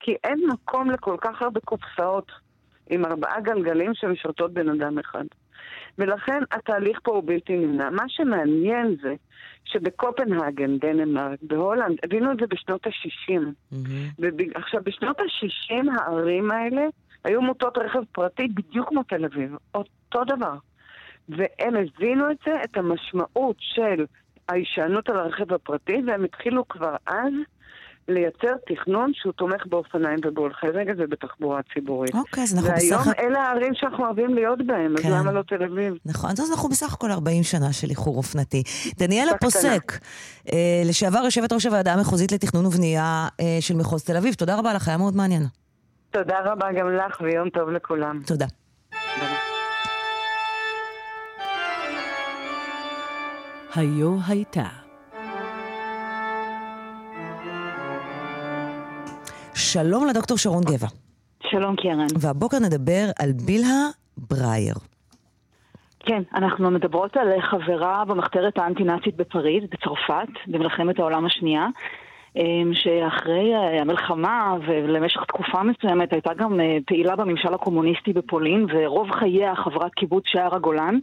Speaker 14: כי אין מקום לכל כך הרבה קופסאות עם ארבעה גלגלים שמשרתות בן אדם אחד. ולכן התהליך פה הוא בלתי נמנע. מה שמעניין זה שבקופנהגן, דנמרק, בהולנד, הבינו את זה בשנות ה-60. Mm-hmm. עכשיו, בשנות ה-60 הערים האלה היו מוטות רכב פרטי בדיוק כמו תל אביב, אותו דבר. והם הבינו את זה, את המשמעות של ההישענות על הרכב הפרטי, והם התחילו כבר אז לייצר תכנון שהוא תומך באופניים ובהולכי רגל ובתחבורה ציבורית.
Speaker 3: אוקיי, אז אנחנו בסך...
Speaker 14: והיום אלה הערים שאנחנו אוהבים להיות בהם, אז
Speaker 3: כן.
Speaker 14: למה לא תל אביב?
Speaker 3: נכון, אז אנחנו בסך הכל 40 שנה של איחור אופנתי. דניאלה. פוסק, אה, לשעבר יושבת ראש הוועדה המחוזית לתכנון ובנייה אה, של מחוז תל אביב, תודה רבה לך, היה מאוד מעניין.
Speaker 14: תודה רבה גם לך ויום טוב לכולם.
Speaker 3: תודה.
Speaker 15: היו הייתה.
Speaker 3: שלום לדוקטור שרון גבע.
Speaker 16: שלום קרן.
Speaker 3: והבוקר נדבר על בילהה ברייר.
Speaker 16: כן, אנחנו מדברות על חברה במחתרת האנטי-נאצית בפריז, בצרפת, במלחמת העולם השנייה, אמ, שאחרי אה, המלחמה ולמשך תקופה מסוימת הייתה גם אה, פעילה בממשל הקומוניסטי בפולין, ורוב חייה חברת קיבוץ שער הגולן.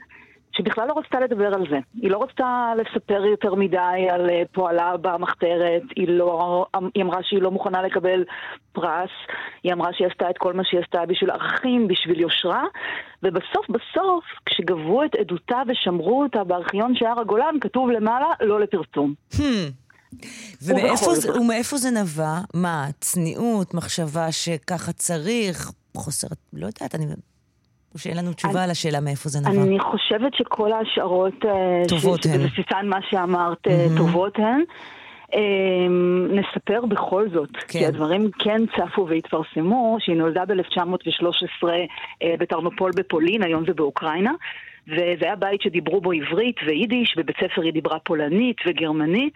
Speaker 16: שבכלל לא רצתה לדבר על זה. היא לא רצתה לספר יותר מדי על אה, פועלה במחתרת, היא, לא, היא אמרה שהיא לא מוכנה לקבל פרס, היא אמרה שהיא עשתה את כל מה שהיא עשתה בשביל ערכים, בשביל יושרה, ובסוף בסוף, כשגבו את עדותה ושמרו אותה בארכיון שער הגולן, כתוב למעלה, לא לפרסום.
Speaker 3: Hmm. ומאיפה זה. ומאיפה זה נבע? מה, צניעות, מחשבה שככה צריך, חוסר, לא יודעת, אני... או שאין לנו תשובה על השאלה מאיפה זה נבע.
Speaker 16: אני חושבת שכל ההשערות אה,
Speaker 3: טובות
Speaker 16: ש-
Speaker 3: הן.
Speaker 16: שבבסיסן מה שאמרת אה,
Speaker 3: מהמם.
Speaker 16: טובות הן. אמ, נספר בכל זאת,
Speaker 3: כן.
Speaker 16: כי הדברים כן צפו והתפרסמו, שהיא נולדה ב-1913 בטרנופול בפולין, היום זה באוקראינה, וזה היה בית שדיברו בו עברית ויידיש, בבית ספר היא דיברה פולנית וגרמנית.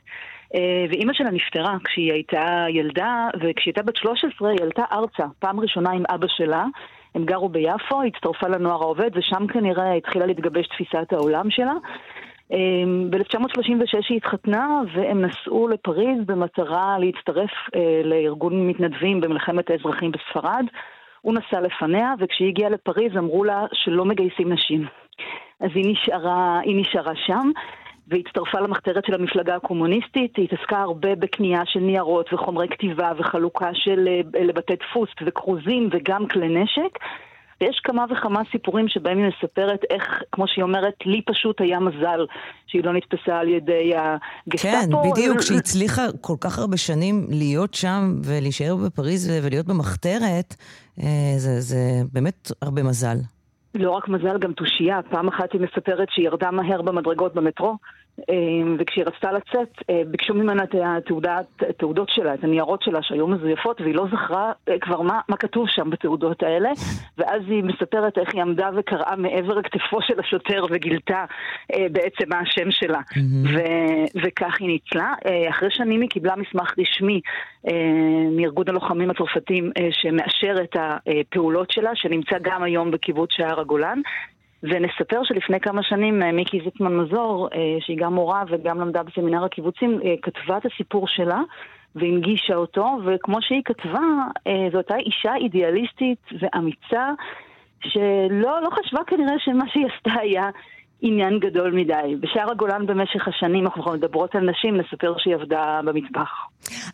Speaker 16: אה, ואימא שלה נפטרה כשהיא הייתה ילדה, וכשהיא הייתה בת 13 היא עלתה ארצה, פעם ראשונה עם אבא שלה. הם גרו ביפו, הצטרפה לנוער העובד, ושם כנראה התחילה להתגבש תפיסת העולם שלה. ב-1936 היא התחתנה והם נסעו לפריז במטרה להצטרף אה, לארגון מתנדבים במלחמת האזרחים בספרד. הוא נסע לפניה, וכשהיא הגיעה לפריז אמרו לה שלא מגייסים נשים. אז היא נשארה, היא נשארה שם. והצטרפה למחתרת של המפלגה הקומוניסטית, היא התעסקה הרבה בקנייה של ניירות וחומרי כתיבה וחלוקה של אה, לבתי דפוס וכרוזים וגם כלי נשק. ויש כמה וכמה סיפורים שבהם היא מספרת איך, כמו שהיא אומרת, לי פשוט היה מזל שהיא לא נתפסה על ידי הגסטאפו.
Speaker 3: כן, בדיוק, שהיא הצליחה כל כך הרבה שנים להיות שם ולהישאר בפריז ולהיות במחתרת, אה, זה, זה באמת הרבה מזל.
Speaker 16: לא רק מזל, גם תושייה. פעם אחת היא מספרת שהיא ירדה מהר במדרגות במטרו, וכשהיא רצתה לצאת, אה, ביקשו ממנה את התעודת, התעודות שלה, את הניירות שלה שהיו מזויפות, והיא לא זכרה אה, כבר מה, מה כתוב שם בתעודות האלה, ואז היא מספרת איך היא עמדה וקראה מעבר לכתפו של השוטר וגילתה אה, בעצם מה השם שלה. ו- וכך היא ניצלה. אחרי שנים היא קיבלה מסמך רשמי מארגון הלוחמים הצרפתים שמאשר את הפעולות שלה, שנמצא גם היום בקיבוץ שער הגולן. ונספר שלפני כמה שנים אה, מיקי זיטמן מזור, אה, שהיא גם מורה וגם למדה בסמינר הקיבוצים, אה, כתבה את הסיפור שלה והנגישה אותו, וכמו שהיא כתבה, זו הייתה אישה אידיאליסטית ואמיצה, שלא לא חשבה כנראה שמה שהיא עשתה היה עניין גדול מדי. בשער הגולן במשך השנים, אנחנו מדברות על נשים, נספר שהיא עבדה במטבח.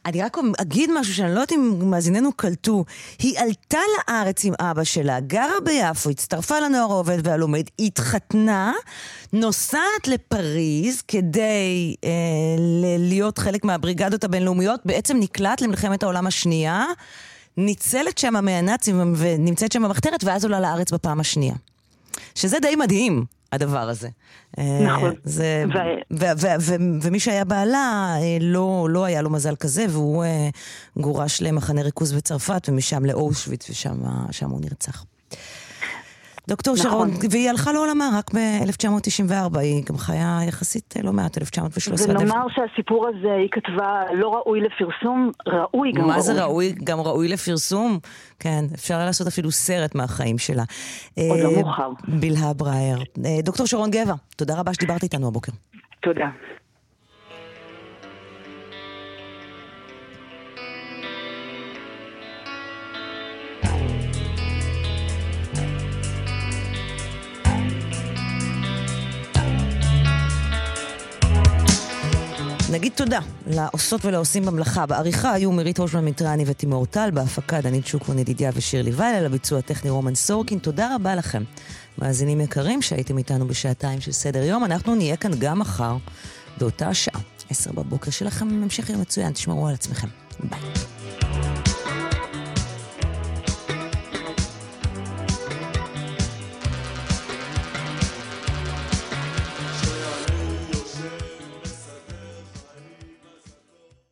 Speaker 3: אני רק אגיד משהו שאני לא יודעת אם מאזיננו קלטו. היא עלתה לארץ עם אבא שלה, גרה ביפו, הצטרפה לנוער העובד והלומד, התחתנה, נוסעת לפריז כדי אה, להיות חלק מהבריגדות הבינלאומיות, בעצם נקלט למלחמת העולם השנייה, ניצלת שם מהנאצים ונמצאת שם במחתרת, ואז עולה לארץ בפעם השנייה. שזה די מדהים. הדבר הזה.
Speaker 16: נכון.
Speaker 3: זה, ו- ו- ו- ו- ומי שהיה בעלה, אה, לא, לא היה לו מזל כזה, והוא אה, גורש למחנה ריכוז בצרפת, ומשם לאושוויץ, ושם הוא נרצח. דוקטור
Speaker 16: נכון.
Speaker 3: שרון, והיא הלכה לעולמה רק ב-1994, היא גם חיה יחסית לא מעט, 1913.
Speaker 16: ונאמר שהסיפור הזה, היא כתבה לא ראוי לפרסום, ראוי גם
Speaker 3: מה
Speaker 16: ראוי.
Speaker 3: זה ראוי? גם ראוי לפרסום? כן, אפשר היה לעשות אפילו סרט מהחיים שלה.
Speaker 16: עוד לא
Speaker 3: אה,
Speaker 16: מאוחר.
Speaker 3: בלהה ברייר. אה, דוקטור שרון גבע, תודה רבה שדיברת איתנו הבוקר.
Speaker 16: תודה.
Speaker 3: נגיד תודה לעושות ולעושים במלאכה. בעריכה היו מירית הושמן מיטרני ותימור טל, בהפקה דנית שוקרון ידידיה ושירלי ויילה, לביצוע הטכני רומן סורקין. תודה רבה לכם, מאזינים יקרים, שהייתם איתנו בשעתיים של סדר יום. אנחנו נהיה כאן גם מחר, באותה השעה, עשר בבוקר שלכם. המשך יום מצוין, תשמרו על עצמכם. ביי.